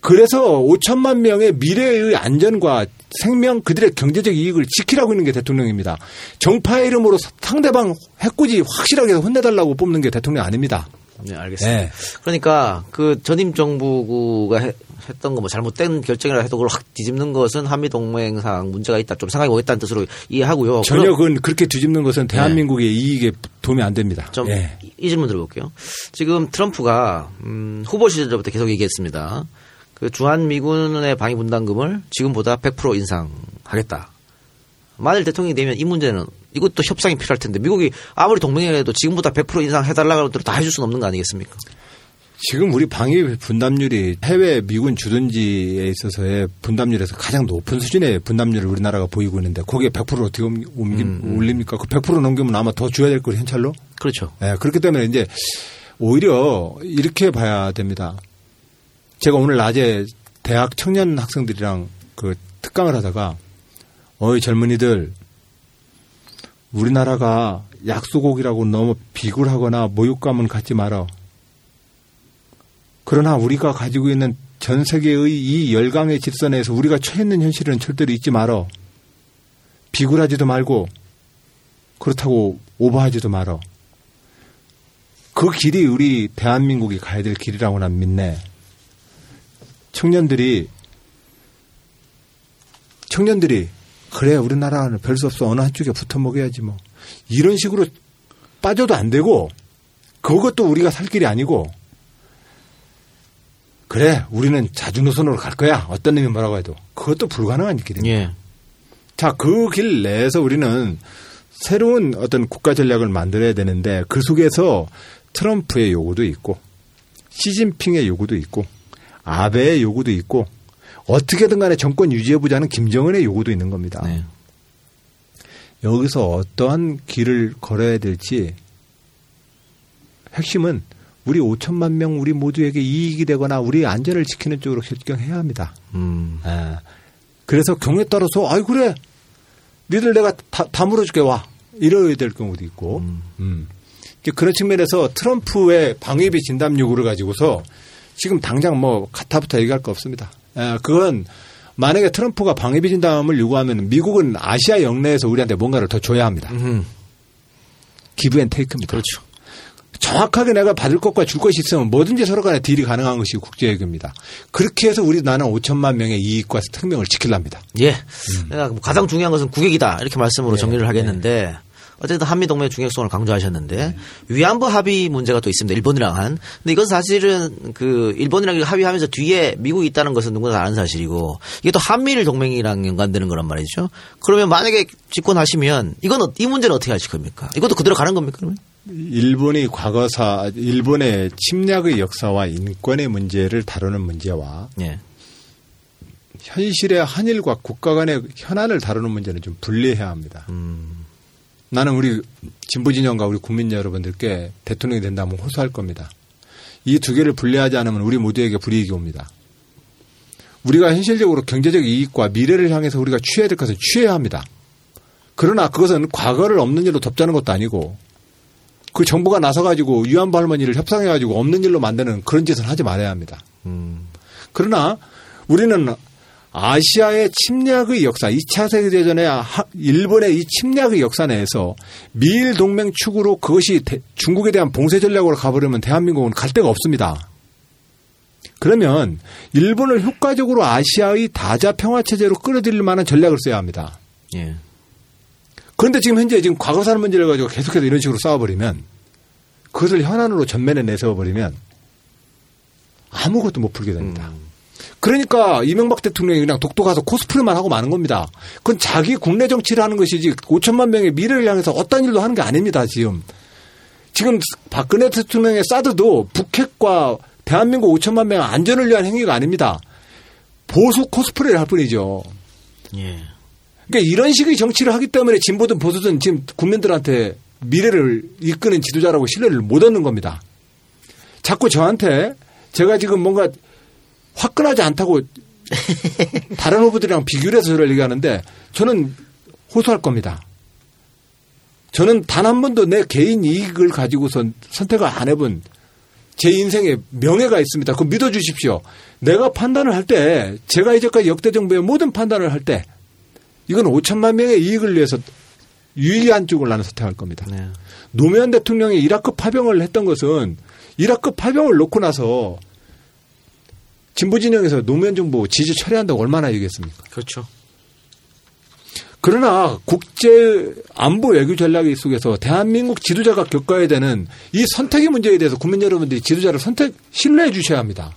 Speaker 2: 그래서 5천만 명의 미래의 안전과 생명 그들의 경제적 이익을 지키라고 있는 게 대통령입니다. 정파의 이름으로 상대방 해꾸지 확실하게 혼내달라고 뽑는 게 대통령 아닙니다.
Speaker 4: 네, 알겠습니다.
Speaker 2: 네.
Speaker 4: 그러니까 그 전임 정부가 해- 했던 거 뭐 잘못된 결정이라 해도 그걸 확 뒤집는 것은 한미 동맹상 문제가 있다. 좀 생각해 보겠다는 뜻으로 이해하고요.
Speaker 2: 전혀 그건 그렇게 뒤집는 것은 대한민국의 이익에 도움이 안 됩니다.
Speaker 4: 좀
Speaker 2: 예.
Speaker 4: 이- 이 질문 들어볼게요. 지금 트럼프가 음, 후보 시절부터 계속 얘기했습니다. 그 주한 미군의 방위 분담금을 지금보다 100% 인상하겠다. 만일 대통령이 되면 이 문제는 이것도 협상이 필요할 텐데 미국이 아무리 동맹이라도 지금보다 100% 인상해달라고 하더라도 다 해줄 수는 없는 거 아니겠습니까?
Speaker 2: 지금 우리 방위 분담률이 해외 미군 주둔지에 있어서의 분담률에서 가장 높은 수준의 분담률을 우리나라가 보이고 있는데 거기에 100% 어떻게 옮기, 옮기-
Speaker 4: 음,
Speaker 2: 올립니까? 그 100% 넘기면 아마 더 줘야 될 걸 현찰로?
Speaker 4: 그렇죠.
Speaker 2: 예, 그렇기 때문에 이제 오히려 이렇게 봐야 됩니다. 제가 오늘 낮에 대학 청년 학생들이랑 그 특강을 하다가 어이 젊은이들 우리나라가 약소국이라고 너무 비굴하거나 모욕감은 갖지 말아. 그러나 우리가 가지고 있는 전 세계의 이 열강의 질서내에서 우리가 처해 있는 현실은 절대로 잊지 말어. 비굴하지도 말고 그렇다고 오버하지도 말어. 그 길이 우리 대한민국이 가야 될 길이라고 난 믿네. 청년들이 청년들이 그래 우리나라는 별 수 없어 어느 한쪽에 붙어 먹여야지 뭐 이런 식으로 빠져도 안 되고 그것도 우리가 살 길이 아니고 그래 우리는 자주노선으로 갈 거야 어떤 놈이 뭐라고 해도 그것도 불가능한 길입니다.
Speaker 4: 예.
Speaker 2: 자그 길 내에서 우리는 새로운 어떤 국가 전략을 만들어야 되는데 그 속에서 트럼프의 요구도 있고 시진핑의 요구도 있고 아베의 요구도 있고 어떻게든 간에 정권 유지해보자는 김정은의 요구도 있는 겁니다.
Speaker 4: 네.
Speaker 2: 여기서 어떠한 길을 걸어야 될지 핵심은 우리 5천만 명 우리 모두에게 이익이 되거나 우리 안전을 지키는 쪽으로 결정해야 합니다.
Speaker 4: 음.
Speaker 2: 예. 그래서 경우에 따라서 아이 그래 니들 내가 다, 다 물어줄게 와 이래야 될 경우도 있고 음. 이제 그런 측면에서 트럼프의 방위비 분담 요구를 가지고서 지금 당장 뭐 가타부타 얘기할 거 없습니다. 예, 그건 만약에 트럼프가 방위비 분담을 요구하면 미국은 아시아 역내에서 우리한테 뭔가를 더 줘야 합니다. give and take입니다.
Speaker 4: 그렇죠.
Speaker 2: 정확하게 내가 받을 것과 줄 것이 있으면 뭐든지 서로 간에 deal이 가능한 것이 국제외교입니다. 그렇게 해서 우리 나는 5천만 명의 이익과 생명을 지키렵니다.
Speaker 4: 예. 내가 뭐 가장 중요한 것은 국익이다. 이렇게 말씀으로 정리를 하겠는데 어쨌든 한미 동맹의 중요성을 강조하셨는데 위안부 합의 문제가 또 있습니다. 일본이랑 한. 근데 이건 사실은 그 일본이랑 합의하면서 뒤에 미국이 있다는 것은 누구나 다 아는 사실이고 이게 또 한미일 동맹이랑 연관되는 거란 말이죠. 그러면 만약에 집권하시면 이건 어- 이 문제는 어떻게 하실 겁니까? 이것도 그대로 가는 겁니까? 그러면?
Speaker 2: 일본이 과거사, 일본의 침략의 역사와 인권의 문제를 다루는 문제와
Speaker 4: 예.
Speaker 2: 현실의 한일과 국가 간의 현안을 다루는 문제는 좀 분리해야 합니다. 나는 우리 진보 진영과 우리 국민 여러분들께 대통령이 된다면 호소할 겁니다. 이 두 개를 분리하지 않으면 우리 모두에게 불이익이 옵니다. 우리가 현실적으로 경제적 이익과 미래를 향해서 우리가 취해야 될 것은 취해야 합니다. 그러나 그것은 과거를 없는 일로 덮자는 것도 아니고 그 정부가 나서가지고 위안부 할머니를 협상해가지고 없는 일로 만드는 그런 짓은 하지 말아야 합니다. 그러나 우리는 아시아의 침략의 역사, 2차 세계대전의 하- 일본의 이 침략의 역사 내에서 미일 동맹 축으로 그것이 대- 중국에 대한 봉쇄 전략으로 가버리면 대한민국은 갈 데가 없습니다. 그러면 일본을 효과적으로 아시아의 다자 평화 체제로 끌어들일 만한 전략을 써야 합니다.
Speaker 4: 예.
Speaker 2: 그런데 지금 현재 지금 과거사 문제를 가지고 계속해서 이런 식으로 싸워버리면 그것을 현안으로 전면에 내세워버리면 아무것도 못 풀게 됩니다. 그러니까 이명박 대통령이 그냥 독도 가서 코스프레만 하고 마는 겁니다. 그건 자기 국내 정치를 하는 것이지 5천만 명의 미래를 향해서 어떤 일도 하는 게 아닙니다. 지금 지금 박근혜 대통령의 사드도 북핵과 대한민국 5천만 명 안전을 위한 행위가 아닙니다. 보수 코스프레를 할 뿐이죠.
Speaker 4: 예.
Speaker 2: 그러니까 이런 식의 정치를 하기 때문에 진보든 보수든 지금 국민들한테 미래를 이끄는 지도자라고 신뢰를 못 얻는 겁니다. 자꾸 저한테 제가 지금 뭔가 화끈하지 않다고 다른 후보들이랑 비교를 해서 저를 얘기하는데 저는 호소할 겁니다. 저는 단 한 번도 내 개인 이익을 가지고서 선택을 안 해본 제 인생에 명예가 있습니다. 그거 믿어주십시오. 내가 판단을 할 때 제가 이제까지 역대 정부의 모든 판단을 할 때 이건 5천만 명의 이익을 위해서 유의한 쪽을 나는 선택할 겁니다.
Speaker 4: 네.
Speaker 2: 노무현 대통령이 이라크 파병을 했던 것은 이라크 파병을 놓고 나서 진보 진영에서 노무현 정부 지지 철회한다고 얼마나 얘기했습니까?
Speaker 4: 그렇죠.
Speaker 2: 그러나 국제 안보 외교 전략 속에서 대한민국 지도자가 겪어야 되는 이 선택의 문제에 대해서 국민 여러분들이 지도자를 선택 신뢰해 주셔야 합니다.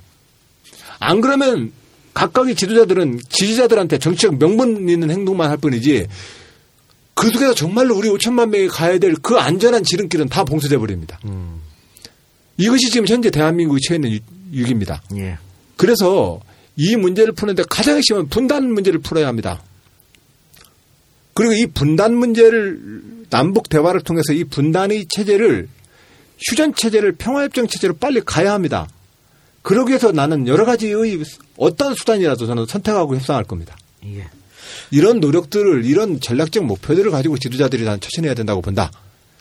Speaker 2: 안 그러면 각각의 지도자들은 지지자들한테 정치적 명분 있는 행동만 할 뿐이지 그 속에서 정말로 우리 5천만 명이 가야 될 그 안전한 지름길은 다 봉쇄돼 버립니다. 이것이 지금 현재 대한민국이 처해 있는 유- 위기입니다.
Speaker 4: 예.
Speaker 2: 그래서 이 문제를 푸는데 가장 핵심은 분단 문제를 풀어야 합니다. 그리고 이 분단 문제를 남북 대화를 통해서 이 분단의 체제를 휴전 체제를 평화협정 체제로 빨리 가야 합니다. 그러기 위해서 나는 여러 가지의 어떤 수단이라도 저는 선택하고 협상할 겁니다.
Speaker 4: 예.
Speaker 2: 이런 노력들을 이런 전략적 목표들을 가지고 지도자들이 난 처신해야 된다고 본다.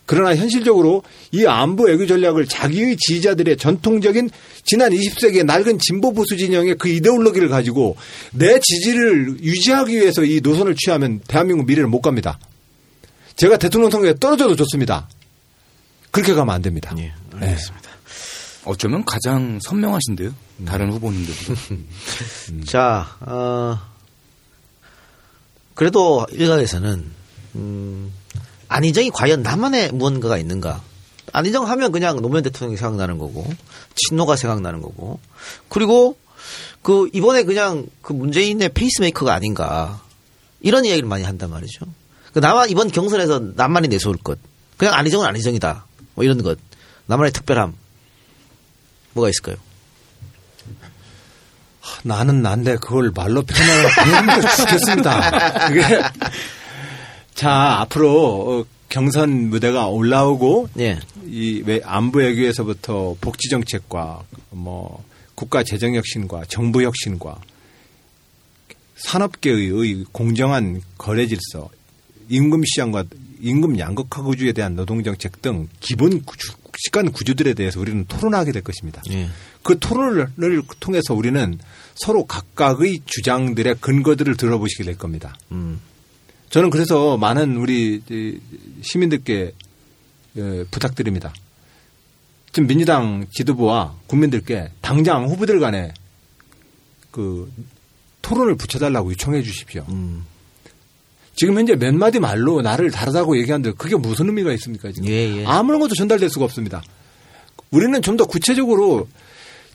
Speaker 2: 그러나 현실적으로 이 안보 외교 전략을 자기의 지지자들의 전통적인 지난 20세기의 낡은 진보 보수 진영의 그 이데올로기를 가지고 내 지지를 유지하기 위해서 이 노선을 취하면 대한민국 미래를 못 갑니다. 제가 대통령 선거에 떨어져도 좋습니다. 그렇게 가면 안 됩니다.
Speaker 4: 예, 알겠습니다.
Speaker 7: 어쩌면 가장 선명하신데요. 다른 후보님들보다.
Speaker 4: 자, 어, 그래도 일각에서는, 음, 안희정이 과연 나만의 무언가가 있는가? 안희정 하면 그냥 노무현 대통령이 생각나는 거고, 친노가 생각나는 거고, 그리고 그 이번에 그냥 그 문재인의 페이스메이커가 아닌가. 이런 이야기를 많이 한단 말이죠. 그 나만 이번 경선에서 나만이 내세울 것. 그냥 안희정은 안희정이다. 뭐 이런 것. 나만의 특별함. 뭐가 있을까요?
Speaker 2: 나는 난데 그걸 말로 표현하면 죽겠습니다. 그게 자 앞으로 어, 경선 무대가 올라오고
Speaker 4: 예.
Speaker 2: 이 외- 안보 외교에서부터 복지 정책과 뭐 국가 재정 혁신과 정부 혁신과 산업계의 의 공정한 거래 질서, 임금 시장과 임금 양극화 구조에 대한 노동 정책 등 기본 구조, 시간 구조들에 대해서 우리는 토론하게 될 것입니다.
Speaker 4: 예.
Speaker 2: 그 토론을 통해서 우리는 서로 각각의 주장들의 근거들을 들어보시게 될 겁니다.
Speaker 4: 음.
Speaker 2: 저는 그래서 많은 우리 이 시민들께 예, 부탁드립니다. 지금 민주당 지도부와 국민들께 당장 후보들 간에 그 토론을 붙여달라고 요청해 주십시오.
Speaker 4: 음.
Speaker 2: 지금 현재 몇 마디 말로 나를 다르다고 얘기하는데 그게 무슨 의미가 있습니까? 지금
Speaker 4: 예, 예.
Speaker 2: 아무런 것도 전달될 수가 없습니다. 우리는 좀 더 구체적으로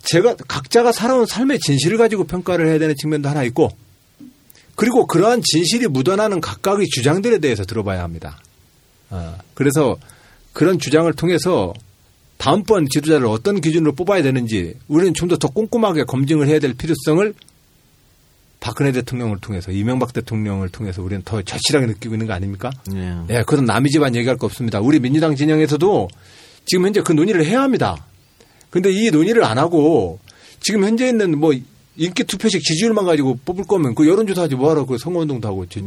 Speaker 2: 제가 각자가 살아온 삶의 진실을 가지고 평가를 해야 되는 측면도 하나 있고 그리고 그러한 진실이 묻어나는 각각의 주장들에 대해서 들어봐야 합니다. 아, 그래서 그런 주장을 통해서 다음번 지도자를 어떤 기준으로 뽑아야 되는지 우리는 좀 더 더 꼼꼼하게 검증을 해야 될 필요성을 박근혜 대통령을 통해서 이명박 대통령을 통해서 우리는 더 절실하게 느끼고 있는 거 아닙니까?
Speaker 4: 예.
Speaker 2: 예, 그건 남의 집안 얘기할 거 없습니다. 우리 민주당 진영에서도 지금 현재 그 논의를 해야 합니다. 근데 이 논의를 안 하고 지금 현재 있는 뭐 인기 투표식 지지율만 가지고 뽑을 거면 그 여론조사 하지 뭐하러 그 선거운동도 하고 저,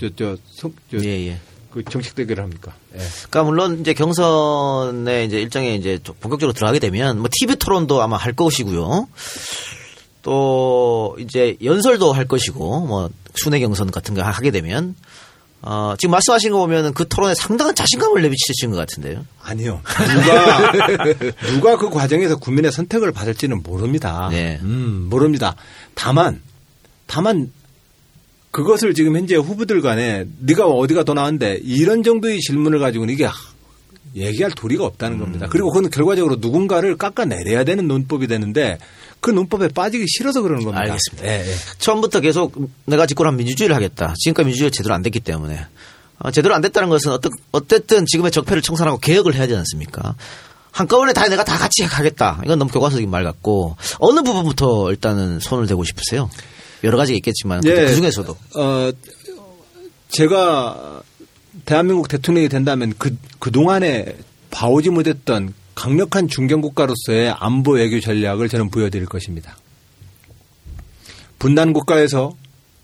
Speaker 2: 저, 저, 선- 저,
Speaker 4: 예, 예.
Speaker 2: 그 정책 대결을 합니까? 예.
Speaker 4: 그러니까 물론 이제 경선에 이제 일정에 이제 좀 본격적으로 들어가게 되면 뭐 TV 토론도 아마 할 것이고요. 또 이제 연설도 할 것이고 뭐 순회 경선 같은 거 하게 되면 어 지금 말씀하신 거 보면은 그 토론에 상당한 자신감을 내비치신 것 같은데요.
Speaker 2: 아니요. 누가 누가 그 과정에서 국민의 선택을 받을지는 모릅니다.
Speaker 4: 네.
Speaker 2: 음, 모릅니다. 다만 다만 그것을 지금 현재 후보들 간에 네가 어디가 더 나은데 이런 정도의 질문을 가지고는 이게 얘기할 도리가 없다는 겁니다. 그리고 그건 결과적으로 누군가를 깎아내려야 되는 논법이 되는데 그 논법에 빠지기 싫어서 그러는 겁니다.
Speaker 4: 알겠습니다.
Speaker 2: 예, 예.
Speaker 4: 처음부터 계속 내가 집권한 민주주의를 하겠다. 지금까지 민주주의가 제대로 안 됐기 때문에. 어, 제대로 안 됐다는 것은 어떤, 어쨌든 지금의 적폐를 청산하고 개혁을 해야 되지 않습니까? 한꺼번에 다 내가 다 같이 가겠다. 이건 너무 교과서적인 말 같고 어느 부분부터 일단은 손을 대고 싶으세요? 여러 가지가 있겠지만
Speaker 2: 예.
Speaker 4: 그 중에서도
Speaker 2: 어, 제가 대한민국 대통령이 된다면 그, 그동안에 봐오지 못했던 강력한 중견국가로서의 안보 외교 전략을 저는 보여드릴 것입니다. 분단 국가에서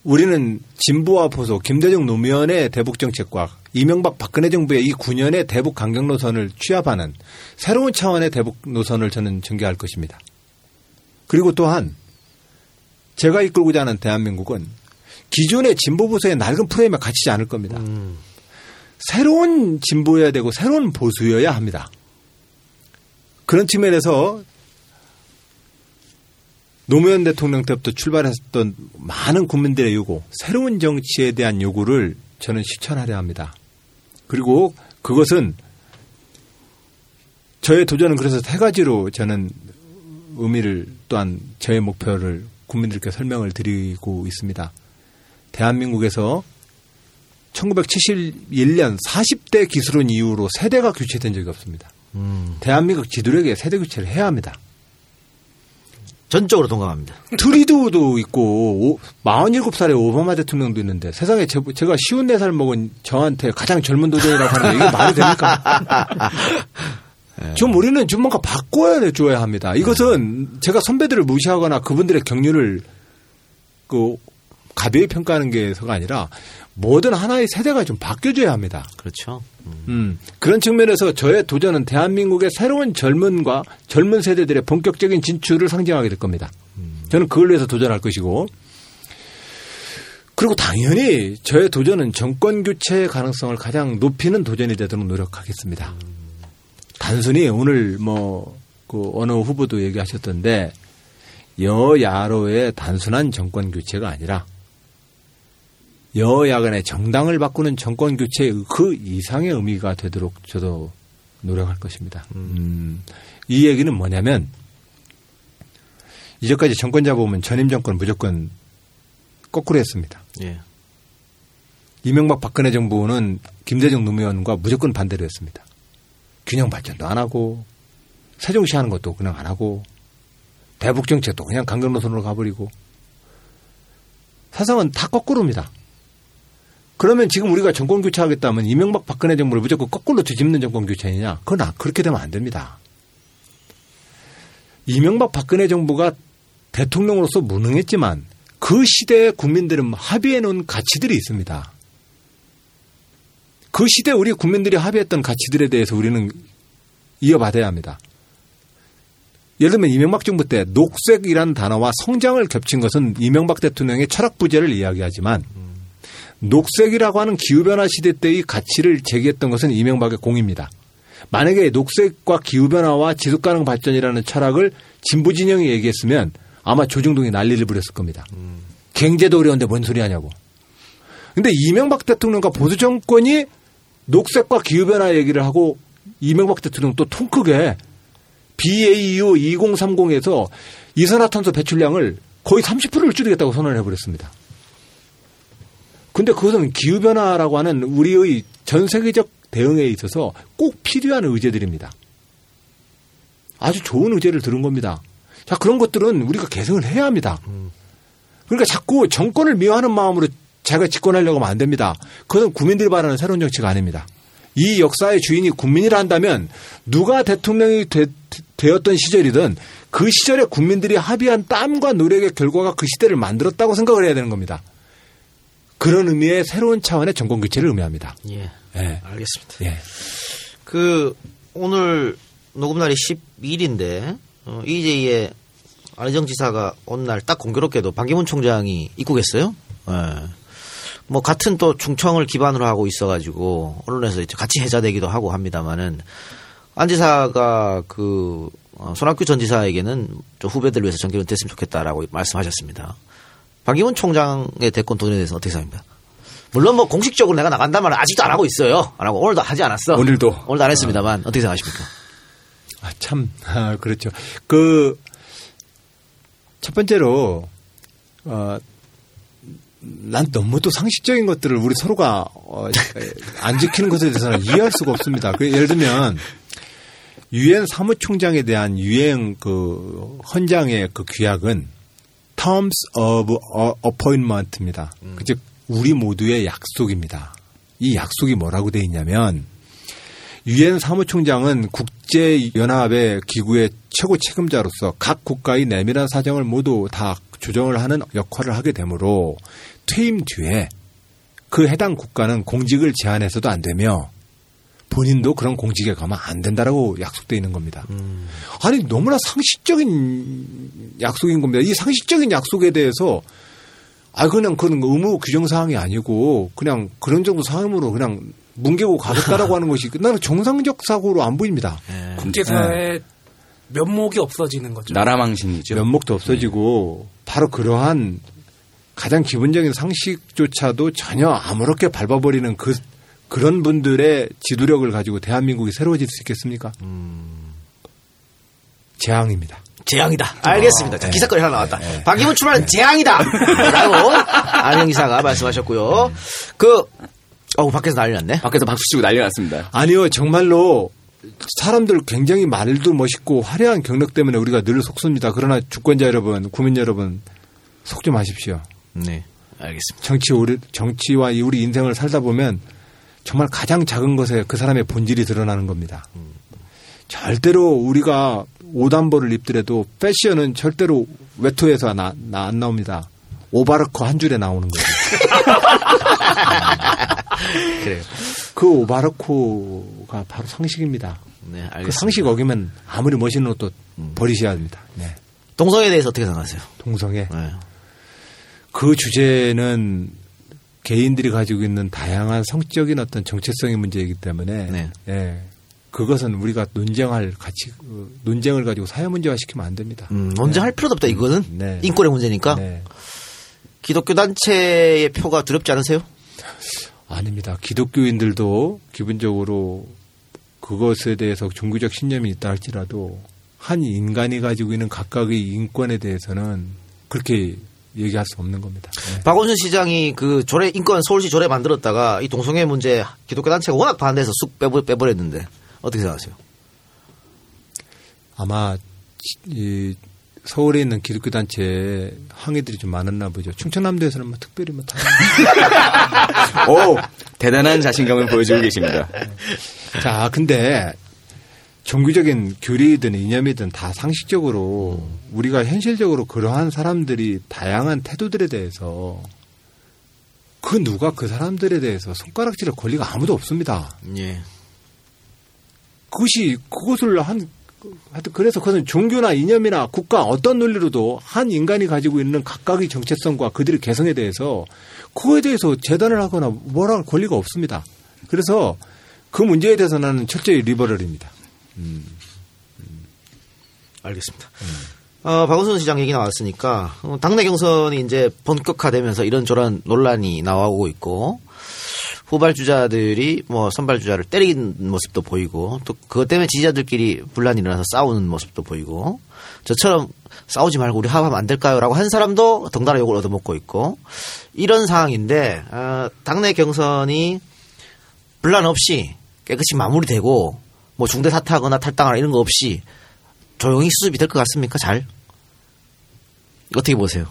Speaker 2: 우리는 진보와 보수, 김대중 노무현의 대북 정책과 이명박 박근혜 정부의 이 9년의 대북 강경 노선을 취합하는 새로운 차원의 대북 노선을 저는 전개할 것입니다. 그리고 또한 제가 이끌고자 하는 대한민국은 기존의 진보 보수의 낡은 프레임에 갇히지 않을 겁니다. 새로운 진보여야 되고 새로운 보수여야 합니다. 그런 측면에서 노무현 대통령 때부터 출발했던 많은 국민들의 요구, 새로운 정치에 대한 요구를 저는 실천하려 합니다. 그리고 그것은 저의 도전은 그래서 세 가지로 저는 의미를 또한 저의 목표를 국민들께 설명을 드리고 있습니다. 대한민국에서 1971년 40대 기술원 이후로 세대가 교체된 적이 없습니다. 대한민국 지도력에 세대 교체를 해야 합니다.
Speaker 4: 전적으로 동감합니다.
Speaker 2: 트리드도 있고 오, 47살의 오바마 대통령도 있는데 세상에 제, 제가 쉬운 4살 먹은 저한테 가장 젊은 도전이라고 하는 게 이게 말이 됩니까? 좀 우리는 좀 뭔가 바꿔야 줘야 합니다. 이것은 제가 선배들을 무시하거나 그분들의 경륜을 그 가벼이 평가하는 게서가 아니라 모든 하나의 세대가 좀 바뀌어줘야 합니다.
Speaker 4: 그렇죠.
Speaker 2: 음, 그런 측면에서 저의 도전은 대한민국의 새로운 젊은과 젊은 세대들의 본격적인 진출을 상징하게 될 겁니다. 저는 그걸 위해서 도전할 것이고 그리고 당연히 저의 도전은 정권 교체의 가능성을 가장 높이는 도전이 되도록 노력하겠습니다. 단순히 오늘 뭐 그 어느 후보도 얘기하셨던데 여야로의 단순한 정권 교체가 아니라 여야 간의 정당을 바꾸는 정권 교체의 그 이상의 의미가 되도록 저도 노력할 것입니다. 음, 이 얘기는 뭐냐면 이제까지 정권 잡으면 전임 정권 무조건 거꾸로 했습니다.
Speaker 4: 예.
Speaker 2: 이명박 박근혜 정부는 김대중 노무현과 무조건 반대로 했습니다. 균형 발전도 안 하고 세종시 하는 것도 그냥 안 하고 대북 정책도 그냥 강경 노선으로 가버리고 사상은 다 거꾸로입니다. 그러면 지금 우리가 정권 교체하겠다면 이명박 박근혜 정부를 무조건 거꾸로 뒤집는 정권 교체냐? 그건 아- 그렇게 되면 안 됩니다. 이명박 박근혜 정부가 대통령으로서 무능했지만 그 시대의 국민들은 합의해 놓은 가치들이 있습니다. 그 시대 우리 국민들이 합의했던 가치들에 대해서 우리는 이어받아야 합니다. 예를 들면 이명박 정부 때 녹색이라는 단어와 성장을 겹친 것은 이명박 대통령의 철학 부재를 이야기하지만 녹색이라고 하는 기후변화 시대 때의 가치를 제기했던 것은 이명박의 공입니다. 만약에 녹색과 기후변화와 지속가능 발전이라는 철학을 진보 진영이 얘기했으면 아마 조중동이 난리를 부렸을 겁니다. 경제도 어려운데 뭔 소리 하냐고. 근데 이명박 대통령과 보수 정권이 녹색과 기후변화 얘기를 하고 이명박 대통령 또 통 크게 BAU 2030에서 이산화탄소 배출량을 거의 30%를 줄이겠다고 선언을 해버렸습니다. 근데 그것은 기후변화라고 하는 우리의 전 세계적 대응에 있어서 꼭 필요한 의제들입니다. 아주 좋은 의제를 들은 겁니다. 자, 그런 것들은 우리가 개성을 해야 합니다. 그러니까 자꾸 정권을 미워하는 마음으로 자기가 집권하려고 하면 안 됩니다. 그것은 국민들이 바라는 새로운 정치가 아닙니다. 이 역사의 주인이 국민이라 한다면 누가 대통령이 되, 었던 시절이든 그 시절에 국민들이 합의한 땀과 노력의 결과가 그 시대를 만들었다고 생각을 해야 되는 겁니다. 그런 의미의 새로운 차원의 정권 교체를 의미합니다.
Speaker 4: 예.
Speaker 2: 예.
Speaker 4: 알겠습니다.
Speaker 2: 예.
Speaker 4: 그 오늘 녹음 날이 12일인데 어, EJ의 안희정 지사가 온 날 딱 공교롭게도 반기문 총장이 입국했어요. 예. 뭐 같은 또 중청을 기반으로 하고 있어가지고 언론에서 이제 같이 해자되기도 하고 합니다만은 안 지사가 그 어, 손학규 전 지사에게는 좀 후배들 위해서 정기는 됐으면 좋겠다라고 말씀하셨습니다. 박기문 총장의 대권 도전에 대해서 어떻게 생각합니까? 물론 뭐 공식적으로 내가 나간단 말은 아직도 안 하고 있어요. 안 하고 오늘도 하지 않았어.
Speaker 2: 오늘도.
Speaker 4: 오늘도 안 했습니다만 어떻게 생각하십니까?
Speaker 2: 아, 참, 아, 그렇죠. 그, 첫 번째로, 어, 난 너무도 상식적인 것들을 우리 서로가 어, 안 지키는 것에 대해서는 이해할 수가 없습니다. 그 예를 들면 유엔 사무총장에 대한 유엔 그 헌장의 그 규약은 Terms of Appointment입니다. 즉 우리 모두의 약속입니다. 이 약속이 뭐라고 돼 있냐면 유엔 사무총장은 국제연합의 기구의 최고 책임자로서 각 국가의 내밀한 사정을 모두 다 조정을 하는 역할을 하게 되므로 퇴임 뒤에 그 해당 국가는 공직을 제한해서도 안 되며 본인도 그런 공직에 가면 안 된다라고 약속돼 있는 겁니다.
Speaker 4: 음.
Speaker 2: 아니 너무나 상식적인 약속인 겁니다. 이 상식적인 약속에 대해서 아 그냥 그런 의무 규정 사항이 아니고 그냥 그런 정도 사항으로 그냥 뭉개고 가겠다라고 하는 것이 나는 정상적 사고로 안 보입니다.
Speaker 4: 네.
Speaker 8: 국제사회의 면목이 없어지는 거죠.
Speaker 7: 나라망신이죠.
Speaker 2: 면목도 없어지고 바로 그러한 가장 기본적인 상식조차도 전혀 아무렇게 밟아버리는 그 그런 분들의 지도력을 가지고 대한민국이 새로워질 수 있겠습니까? 재앙입니다.
Speaker 4: 재앙이다. 알겠습니다. 자,
Speaker 2: 네.
Speaker 4: 기사거리 하나 나왔다. 박기문 출마는 재앙이다. 라고 안영 기사가 말씀하셨고요. 그, 어우, 밖에서 난리 났네.
Speaker 7: 밖에서 박수 치고 난리 났습니다.
Speaker 2: 아니요, 정말로 사람들 굉장히 말도 멋있고 화려한 경력 때문에 우리가 늘 속습니다. 그러나 주권자 여러분, 국민 여러분, 속 좀 하십시오.
Speaker 4: 네. 알겠습니다.
Speaker 2: 정치 우리 정치와 이 우리 인생을 살다 보면 정말 가장 작은 것에 그 사람의 본질이 드러나는 겁니다. 절대로 우리가 옷단벌을 입더라도 패션은 절대로 외투에서 나, 나- 안 나옵니다. 오바르코 한 줄에 나오는 거죠.
Speaker 4: 그래요.
Speaker 2: 그 오바르코가 바로 상식입니다.
Speaker 4: 네, 알겠습니다. 음.
Speaker 2: 그 상식 어기면 아무리 멋있는 옷도 버리셔야 합니다. 네.
Speaker 4: 동성에 대해서 어떻게 생각하세요?
Speaker 2: 동성애.
Speaker 4: 네.
Speaker 2: 그 주제는 개인들이 가지고 있는 다양한 성적인 어떤 정체성의 문제이기 때문에
Speaker 4: 네.
Speaker 2: 예, 그것은 우리가 논쟁할 가치 그 논쟁을 가지고 사회 문제화 시키면 안 됩니다.
Speaker 4: 음, 논쟁할 필요도 없다 이거는
Speaker 2: 네.
Speaker 4: 인권의 문제니까
Speaker 2: 네.
Speaker 4: 기독교 단체의 표가 두렵지 않으세요?
Speaker 2: 아닙니다. 기독교인들도 기본적으로 그것에 대해서 종교적 신념이 있다 할지라도 한 인간이 가지고 있는 각각의 인권에 대해서는 그렇게 얘기할 수 없는 겁니다. 네.
Speaker 4: 박원순 시장이 그 조례 인권 서울시 조례 만들었다가 이 동성애 문제 기독교 단체가 워낙 반대해서 쑥 빼버, 빼버렸는데 어떻게 생각하세요?
Speaker 2: 아마 이 서울에 있는 기독교 단체 항의들이 좀 많았나 보죠. 충청남도에서는 뭐 특별히 뭐 다.
Speaker 7: 오 대단한 자신감을 보여주고 계십니다.
Speaker 2: 자, 근데 종교적인 교리든 이념이든 다 상식적으로 우리가 현실적으로 그러한 사람들이 다양한 태도들에 대해서 그 누가 그 사람들에 대해서 손가락질할 권리가 아무도 없습니다.
Speaker 4: 예.
Speaker 2: 그것이 그것을 한 하여튼 그래서 그것은 종교나 이념이나 국가 어떤 논리로도 한 인간이 가지고 있는 각각의 정체성과 그들의 개성에 대해서 그거에 대해서 재단을 하거나 뭐라 할 권리가 없습니다. 그래서 그 문제에 대해서 나는 철저히 리버럴입니다.
Speaker 4: 알겠습니다. 어, 박원순 시장 얘기 나왔으니까 어, 당내 경선이 이제 본격화되면서 이런저런 논란이 나오고 있고 후발 주자들이 뭐 선발 주자를 때리는 모습도 보이고 또 그것 때문에 지지자들끼리 분란이 일어나서 싸우는 모습도 보이고 저처럼 싸우지 말고 우리 합하면 안 될까요 라고 한 사람도 덩달아 욕을 얻어먹고 있고 이런 상황인데 어, 당내 경선이 분란 없이 깨끗이 마무리되고 뭐 중대 사퇴하거나 탈당하거나 이런 거 없이 조용히 수습이 될 것 같습니까? 잘 어떻게 보세요?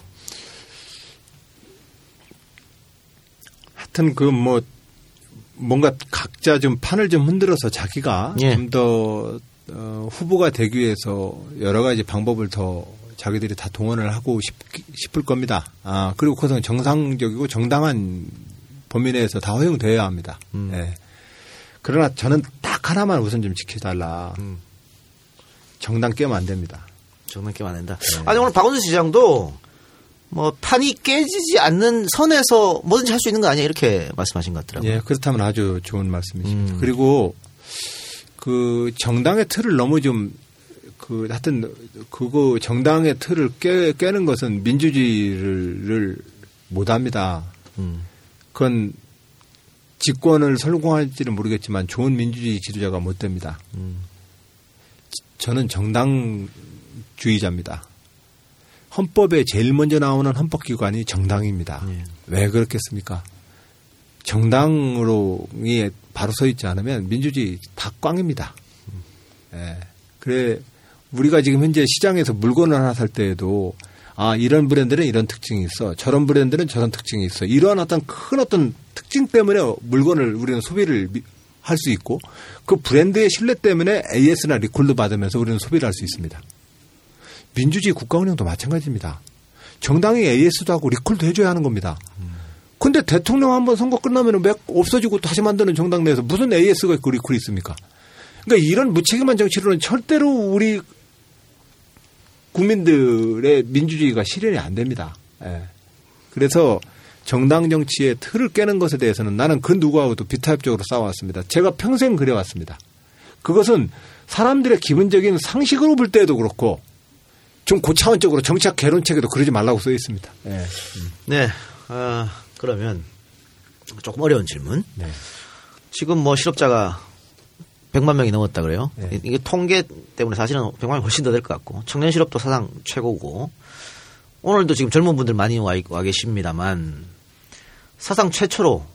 Speaker 2: 하여튼 그 뭐 뭔가 각자 좀 판을 좀 흔들어서 자기가
Speaker 4: 예.
Speaker 2: 좀더 어, 후보가 되기 위해서 여러 가지 방법을 더 자기들이 다 동원을 하고 싶, 싶을 겁니다. 아 그리고 그것은 정상적이고 정당한 범위 내에서 다 허용돼야 합니다. 예. 그러나 저는 딱 하나만 우선 좀 지켜달라. 정당 깨면 안 됩니다.
Speaker 4: 정말 깨면 안 된다. 아니 오늘 박원순 시장도 뭐 판이 깨지지 않는 선에서 뭐든지 할 수 있는 거 아니야 이렇게 말씀하신 것 같더라고요.
Speaker 2: 예, 그렇다면 아주 좋은 말씀이십니다.
Speaker 4: 음.
Speaker 2: 그리고 그 정당의 틀을 너무 좀 그 하여튼 그거 정당의 틀을 깨, 깨는 것은 민주주의를 못 합니다.
Speaker 4: 음.
Speaker 2: 그건 집권을 성공할지는 모르겠지만 좋은 민주주의 지도자가 못 됩니다.
Speaker 4: 음.
Speaker 2: 저는 정당주의자입니다. 헌법에 제일 먼저 나오는 헌법기관이 정당입니다.
Speaker 4: 예.
Speaker 2: 왜 그렇겠습니까? 정당으로 이 바로 서 있지 않으면 민주주의 다 꽝입니다. 예. 그래 우리가 지금 현재 시장에서 물건을 하나 살 때에도 아 이런 브랜드는 이런 특징이 있어 저런 브랜드는 저런 특징이 있어 이러한 어떤 큰 어떤 특징 때문에 물건을 우리는 소비를 할 수 있고 그 브랜드의 신뢰 때문에 AS나 리콜도 받으면서 우리는 소비를 할 수 있습니다. 민주주의 국가 운영도 마찬가지입니다. 정당이 AS도 하고 리콜도 해줘야 하는 겁니다. 근데 대통령 한번 선거 끝나면 맥 없어지고 다시 만드는 정당 내에서 무슨 AS가 있고 리콜이 있습니까? 그러니까 이런 무책임한 정치로는 절대로 우리 국민들의 민주주의가 실현이 안 됩니다. 예. 그래서 정당 정치의 틀을 깨는 것에 대해서는 나는 그 누구하고도 비타협적으로 싸워왔습니다. 제가 평생 그래왔습니다. 그것은 사람들의 기본적인 상식으로 볼 때에도 그렇고 좀 고차원적으로 정치학 개론책에도 그러지 말라고 써 있습니다. 예.
Speaker 4: 네. 아, 그러면 조금 어려운 질문.
Speaker 2: 네.
Speaker 4: 지금 뭐 실업자가 100만 명이 넘었다 그래요.
Speaker 2: 네.
Speaker 4: 이게 통계 때문에 사실은 100만 명 훨씬 더 될 것 같고 청년 실업도 사상 최고고 오늘도 지금 젊은 분들 많이 와, 와 계십니다만 사상 최초로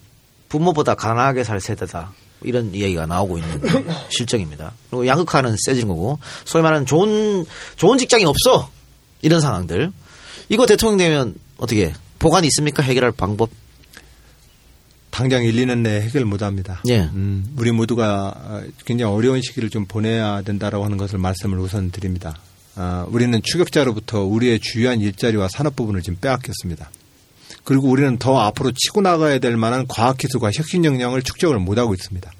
Speaker 4: 부모보다 가난하게 살 세대다 이런 이야기가 나오고 있는 실정입니다. 그리고 양극화는 세지는 거고 소위 말하는 좋은 좋은 직장이 없어 이런 상황들 이거 대통령 되면 어떻게 보관이 있습니까 해결할 방법?
Speaker 2: 당장 1, 2년 내에 해결 못 합니다.
Speaker 4: 예.
Speaker 2: 음, 우리 모두가 굉장히 어려운 시기를 좀 보내야 된다라고 하는 것을 말씀을 우선 드립니다. 아, 우리는 추격자로부터 우리의 주요한 일자리와 산업 부분을 지금 빼앗겼습니다. 그리고 우리는 더 앞으로 치고 나가야 될 만한 과학기술과 혁신 역량을 축적을 못하고 있습니다.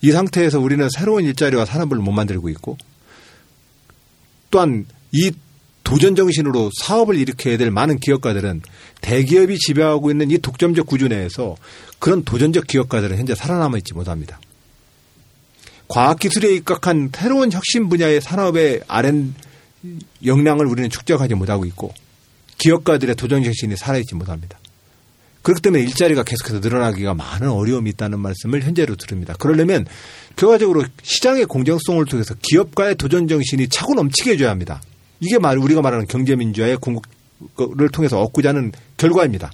Speaker 2: 이 상태에서 우리는 새로운 일자리와 산업을 못 만들고 있고 또한 이 도전 정신으로 사업을 일으켜야 될 많은 기업가들은 대기업이 지배하고 있는 이 독점적 구조 내에서 그런 도전적 기업가들은 현재 살아남아 있지 못합니다. 과학기술에 입각한 새로운 혁신 분야의 산업의 R&D 역량을 우리는 축적하지 못하고 있고 기업가들의 도전 정신이 살아있지 못합니다. 그렇기 때문에 일자리가 계속해서 늘어나기가 많은 어려움이 있다는 말씀을 현재로 들읍니다. 그러려면 결과적으로 시장의 공정성을 통해서 기업가의 도전 정신이 차고 넘치게 해줘야 합니다. 이게 말 우리가 말하는 경제민주화의 궁극을 통해서 얻고자 하는 결과입니다.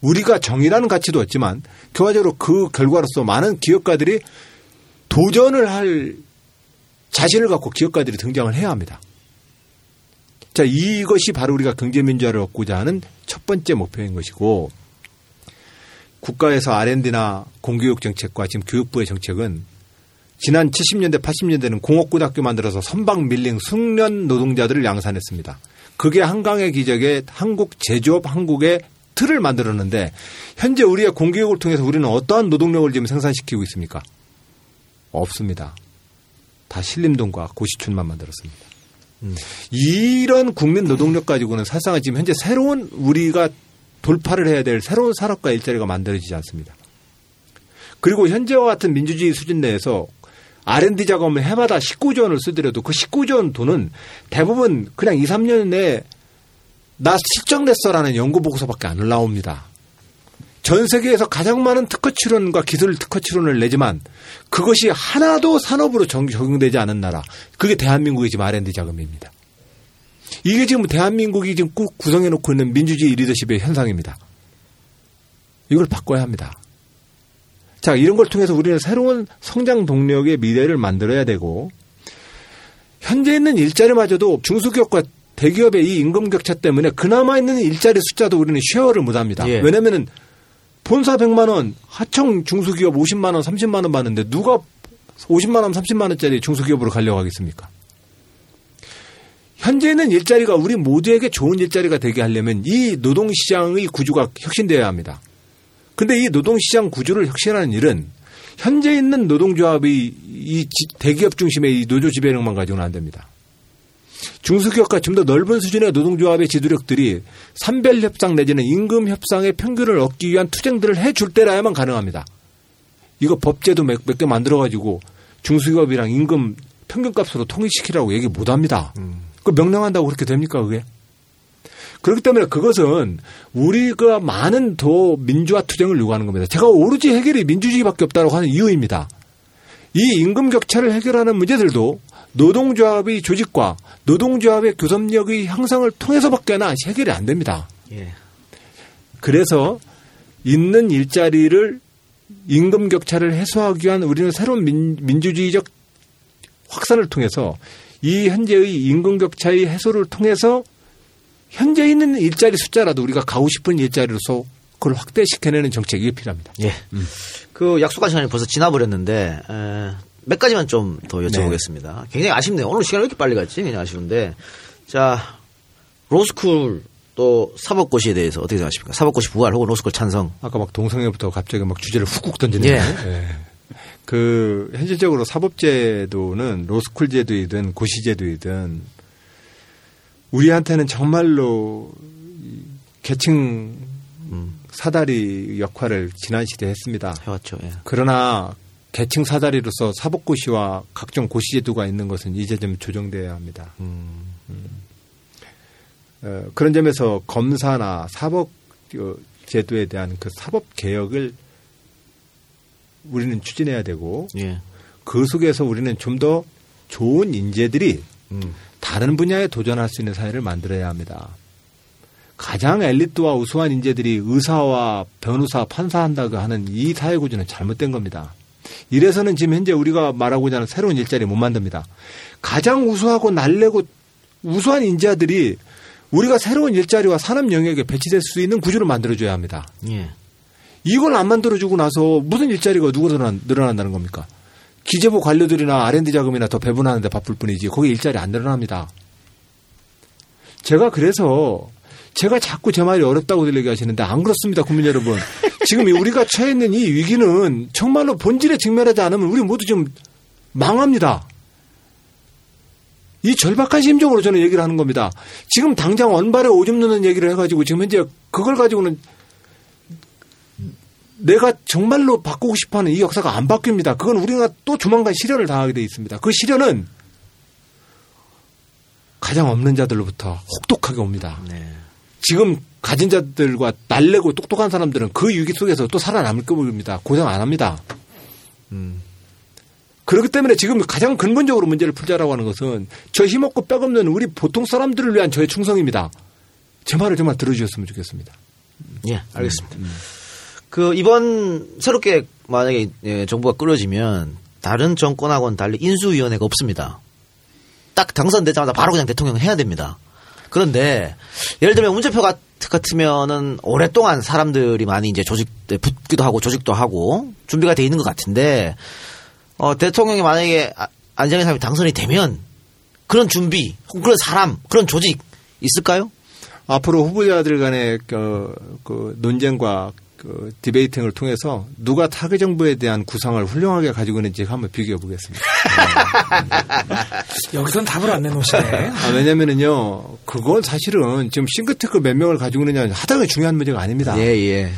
Speaker 2: 우리가 정의라는 가치도 없지만 결과적으로 그 결과로서 많은 기업가들이 도전을 할 자신을 갖고 기업가들이 등장을 해야 합니다. 자, 이것이 바로 우리가 경제민주화를 얻고자 하는 첫 번째 목표인 것이고 국가에서 R&D나 공교육 정책과 지금 교육부의 정책은 지난 70년대, 80년대는 공업고등학교 만들어서 선박 밀링 숙련 노동자들을 양산했습니다. 그게 한강의 기적에 한국 제조업 한국의 틀을 만들었는데 현재 우리의 공교육을 통해서 우리는 어떠한 노동력을 지금 생산시키고 있습니까? 없습니다. 다 신림동과 고시촌만 만들었습니다. 음. 이런 국민 노동력 가지고는 사실상 지금 현재 새로운 우리가 돌파를 해야 될 새로운 산업과 일자리가 만들어지지 않습니다. 그리고 현재와 같은 민주주의 수준 내에서 R&D 작업을 해마다 19조 원을 쓰더라도 그 19조 원 돈은 대부분 그냥 2, 3년 내에 나 실적 냈어라는 연구 보고서밖에 안 나옵니다. 전 세계에서 가장 많은 특허 출원과 기술 특허 출원을 내지만 그것이 하나도 산업으로 적용되지 않은 나라. 그게 대한민국의 지금 R&D 자금입니다. 이게 지금 대한민국이 지금 꾹 구성해 놓고 있는 민주주의 리더십의 현상입니다. 이걸 바꿔야 합니다. 자, 이런 걸 통해서 우리는 새로운 성장 동력의 미래를 만들어야 되고 현재 있는 일자리마저도 중소기업과 대기업의 이 임금 격차 때문에 그나마 있는 일자리 숫자도 우리는 share를 못 합니다.
Speaker 4: 예.
Speaker 2: 왜냐면은 본사 100만 원, 하청 중소기업 50만 원, 30만 원 받는데 누가 50만 원, 30만 원짜리 중소기업으로 가려고 하겠습니까? 현재는 일자리가 우리 모두에게 좋은 일자리가 되게 하려면 이 노동시장의 구조가 혁신되어야 합니다. 근데 이 노동시장 구조를 혁신하는 일은 현재 있는 노동조합의 이 대기업 중심의 이 노조 지배력만 가지고는 안 됩니다. 중소기업과 좀 더 넓은 수준의 노동조합의 지도력들이 산별 협상 내지는 임금 협상의 평균을 얻기 위한 투쟁들을 해줄 때라야만 가능합니다. 이거 법제도 몇 개 만들어 가지고 중소기업이랑 임금 평균값으로 통일시키라고 얘기 못 합니다. 음. 그 명령한다고 그렇게 됩니까 그게? 그렇기 때문에 그것은 우리가 많은 더 민주화 투쟁을 요구하는 겁니다. 제가 오로지 해결이 민주주의밖에 없다고 하는 이유입니다. 이 임금 격차를 해결하는 문제들도 노동조합의 조직과 노동조합의 교섭력의 향상을 통해서밖에나 해결이 안 됩니다.
Speaker 4: 예.
Speaker 2: 그래서 있는 일자리를 임금 격차를 해소하기 위한 우리는 새로운 민, 민주주의적 확산을 통해서 이 현재의 임금 격차의 해소를 통해서 현재 있는 일자리 숫자라도 우리가 가고 싶은 일자리로서 그걸 확대시켜내는 정책이 필요합니다.
Speaker 4: 예. 음. 그 약속한 시간이 벌써 지나버렸는데 에, 몇 가지만 좀 더 여쭤보겠습니다. 네. 굉장히 아쉽네요. 오늘 시간이 왜 이렇게 빨리 갔지? 굉장히 아쉬운데 자 로스쿨 또 사법고시에 대해서 어떻게 생각하십니까? 사법고시 부활 혹은 로스쿨 찬성.
Speaker 2: 아까 막 동성애부터 갑자기 막 주제를 훅훅 던지는. 예. 네. 그 현실적으로 사법제도는 로스쿨 제도이든 고시 제도이든 우리한테는 정말로 계층 사다리 역할을 지난 시대에 했습니다.
Speaker 4: 해왔죠. 예.
Speaker 2: 그러나 계층 사다리로서 사법고시와 각종 고시제도가 있는 것은 이제 좀 조정돼야 합니다. 음. 음. 어, 그런 점에서 검사나 사법 어, 제도에 대한 그 사법 개혁을 우리는 추진해야 되고
Speaker 4: 예.
Speaker 2: 그 속에서 우리는 좀 더 좋은 인재들이
Speaker 4: 음.
Speaker 2: 다른 분야에 도전할 수 있는 사회를 만들어야 합니다. 가장 엘리트와 우수한 인재들이 의사와 변호사, 판사한다고 하는 이 사회 구조는 잘못된 겁니다. 이래서는 지금 현재 우리가 말하고자 하는 새로운 일자리 못 만듭니다. 가장 우수하고 날래고 우수한 인재들이 우리가 새로운 일자리와 산업 영역에 배치될 수 있는 구조를 만들어줘야 합니다.
Speaker 4: 예.
Speaker 2: 이걸 안 만들어주고 나서 무슨 일자리가 누구 늘어난다는 겁니까? 기재부 관료들이나 R&D 자금이나 더 배분하는데 바쁠 뿐이지 거기 일자리 안 늘어납니다. 제가 그래서 제가 자꾸 제 말이 어렵다고 들 얘기하시는데 안 그렇습니다, 국민 여러분. 지금 이 우리가 처해 있는 이 위기는 정말로 본질에 직면하지 않으면 우리 모두 지금 망합니다. 이 절박한 심정으로 저는 얘기를 하는 겁니다. 지금 당장 원발에 오줌 넣는 얘기를 해가지고 지금 현재 그걸 가지고는 내가 정말로 바꾸고 싶어하는 이 역사가 안 바뀝니다. 그건 우리가 또 조만간 실현을 당하게 돼 있습니다. 그 실현은 가장 없는 자들로부터 혹독하게 옵니다. 지금 가진 자들과 날래고 똑똑한 사람들은 그 위기 속에서 또 살아남을 겁니다. 고생 안 합니다. 그렇기 때문에 지금 가장 근본적으로 문제를 풀자라고 하는 것은 저 힘없고 뼈없는 우리 보통 사람들을 위한 저의 충성입니다. 제 말을 정말 들어주셨으면 좋겠습니다.
Speaker 4: 예, 알겠습니다. 그 이번 새롭게 만약에 예, 정부가 끌어지면 다른 정권하고는 달리 인수위원회가 없습니다. 딱 당선되자마자 바로 그냥 대통령 해야 됩니다. 그런데 예를 들면 같, 같으면은 오랫동안 사람들이 많이 이제 조직 붙기도 하고 조직도 하고 준비가 돼 있는 것 같은데 어, 대통령이 만약에 아- 안정희 사람이 당선이 되면 그런 준비, 혹은 그런 사람, 그런 조직 있을까요?
Speaker 2: 앞으로 후보자들 간의 그, 그 논쟁과 그 debating을 통해서 누가 차기 정부에 대한 구상을 훌륭하게 가지고 있는지 한번 비교해 보겠습니다.
Speaker 8: 여기선 답을 안 내놓으시네.
Speaker 2: 아, 왜냐면은요, 그건 사실은 지금 think tank 몇 명을 가지고 있느냐 하다가 중요한 문제가 아닙니다.
Speaker 4: 예, 예.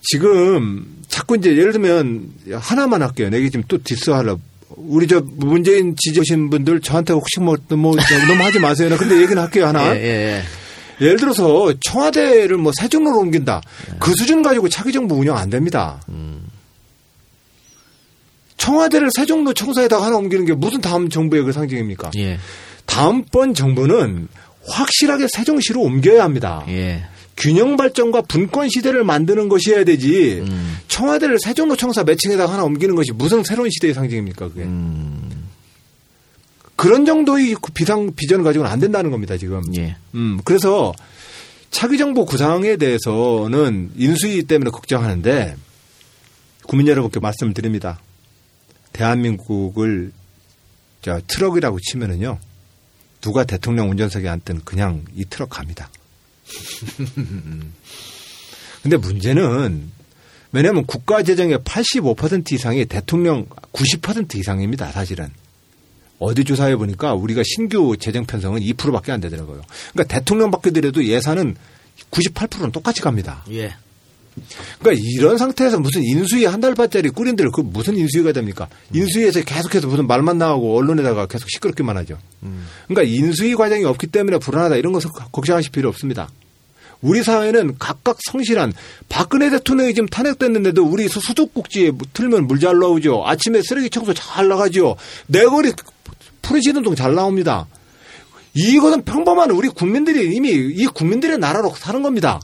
Speaker 2: 지금 자꾸 이제 예를 들면 하나만 할게요. 내가 지금 또 diss하려. 우리 저 문재인 지지하신 분들 저한테 혹시 뭐, 뭐 너무 하지 마세요. 나 근데 얘기는 할게요 하나.
Speaker 4: 예, 예, 예.
Speaker 2: 예를 들어서 청와대를 뭐 세종로로 옮긴다. 그 수준 가지고 차기 정부 운영 안 됩니다. 청와대를 세종로 청사에다가 하나 옮기는 게 무슨 다음 정부의 그 상징입니까?
Speaker 4: 예.
Speaker 2: 다음번 정부는 확실하게 세종시로 옮겨야 합니다.
Speaker 4: 예.
Speaker 2: 균형 발전과 분권 시대를 만드는 것이어야 되지. 청와대를 세종로 청사 몇 층에다가 하나 옮기는 것이 무슨 새로운 시대의 상징입니까? 그게. 그런 정도의 그 비상 비전을 가지고는 안 된다는 겁니다 지금.
Speaker 4: 예.
Speaker 2: 음 그래서 차기 정부 구상에 대해서는 인수위 때문에 걱정하는데 국민 여러분께 말씀드립니다. 대한민국을 저 트럭이라고 치면은요 누가 대통령 운전석에 앉든 그냥 이 트럭 갑니다. 근데 문제는 왜냐하면 국가 재정의 85% 이상이 대통령 90% 이상입니다 사실은. 어디 조사해 보니까 우리가 신규 재정 편성은 2%밖에 안 되더라고요. 그러니까 대통령 바뀌더라도 예산은 98%는 똑같이 갑니다.
Speaker 4: 예.
Speaker 2: 그러니까 이런 상태에서 무슨 인수위 한 달 반짜리 꾸린들 그 무슨 인수위가 됩니까? 인수위에서 계속해서 무슨 말만 나오고 언론에다가 계속 시끄럽기만 하죠. 그러니까 인수위 과정이 없기 때문에 불안하다 이런 것을 걱정하실 필요 없습니다. 우리 사회는 각각 성실한 박근혜 대통령이 지금 탄핵됐는데도 우리 수- 수도꼭지에 틀면 물 잘 나오죠. 아침에 쓰레기 청소 잘 나가죠. 내거리 푸른 시운동 잘 나옵니다. 이것은 평범한 우리 국민들이 이미 이 국민들의 나라로 사는 겁니다.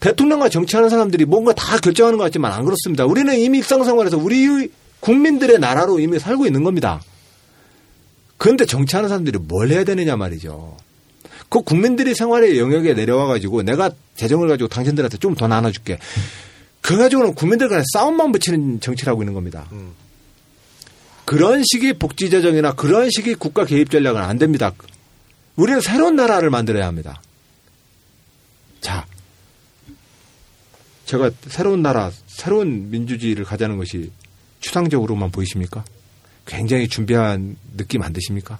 Speaker 2: 대통령과 정치하는 사람들이 뭔가 다 결정하는 것 같지만 안 그렇습니다. 우리는 이미 일상생활에서 우리 국민들의 나라로 이미 살고 있는 겁니다. 그런데 정치하는 사람들이 뭘 해야 되느냐 말이죠. 그 국민들이 생활의 영역에 내려와 가지고 내가 재정을 가지고 당신들한테 좀 더 나눠줄게. 그 가지고는 국민들 간에 싸움만 붙이는 정치를 하고 있는 겁니다. 그런 식의 복지 재정이나 그런 식의 국가 개입 전략은 안 됩니다. 우리는 새로운 나라를 만들어야 합니다. 자, 제가 새로운 나라, 새로운 민주주의를 가자는 것이 추상적으로만 보이십니까? 굉장히 준비한 느낌 안 드십니까?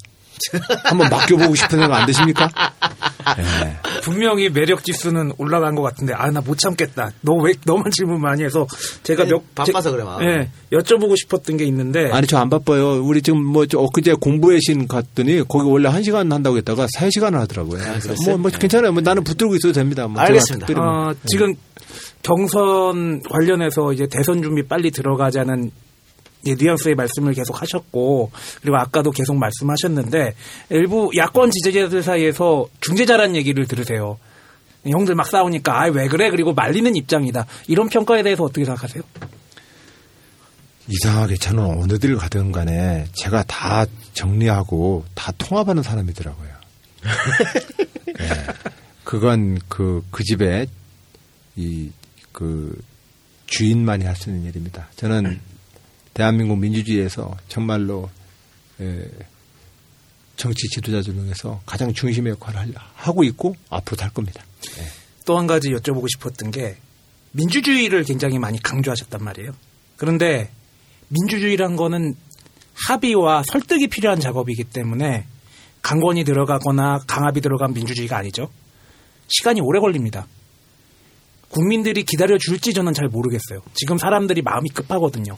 Speaker 2: 한번 맡겨보고 싶은 생각 안 드십니까? 네.
Speaker 8: 분명히 매력 지수는 올라간 것 같은데 아 나 못 참겠다. 너 왜 너만 질문 많이 해서 제가
Speaker 4: 네,
Speaker 8: 몇
Speaker 4: 바빠서
Speaker 8: 제-
Speaker 4: 그래, 막.
Speaker 8: 예, 여쭤보고 싶었던 게 있는데
Speaker 2: 아니 저 안 바빠요. 우리 지금 뭐저 엊그제 공부의 신 갔더니 거기 원래 한 시간 한다고 했다가 세 시간을 하더라고요. 뭐, 뭐 괜찮아요. 뭐 나는 붙들고 있어도 됩니다. 뭐
Speaker 4: 알겠습니다.
Speaker 2: 뭐.
Speaker 8: 어, 지금 경선 관련해서 이제 대선 준비 빨리 들어가자는 예, 뉘앙스의 말씀을 계속 하셨고 그리고 아까도 계속 말씀하셨는데 일부 야권 지지자들 사이에서 중재자란 얘기를 들으세요. 형들 막 싸우니까 아 왜 그래 그리고 말리는 입장이다 이런 평가에 대해서 어떻게 생각하세요?
Speaker 2: 이상하게 저는 어느들 가든 간에 제가 다 정리하고 다 통합하는 사람이더라고요. 네. 그건 그, 그 집에 이, 그 주인만이 할 수 있는 일입니다. 저는 대한민국 민주주의에서 정말로 에, 정치 지도자 중에서 가장 중심의 역할을 할- 하고 있고 앞으로도 할 겁니다.
Speaker 8: 또한 가지 여쭤보고 싶었던 게 민주주의를 굉장히 많이 강조하셨단 말이에요. 그런데 민주주의란 거는 합의와 설득이 필요한 작업이기 때문에 강권이 들어가거나 강압이 들어간 민주주의가 아니죠. 시간이 오래 걸립니다. 국민들이 기다려 줄지 저는 잘 모르겠어요. 지금 사람들이 마음이 급하거든요.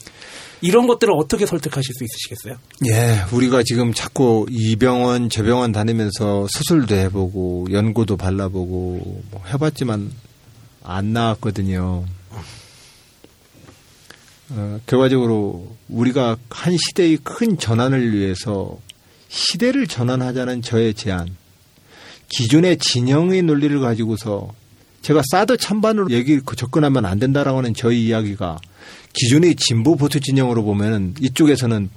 Speaker 8: 이런 것들을 어떻게 설득하실 수 있으시겠어요?
Speaker 2: 예, 우리가 지금 자꾸 이 병원 저 병원 다니면서 수술도 해보고 연고도 발라보고 뭐 해봤지만 안 나왔거든요. 어, 결과적으로 우리가 한 시대의 큰 전환을 위해서 시대를 전환하자는 저의 제안, 기존의 진영의 논리를 가지고서 제가 사드 찬반으로 얘기 그 접근하면 안 된다라고 하는 저희 이야기가 기존의 진보 보수 진영으로 보면은 이쪽에서는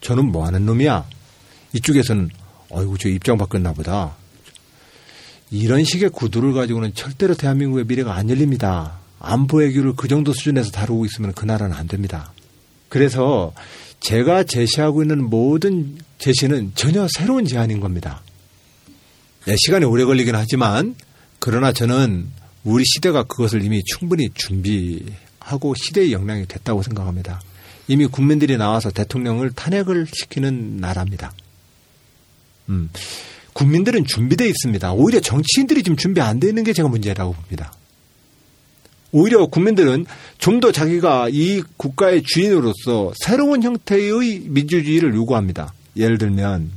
Speaker 2: 저는 뭐 하는 놈이야. 이쪽에서는 어이구 저 입장 바꿨나 보다. 이런 식의 구도를 가지고는 절대로 대한민국의 미래가 안 열립니다. 안보 외교를 그 정도 수준에서 다루고 있으면 그 나라는 안 됩니다. 그래서 제가 제시하고 있는 모든 제시는 전혀 새로운 제안인 겁니다. 네, 시간이 오래 걸리긴 하지만 그러나 저는 우리 시대가 그것을 이미 충분히 준비하고 시대의 역량이 됐다고 생각합니다. 이미 국민들이 나와서 대통령을 탄핵을 시키는 나라입니다. 음, 국민들은 준비되어 있습니다. 오히려 정치인들이 지금 준비 안 되는 게 제가 문제라고 봅니다. 오히려 국민들은 좀 더 자기가 이 국가의 주인으로서 새로운 형태의 민주주의를 요구합니다. 예를 들면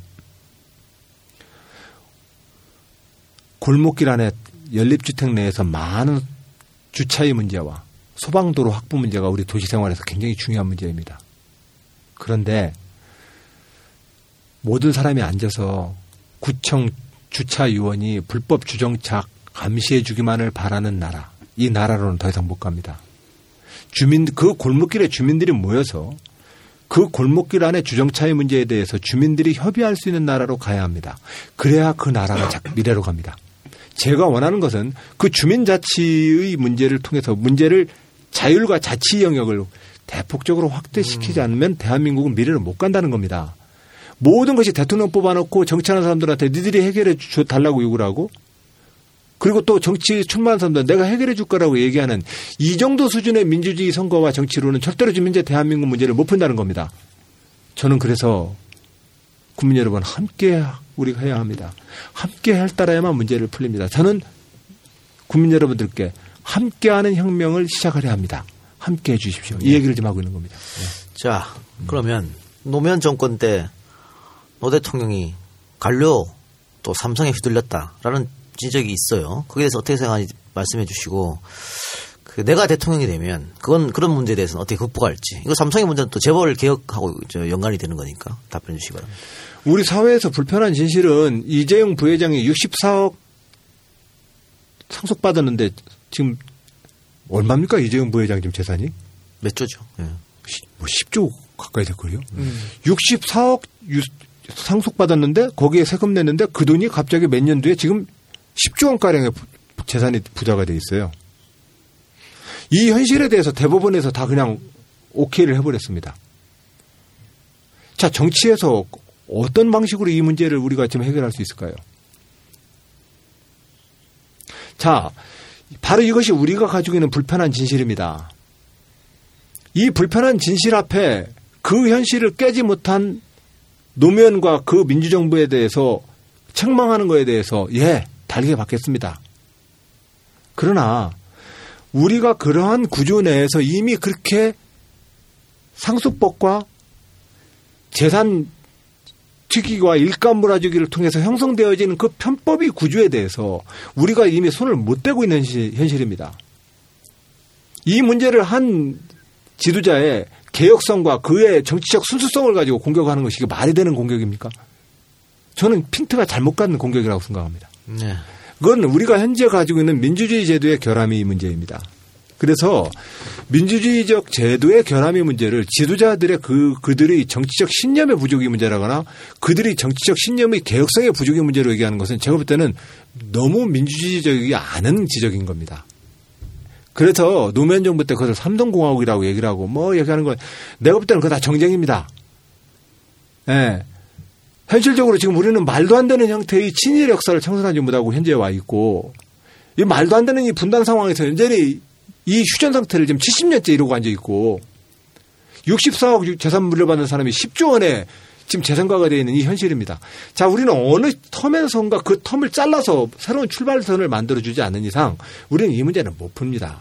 Speaker 2: 골목길 안에 연립주택 내에서 많은 주차의 문제와 소방도로 확보 문제가 우리 도시 생활에서 굉장히 중요한 문제입니다. 그런데 모든 사람이 앉아서 구청 주차위원이 불법 주정착 감시해 주기만을 바라는 나라. 이 나라로는 더 이상 못 갑니다. 주민, 그 골목길에 주민들이 모여서 그 골목길 안에 주정차의 문제에 대해서 주민들이 협의할 수 있는 나라로 가야 합니다. 그래야 그 나라가 미래로 갑니다. 제가 원하는 것은 그 주민자치의 문제를 통해서 문제를 자율과 자치 영역을 대폭적으로 확대시키지 않으면 대한민국은 미래를 못 간다는 겁니다. 모든 것이 대통령 뽑아놓고 정치하는 사람들한테 니들이 해결해 줘 달라고 요구를 하고 그리고 또 정치 출마한 사람들 내가 해결해 줄 거라고 얘기하는 이 정도 수준의 민주주의 선거와 정치로는 절대로 지금 현재 대한민국 문제를 못 푼다는 겁니다. 저는 그래서 국민 여러분 함께 우리가 해야 합니다. 함께 할 따라야만 문제를 풀립니다. 저는 국민 여러분들께 함께하는 혁명을 시작하려 합니다. 함께 해 주십시오. 이 얘기를 좀 하고 있는 겁니다. 네.
Speaker 4: 자, 그러면 노무현 정권 때 노 대통령이 관료 또 삼성에 휘둘렸다라는 지적이 있어요. 거기에 대해서 어떻게 생각하는지 말씀해 주시고 그 내가 대통령이 되면 그건 그런 문제에 대해서는 어떻게 극복할지 이거 삼성의 문제는 또 재벌 개혁하고 연관이 되는 거니까 답변해 주시기 바랍니다.
Speaker 2: 우리 사회에서 불편한 진실은 이재용 부회장이 64억 상속받았는데 지금 얼마입니까 이재용 부회장 지금 재산이?
Speaker 4: 몇 조죠? 예.
Speaker 2: 뭐 10조 가까이 될걸요. 음. 64억 상속받았는데 거기에 세금 냈는데 그 돈이 갑자기 몇 년 뒤에 지금 10조 원가량의 재산이 부자가 돼 있어요. 이 현실에 대해서 대법원에서 다 그냥 오케이를 해버렸습니다. 자, 정치에서 어떤 방식으로 이 문제를 우리가 지금 해결할 수 있을까요? 자, 바로 이것이 우리가 가지고 있는 불편한 진실입니다. 이 불편한 진실 앞에 그 현실을 깨지 못한 노무현과 그 민주정부에 대해서 책망하는 것에 대해서 예, 달게 받겠습니다. 그러나 우리가 그러한 구조 내에서 이미 그렇게 상속법과 재산 특기와 일감 몰아주기를 통해서 형성되어지는 그 편법의 구조에 대해서 우리가 이미 손을 못 대고 있는 현실입니다. 이 문제를 한 지도자의 개혁성과 그의 정치적 순수성을 가지고 공격하는 것이 말이 되는 공격입니까? 저는 핀트가 잘못 갖는 공격이라고 생각합니다. 네. 그건 우리가 현재 가지고 있는 민주주의 제도의 결함이 문제입니다. 그래서 민주주의적 제도의 결함의 문제를 지도자들의 그 그들의 정치적 신념의 부족이 문제라거나 그들의 정치적 신념의 개혁성의 부족의 문제로 얘기하는 것은 제가 볼 때는 너무 민주주의적이지 않은 지적인 겁니다. 그래서 노무현 정부 때 그것을 삼동공화국이라고 얘기를 하고 뭐 얘기하는 건 내가 볼 때는 그거 다 정쟁입니다. 예. 네. 현실적으로 지금 우리는 말도 안 되는 형태의 친일 역사를 청산하지 못하고 현재에 와 있고 이 말도 안 되는 이 분단 상황에서 여전히 이 휴전 상태를 지금 70년째 이러고 앉아 있고 64억 재산 물려받는 사람이 10조 원에 지금 재산가가 되어 있는 이 현실입니다. 자, 우리는 어느 텀에서인가 그 텀을 잘라서 새로운 출발선을 만들어주지 않는 이상 우리는 이 문제는 못 풉니다.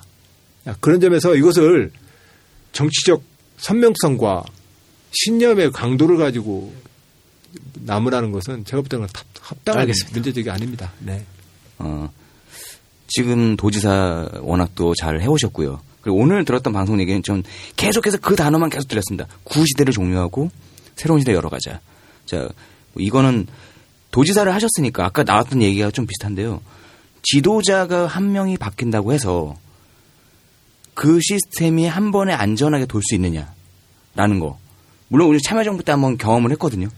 Speaker 2: 자, 그런 점에서 이것을 정치적 선명성과 신념의 강도를 가지고 나무라는 것은 제가 볼 때는 합- 합당한
Speaker 4: 알겠습니다.
Speaker 2: 문제적이 아닙니다. 네.
Speaker 7: 어, 지금 도지사 워낙 또 잘 해오셨고요. 그리고 오늘 들었던 방송 얘기는 좀 계속해서 그 단어만 계속 들렸습니다. 구시대를 종료하고 새로운 시대 열어가자. 자, 뭐 이거는 도지사를 하셨으니까 아까 나왔던 얘기가 좀 비슷한데요. 지도자가 한 명이 바뀐다고 해서 그 시스템이 한 번에 안전하게 돌 수 있느냐라는 거. 물론 우리 참여정부 때 한번 경험을 했거든요.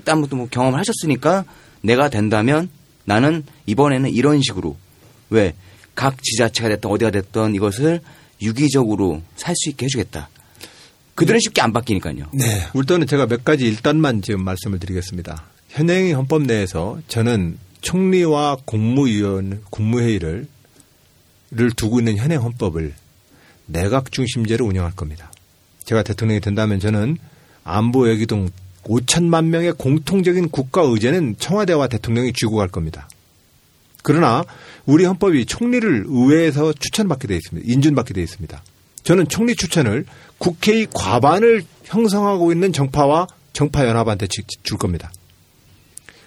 Speaker 7: 때 한번 뭐 경험을 하셨으니까 내가 된다면 나는 이번에는 이런 식으로 왜 각 지자체가 됐던 어디가 됐던 이것을 유기적으로 살 수 있게 해주겠다. 그들은 쉽게 안 바뀌니까요.
Speaker 2: 네. 일단은 제가 몇 가지 일단만 지금 말씀을 드리겠습니다. 현행 헌법 내에서 저는 총리와 국무위원, 국무회의를 를 두고 있는 현행 헌법을 내각 중심제로 운영할 겁니다. 제가 대통령이 된다면 저는 안보 외교 등 5천만 명의 공통적인 국가 의제는 청와대와 대통령이 쥐고 갈 겁니다. 그러나 우리 헌법이 총리를 의회에서 추천받게 되어 있습니다. 인준받게 되어 있습니다. 저는 총리 추천을 국회의 과반을 형성하고 있는 정파와 정파 연합한테 지- 줄 겁니다.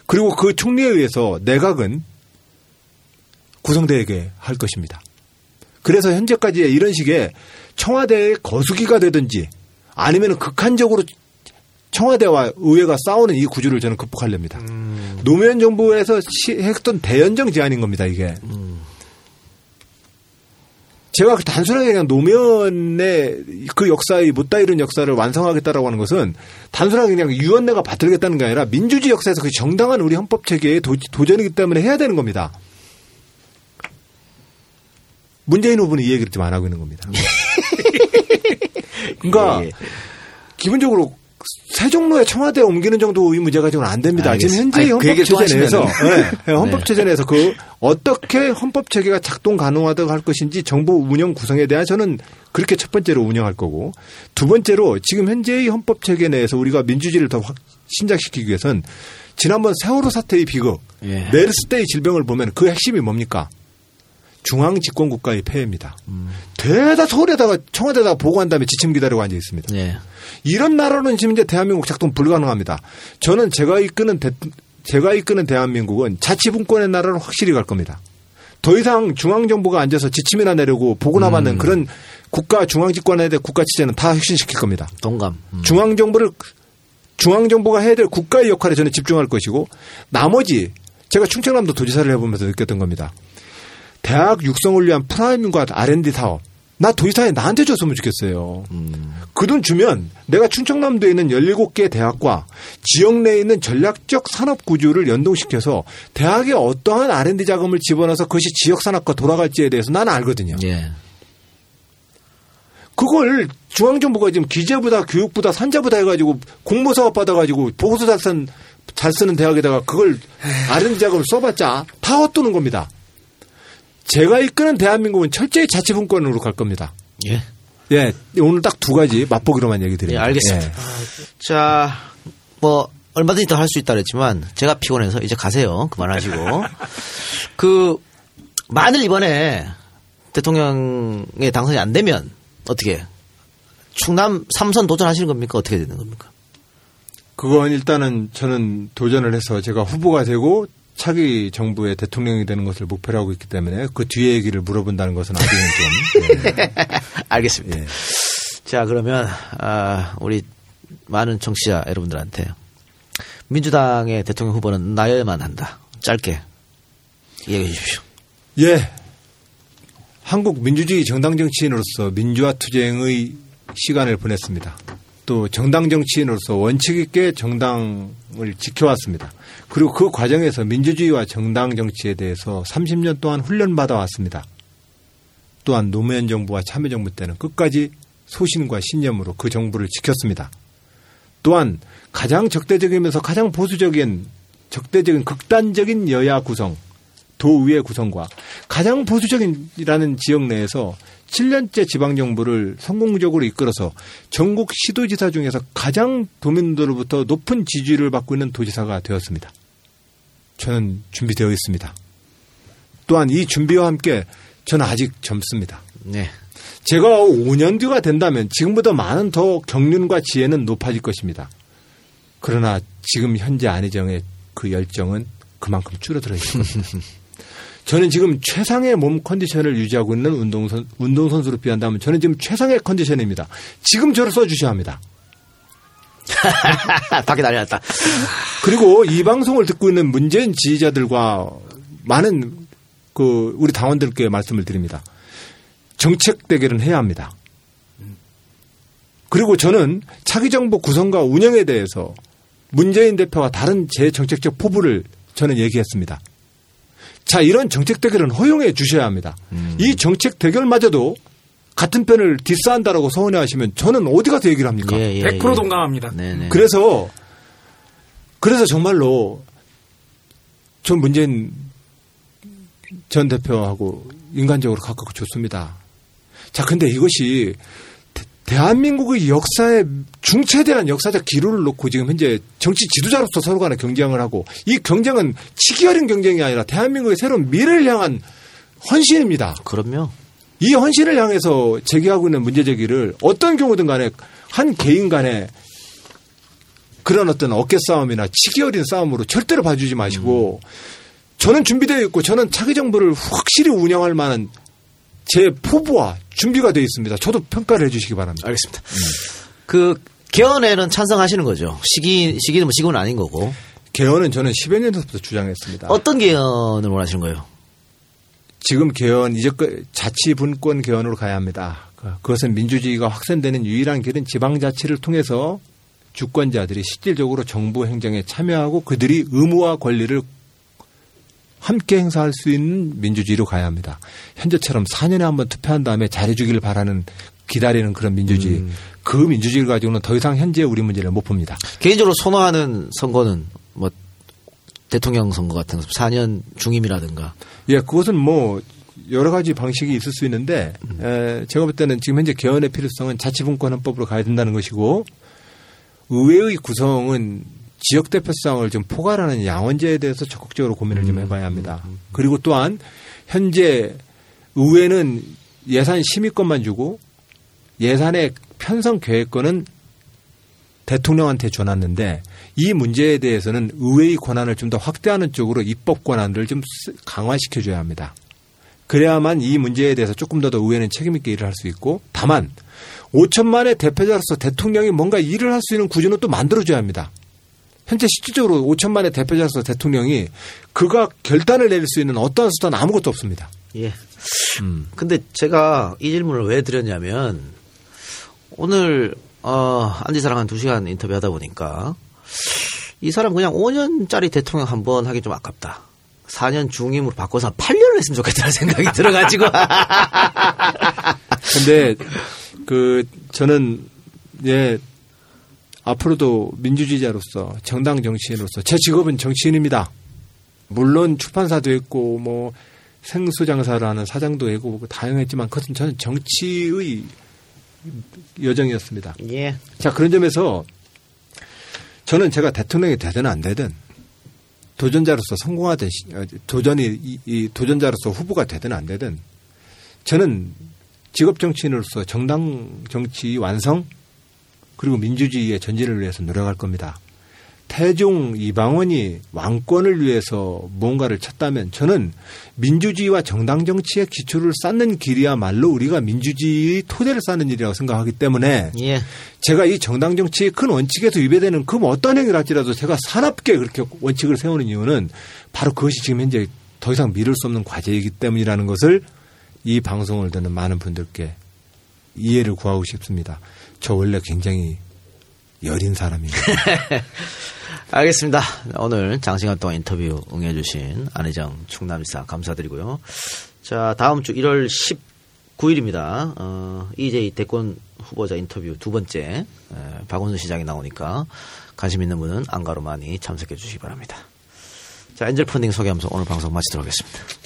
Speaker 2: 그리고 그 총리에 의해서 내각은 구성되게 할 것입니다. 그래서 현재까지 이런 식의 청와대의 거수기가 되든지 아니면 극한적으로 청와대와 의회가 싸우는 이 구조를 저는 극복하렵니다. 노무현 정부에서 시- 했던 대연정 제안인 겁니다, 이게. 제가 그 단순하게 그냥 노무현의 그 역사의 못다 이룬 역사를 완성하겠다라고 하는 것은 단순하게 그냥 유언내가 받들겠다는 게 아니라 민주주의 역사에서 그 정당한 우리 헌법 체계의 도, 도전이기 때문에 해야 되는 겁니다. 문재인 후보는 이 얘기를 지금 안 하고 있는 겁니다. 그러니까
Speaker 4: 예, 예.
Speaker 2: 기본적으로 세종로에 청와대에 옮기는 정도의 문제가 지금 안 됩니다. 지금
Speaker 4: 알겠습니다.
Speaker 2: 현재
Speaker 7: 아니, 그
Speaker 2: 헌법 체제 내에서
Speaker 7: 하시면은.
Speaker 2: 네, 헌법 체제 내에서 그 어떻게 헌법 체계가 작동 가능하다고 할 것인지 정부 운영 구성에 대한 저는 그렇게 첫 번째로 운영할 거고 두 번째로 지금 현재의 헌법 체계 내에서 우리가 민주주의를 더 확 신작시키기 위해선 지난번 세월호 사태의 비극,
Speaker 4: 예.
Speaker 2: 메르스 때의 질병을 보면 그 핵심이 뭡니까? 중앙 집권 국가의 폐해입니다. 대다 서울에다가 청와대에다가 보고한 다음에 지침 기다리고 앉아 있습니다.
Speaker 4: 예.
Speaker 2: 이런 나라는 지금 이제 대한민국 작동 불가능합니다. 저는 제가 이끄는 대, 제가 이끄는 대한민국은 자치분권의 나라로 확실히 갈 겁니다. 더 이상 중앙정부가 앉아서 지침이나 내려고 보고나 받는 그런 국가 중앙집권에 대한 국가 체제는 다 혁신시킬 겁니다.
Speaker 4: 동감. 음.
Speaker 2: 중앙정부를 중앙정부가 해야 될 국가의 역할에 저는 집중할 것이고 나머지 제가 충청남도 도지사를 해보면서 느꼈던 겁니다. 대학 육성을 위한 프라임과 R&D 사업 나 도지사에 나한테 줬으면 좋겠어요. 그돈 주면 내가 충청남도에 있는 17개 대학과 지역 내에 있는 전략적 산업 구조를 연동시켜서 대학에 어떠한 R&D 자금을 집어넣어서 그것이 지역 산업과 돌아갈지에 대해서 나는 알거든요.
Speaker 4: 예.
Speaker 2: 그걸 중앙정부가 지금 기재부다 교육부다 산자부다 해가지고 공모사업 받아가지고 보고서 잘, 쓴, 잘 쓰는 대학에다가 그걸 R&D 자금을 써봤자 다 헛도는 겁니다. 제가 이끄는 대한민국은 철저히 자치분권으로 갈 겁니다.
Speaker 4: 예.
Speaker 2: 예, 오늘 딱 두 가지 맛보기로만 얘기 드립니다.
Speaker 4: 예, 알겠습니다.
Speaker 2: 예.
Speaker 4: 자, 뭐 얼마든지 더 할 수 있다 그랬지만 제가 피곤해서 이제 가세요. 그만하시고. 그 만일 이번에 대통령에 당선이 안 되면 어떻게 충남 삼선 도전하시는 겁니까? 어떻게 되는 겁니까?
Speaker 2: 그건 일단은 저는 도전을 해서 제가 후보가 되고 차기 정부의 대통령이 되는 것을 목표로 하고 있기 때문에 그 뒤에 얘기를 물어본다는 것은 아직은 좀 예.
Speaker 4: 알겠습니다.
Speaker 2: 예.
Speaker 4: 자, 그러면 아, 우리 많은 청취자 여러분들한테 민주당의 대통령 후보는 나여야만 한다. 짧게 얘기해 주십시오.
Speaker 2: 예. 한국 민주주의 정당 정치인으로서 민주화 투쟁의 시간을 보냈습니다. 또 정당 정치인으로서 원칙 있게 정당을 지켜왔습니다. 그리고 그 과정에서 민주주의와 정당 정치에 대해서 30년 동안 훈련받아 왔습니다. 또한 노무현 정부와 참여정부 때는 끝까지 소신과 신념으로 그 정부를 지켰습니다. 또한 가장 적대적이면서 가장 보수적인 적대적인 극단적인 여야 구성 도의회 구성과 가장 보수적인이라는 지역 내에서 7년째 지방정부를 성공적으로 이끌어서 전국 시도지사 중에서 가장 도민들로부터 높은 지지를 받고 있는 도지사가 되었습니다. 저는 준비되어 있습니다. 또한 이 준비와 함께 저는 아직 젊습니다.
Speaker 4: 네.
Speaker 2: 제가 5년 뒤가 된다면 지금보다 많은 더 경륜과 지혜는 높아질 것입니다. 그러나 지금 현재 안희정의 그 열정은 그만큼 줄어들어 있습니다. 저는 지금 최상의 몸 컨디션을 유지하고 있는 운동선, 운동선수로 비한다면 저는 지금 최상의 컨디션입니다. 지금 저를 써주셔야 합니다.
Speaker 4: 밖에 난리 났다.
Speaker 2: 그리고 이 방송을 듣고 있는 문재인 지지자들과 많은 그 우리 당원들께 말씀을 드립니다. 정책 대결은 해야 합니다. 그리고 저는 차기 정부 구성과 운영에 대해서 문재인 대표와 다른 제 정책적 포부를 저는 얘기했습니다. 자, 이런 정책 대결은 허용해 주셔야 합니다. 이 정책 대결마저도 같은 편을 디스한다라고 서운해 하시면 저는 어디 가서 얘기를 합니까?
Speaker 4: 예, 예,
Speaker 8: 100%
Speaker 4: 예.
Speaker 8: 동감합니다.
Speaker 4: 네네.
Speaker 2: 그래서 그래서 정말로 전 문재인 전 대표하고 인간적으로 가깝고 좋습니다. 자, 근데 이것이 대- 대한민국의 역사의 중체대한 역사적 기로를 놓고 지금 현재 정치 지도자로서 서로 간에 경쟁을 하고 이 경쟁은 치기 어린 경쟁이 아니라 대한민국의 새로운 미래를 향한 헌신입니다.
Speaker 4: 그럼요.
Speaker 2: 이 헌신을 향해서 제기하고 있는 문제 제기를 어떤 경우든 간에 한 개인 간에 그런 어떤 어깨 싸움이나 치기 어린 싸움으로 절대로 봐주지 마시고 저는 준비되어 있고 저는 차기 정부를 확실히 운영할 만한 제 포부와 준비가 되어 있습니다. 저도 평가를 해주시기 바랍니다.
Speaker 4: 알겠습니다. 그 개헌에는 찬성하시는 거죠. 시기 시기는 뭐 시기는 아닌 거고.
Speaker 2: 개헌은 저는 10여 년 전부터 주장했습니다.
Speaker 4: 어떤 개헌을 원하시는 거예요?
Speaker 2: 지금 개헌 이제 그 자치분권 개헌으로 가야 합니다. 그- 그것은 민주주의가 확산되는 유일한 길은 지방자치를 통해서 주권자들이 실질적으로 정부 행정에 참여하고 그들이 의무와 권리를 함께 행사할 수 있는 민주주의로 가야 합니다. 현재처럼 4년에 한 번 투표한 다음에 잘해주기를 바라는 기다리는 그런 민주주의. 그 민주주의를 가지고는 더 이상 현재 우리 문제를 못 봅니다.
Speaker 4: 개인적으로 선호하는 선거는 뭐 대통령 선거 같은 거 4년 중임이라든가.
Speaker 2: 예, 그것은 뭐 여러 가지 방식이 있을 수 있는데 에, 제가 볼 때는 지금 현재 개헌의 필요성은 자치분권 헌법으로 가야 된다는 것이고 의회의 구성은 지역 대표성을 좀 포괄하는 양원제에 대해서 적극적으로 고민을 좀 해봐야 합니다. 그리고 또한 현재 의회는 예산 심의권만 주고 예산의 편성 계획권은 대통령한테 줘놨는데 이 문제에 대해서는 의회의 권한을 좀 더 확대하는 쪽으로 입법 권한을 좀 쓰- 강화시켜줘야 합니다. 그래야만 이 문제에 대해서 조금 더 더 의회는 책임있게 일을 할 수 있고 다만 5천만의 대표자로서 대통령이 뭔가 일을 할 수 있는 구조는 또 만들어줘야 합니다. 현재 실질적으로 5천만의 대표자로서 대통령이 그가 결단을 내릴 수 있는 어떠한 수단 아무것도 없습니다.
Speaker 4: 예. 근데 제가 이 질문을 왜 드렸냐면 오늘 어, 안지사랑 한 2시간 인터뷰하다 보니까 이 사람 그냥 5년짜리 대통령 한 번 하기 좀 아깝다. 4년 중임으로 바꿔서 한 8년을 했으면 좋겠다는 생각이 들어가지고.
Speaker 2: 근데 그 저는 예 앞으로도 민주주의자로서 정당 정치인으로서 제 직업은 정치인입니다. 물론 출판사도 했고 뭐 생수 장사를 하는 사장도 했고 뭐 다양했지만 그것은 저는 정치의 여정이었습니다.
Speaker 4: 예.
Speaker 2: 자 그런 점에서 저는 제가 대통령이 되든 안 되든 도전자로서 성공하든 시- 어, 도전이 이, 이 도전자로서 후보가 되든 안 되든 저는 직업 정치인으로서 정당 정치 완성 그리고 민주주의의 전진을 위해서 노력할 겁니다. 태종 이방원이 왕권을 위해서 뭔가를 쳤다면 저는 민주주의와 정당 정치의 기초를 쌓는 길이야말로 우리가 민주주의의 토대를 쌓는 일이라고 생각하기 때문에
Speaker 4: 예.
Speaker 2: 제가 이 정당 정치의 큰 원칙에서 위배되는 그 어떤 행위를 할지라도 제가 사납게 그렇게 원칙을 세우는 이유는 바로 그것이 지금 현재 더 이상 미룰 수 없는 과제이기 때문이라는 것을 이 방송을 듣는 많은 분들께 이해를 구하고 싶습니다. 저 원래 굉장히 여린 사람입니다.
Speaker 4: 알겠습니다. 오늘 장시간 동안 인터뷰 응해주신 안혜정 충남지사 감사드리고요. 자, 다음 주 1월 19일입니다. 어, 이재희 대권 후보자 인터뷰 두 번째, 에, 박원순 시장이 나오니까 관심 있는 분은 안가로 많이 참석해 주시기 바랍니다. 자, 엔젤 펀딩 소개하면서 오늘 방송 마치도록 하겠습니다.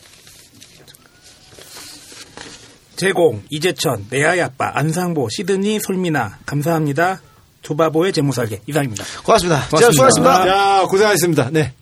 Speaker 8: 제공 이재천 내아이 아빠 안상보 시드니 솔미나 감사합니다. 조바보의 재무설계 이상입니다.
Speaker 4: 고맙습니다.
Speaker 2: 고맙습니다. 자, 고생하셨습니다. 네.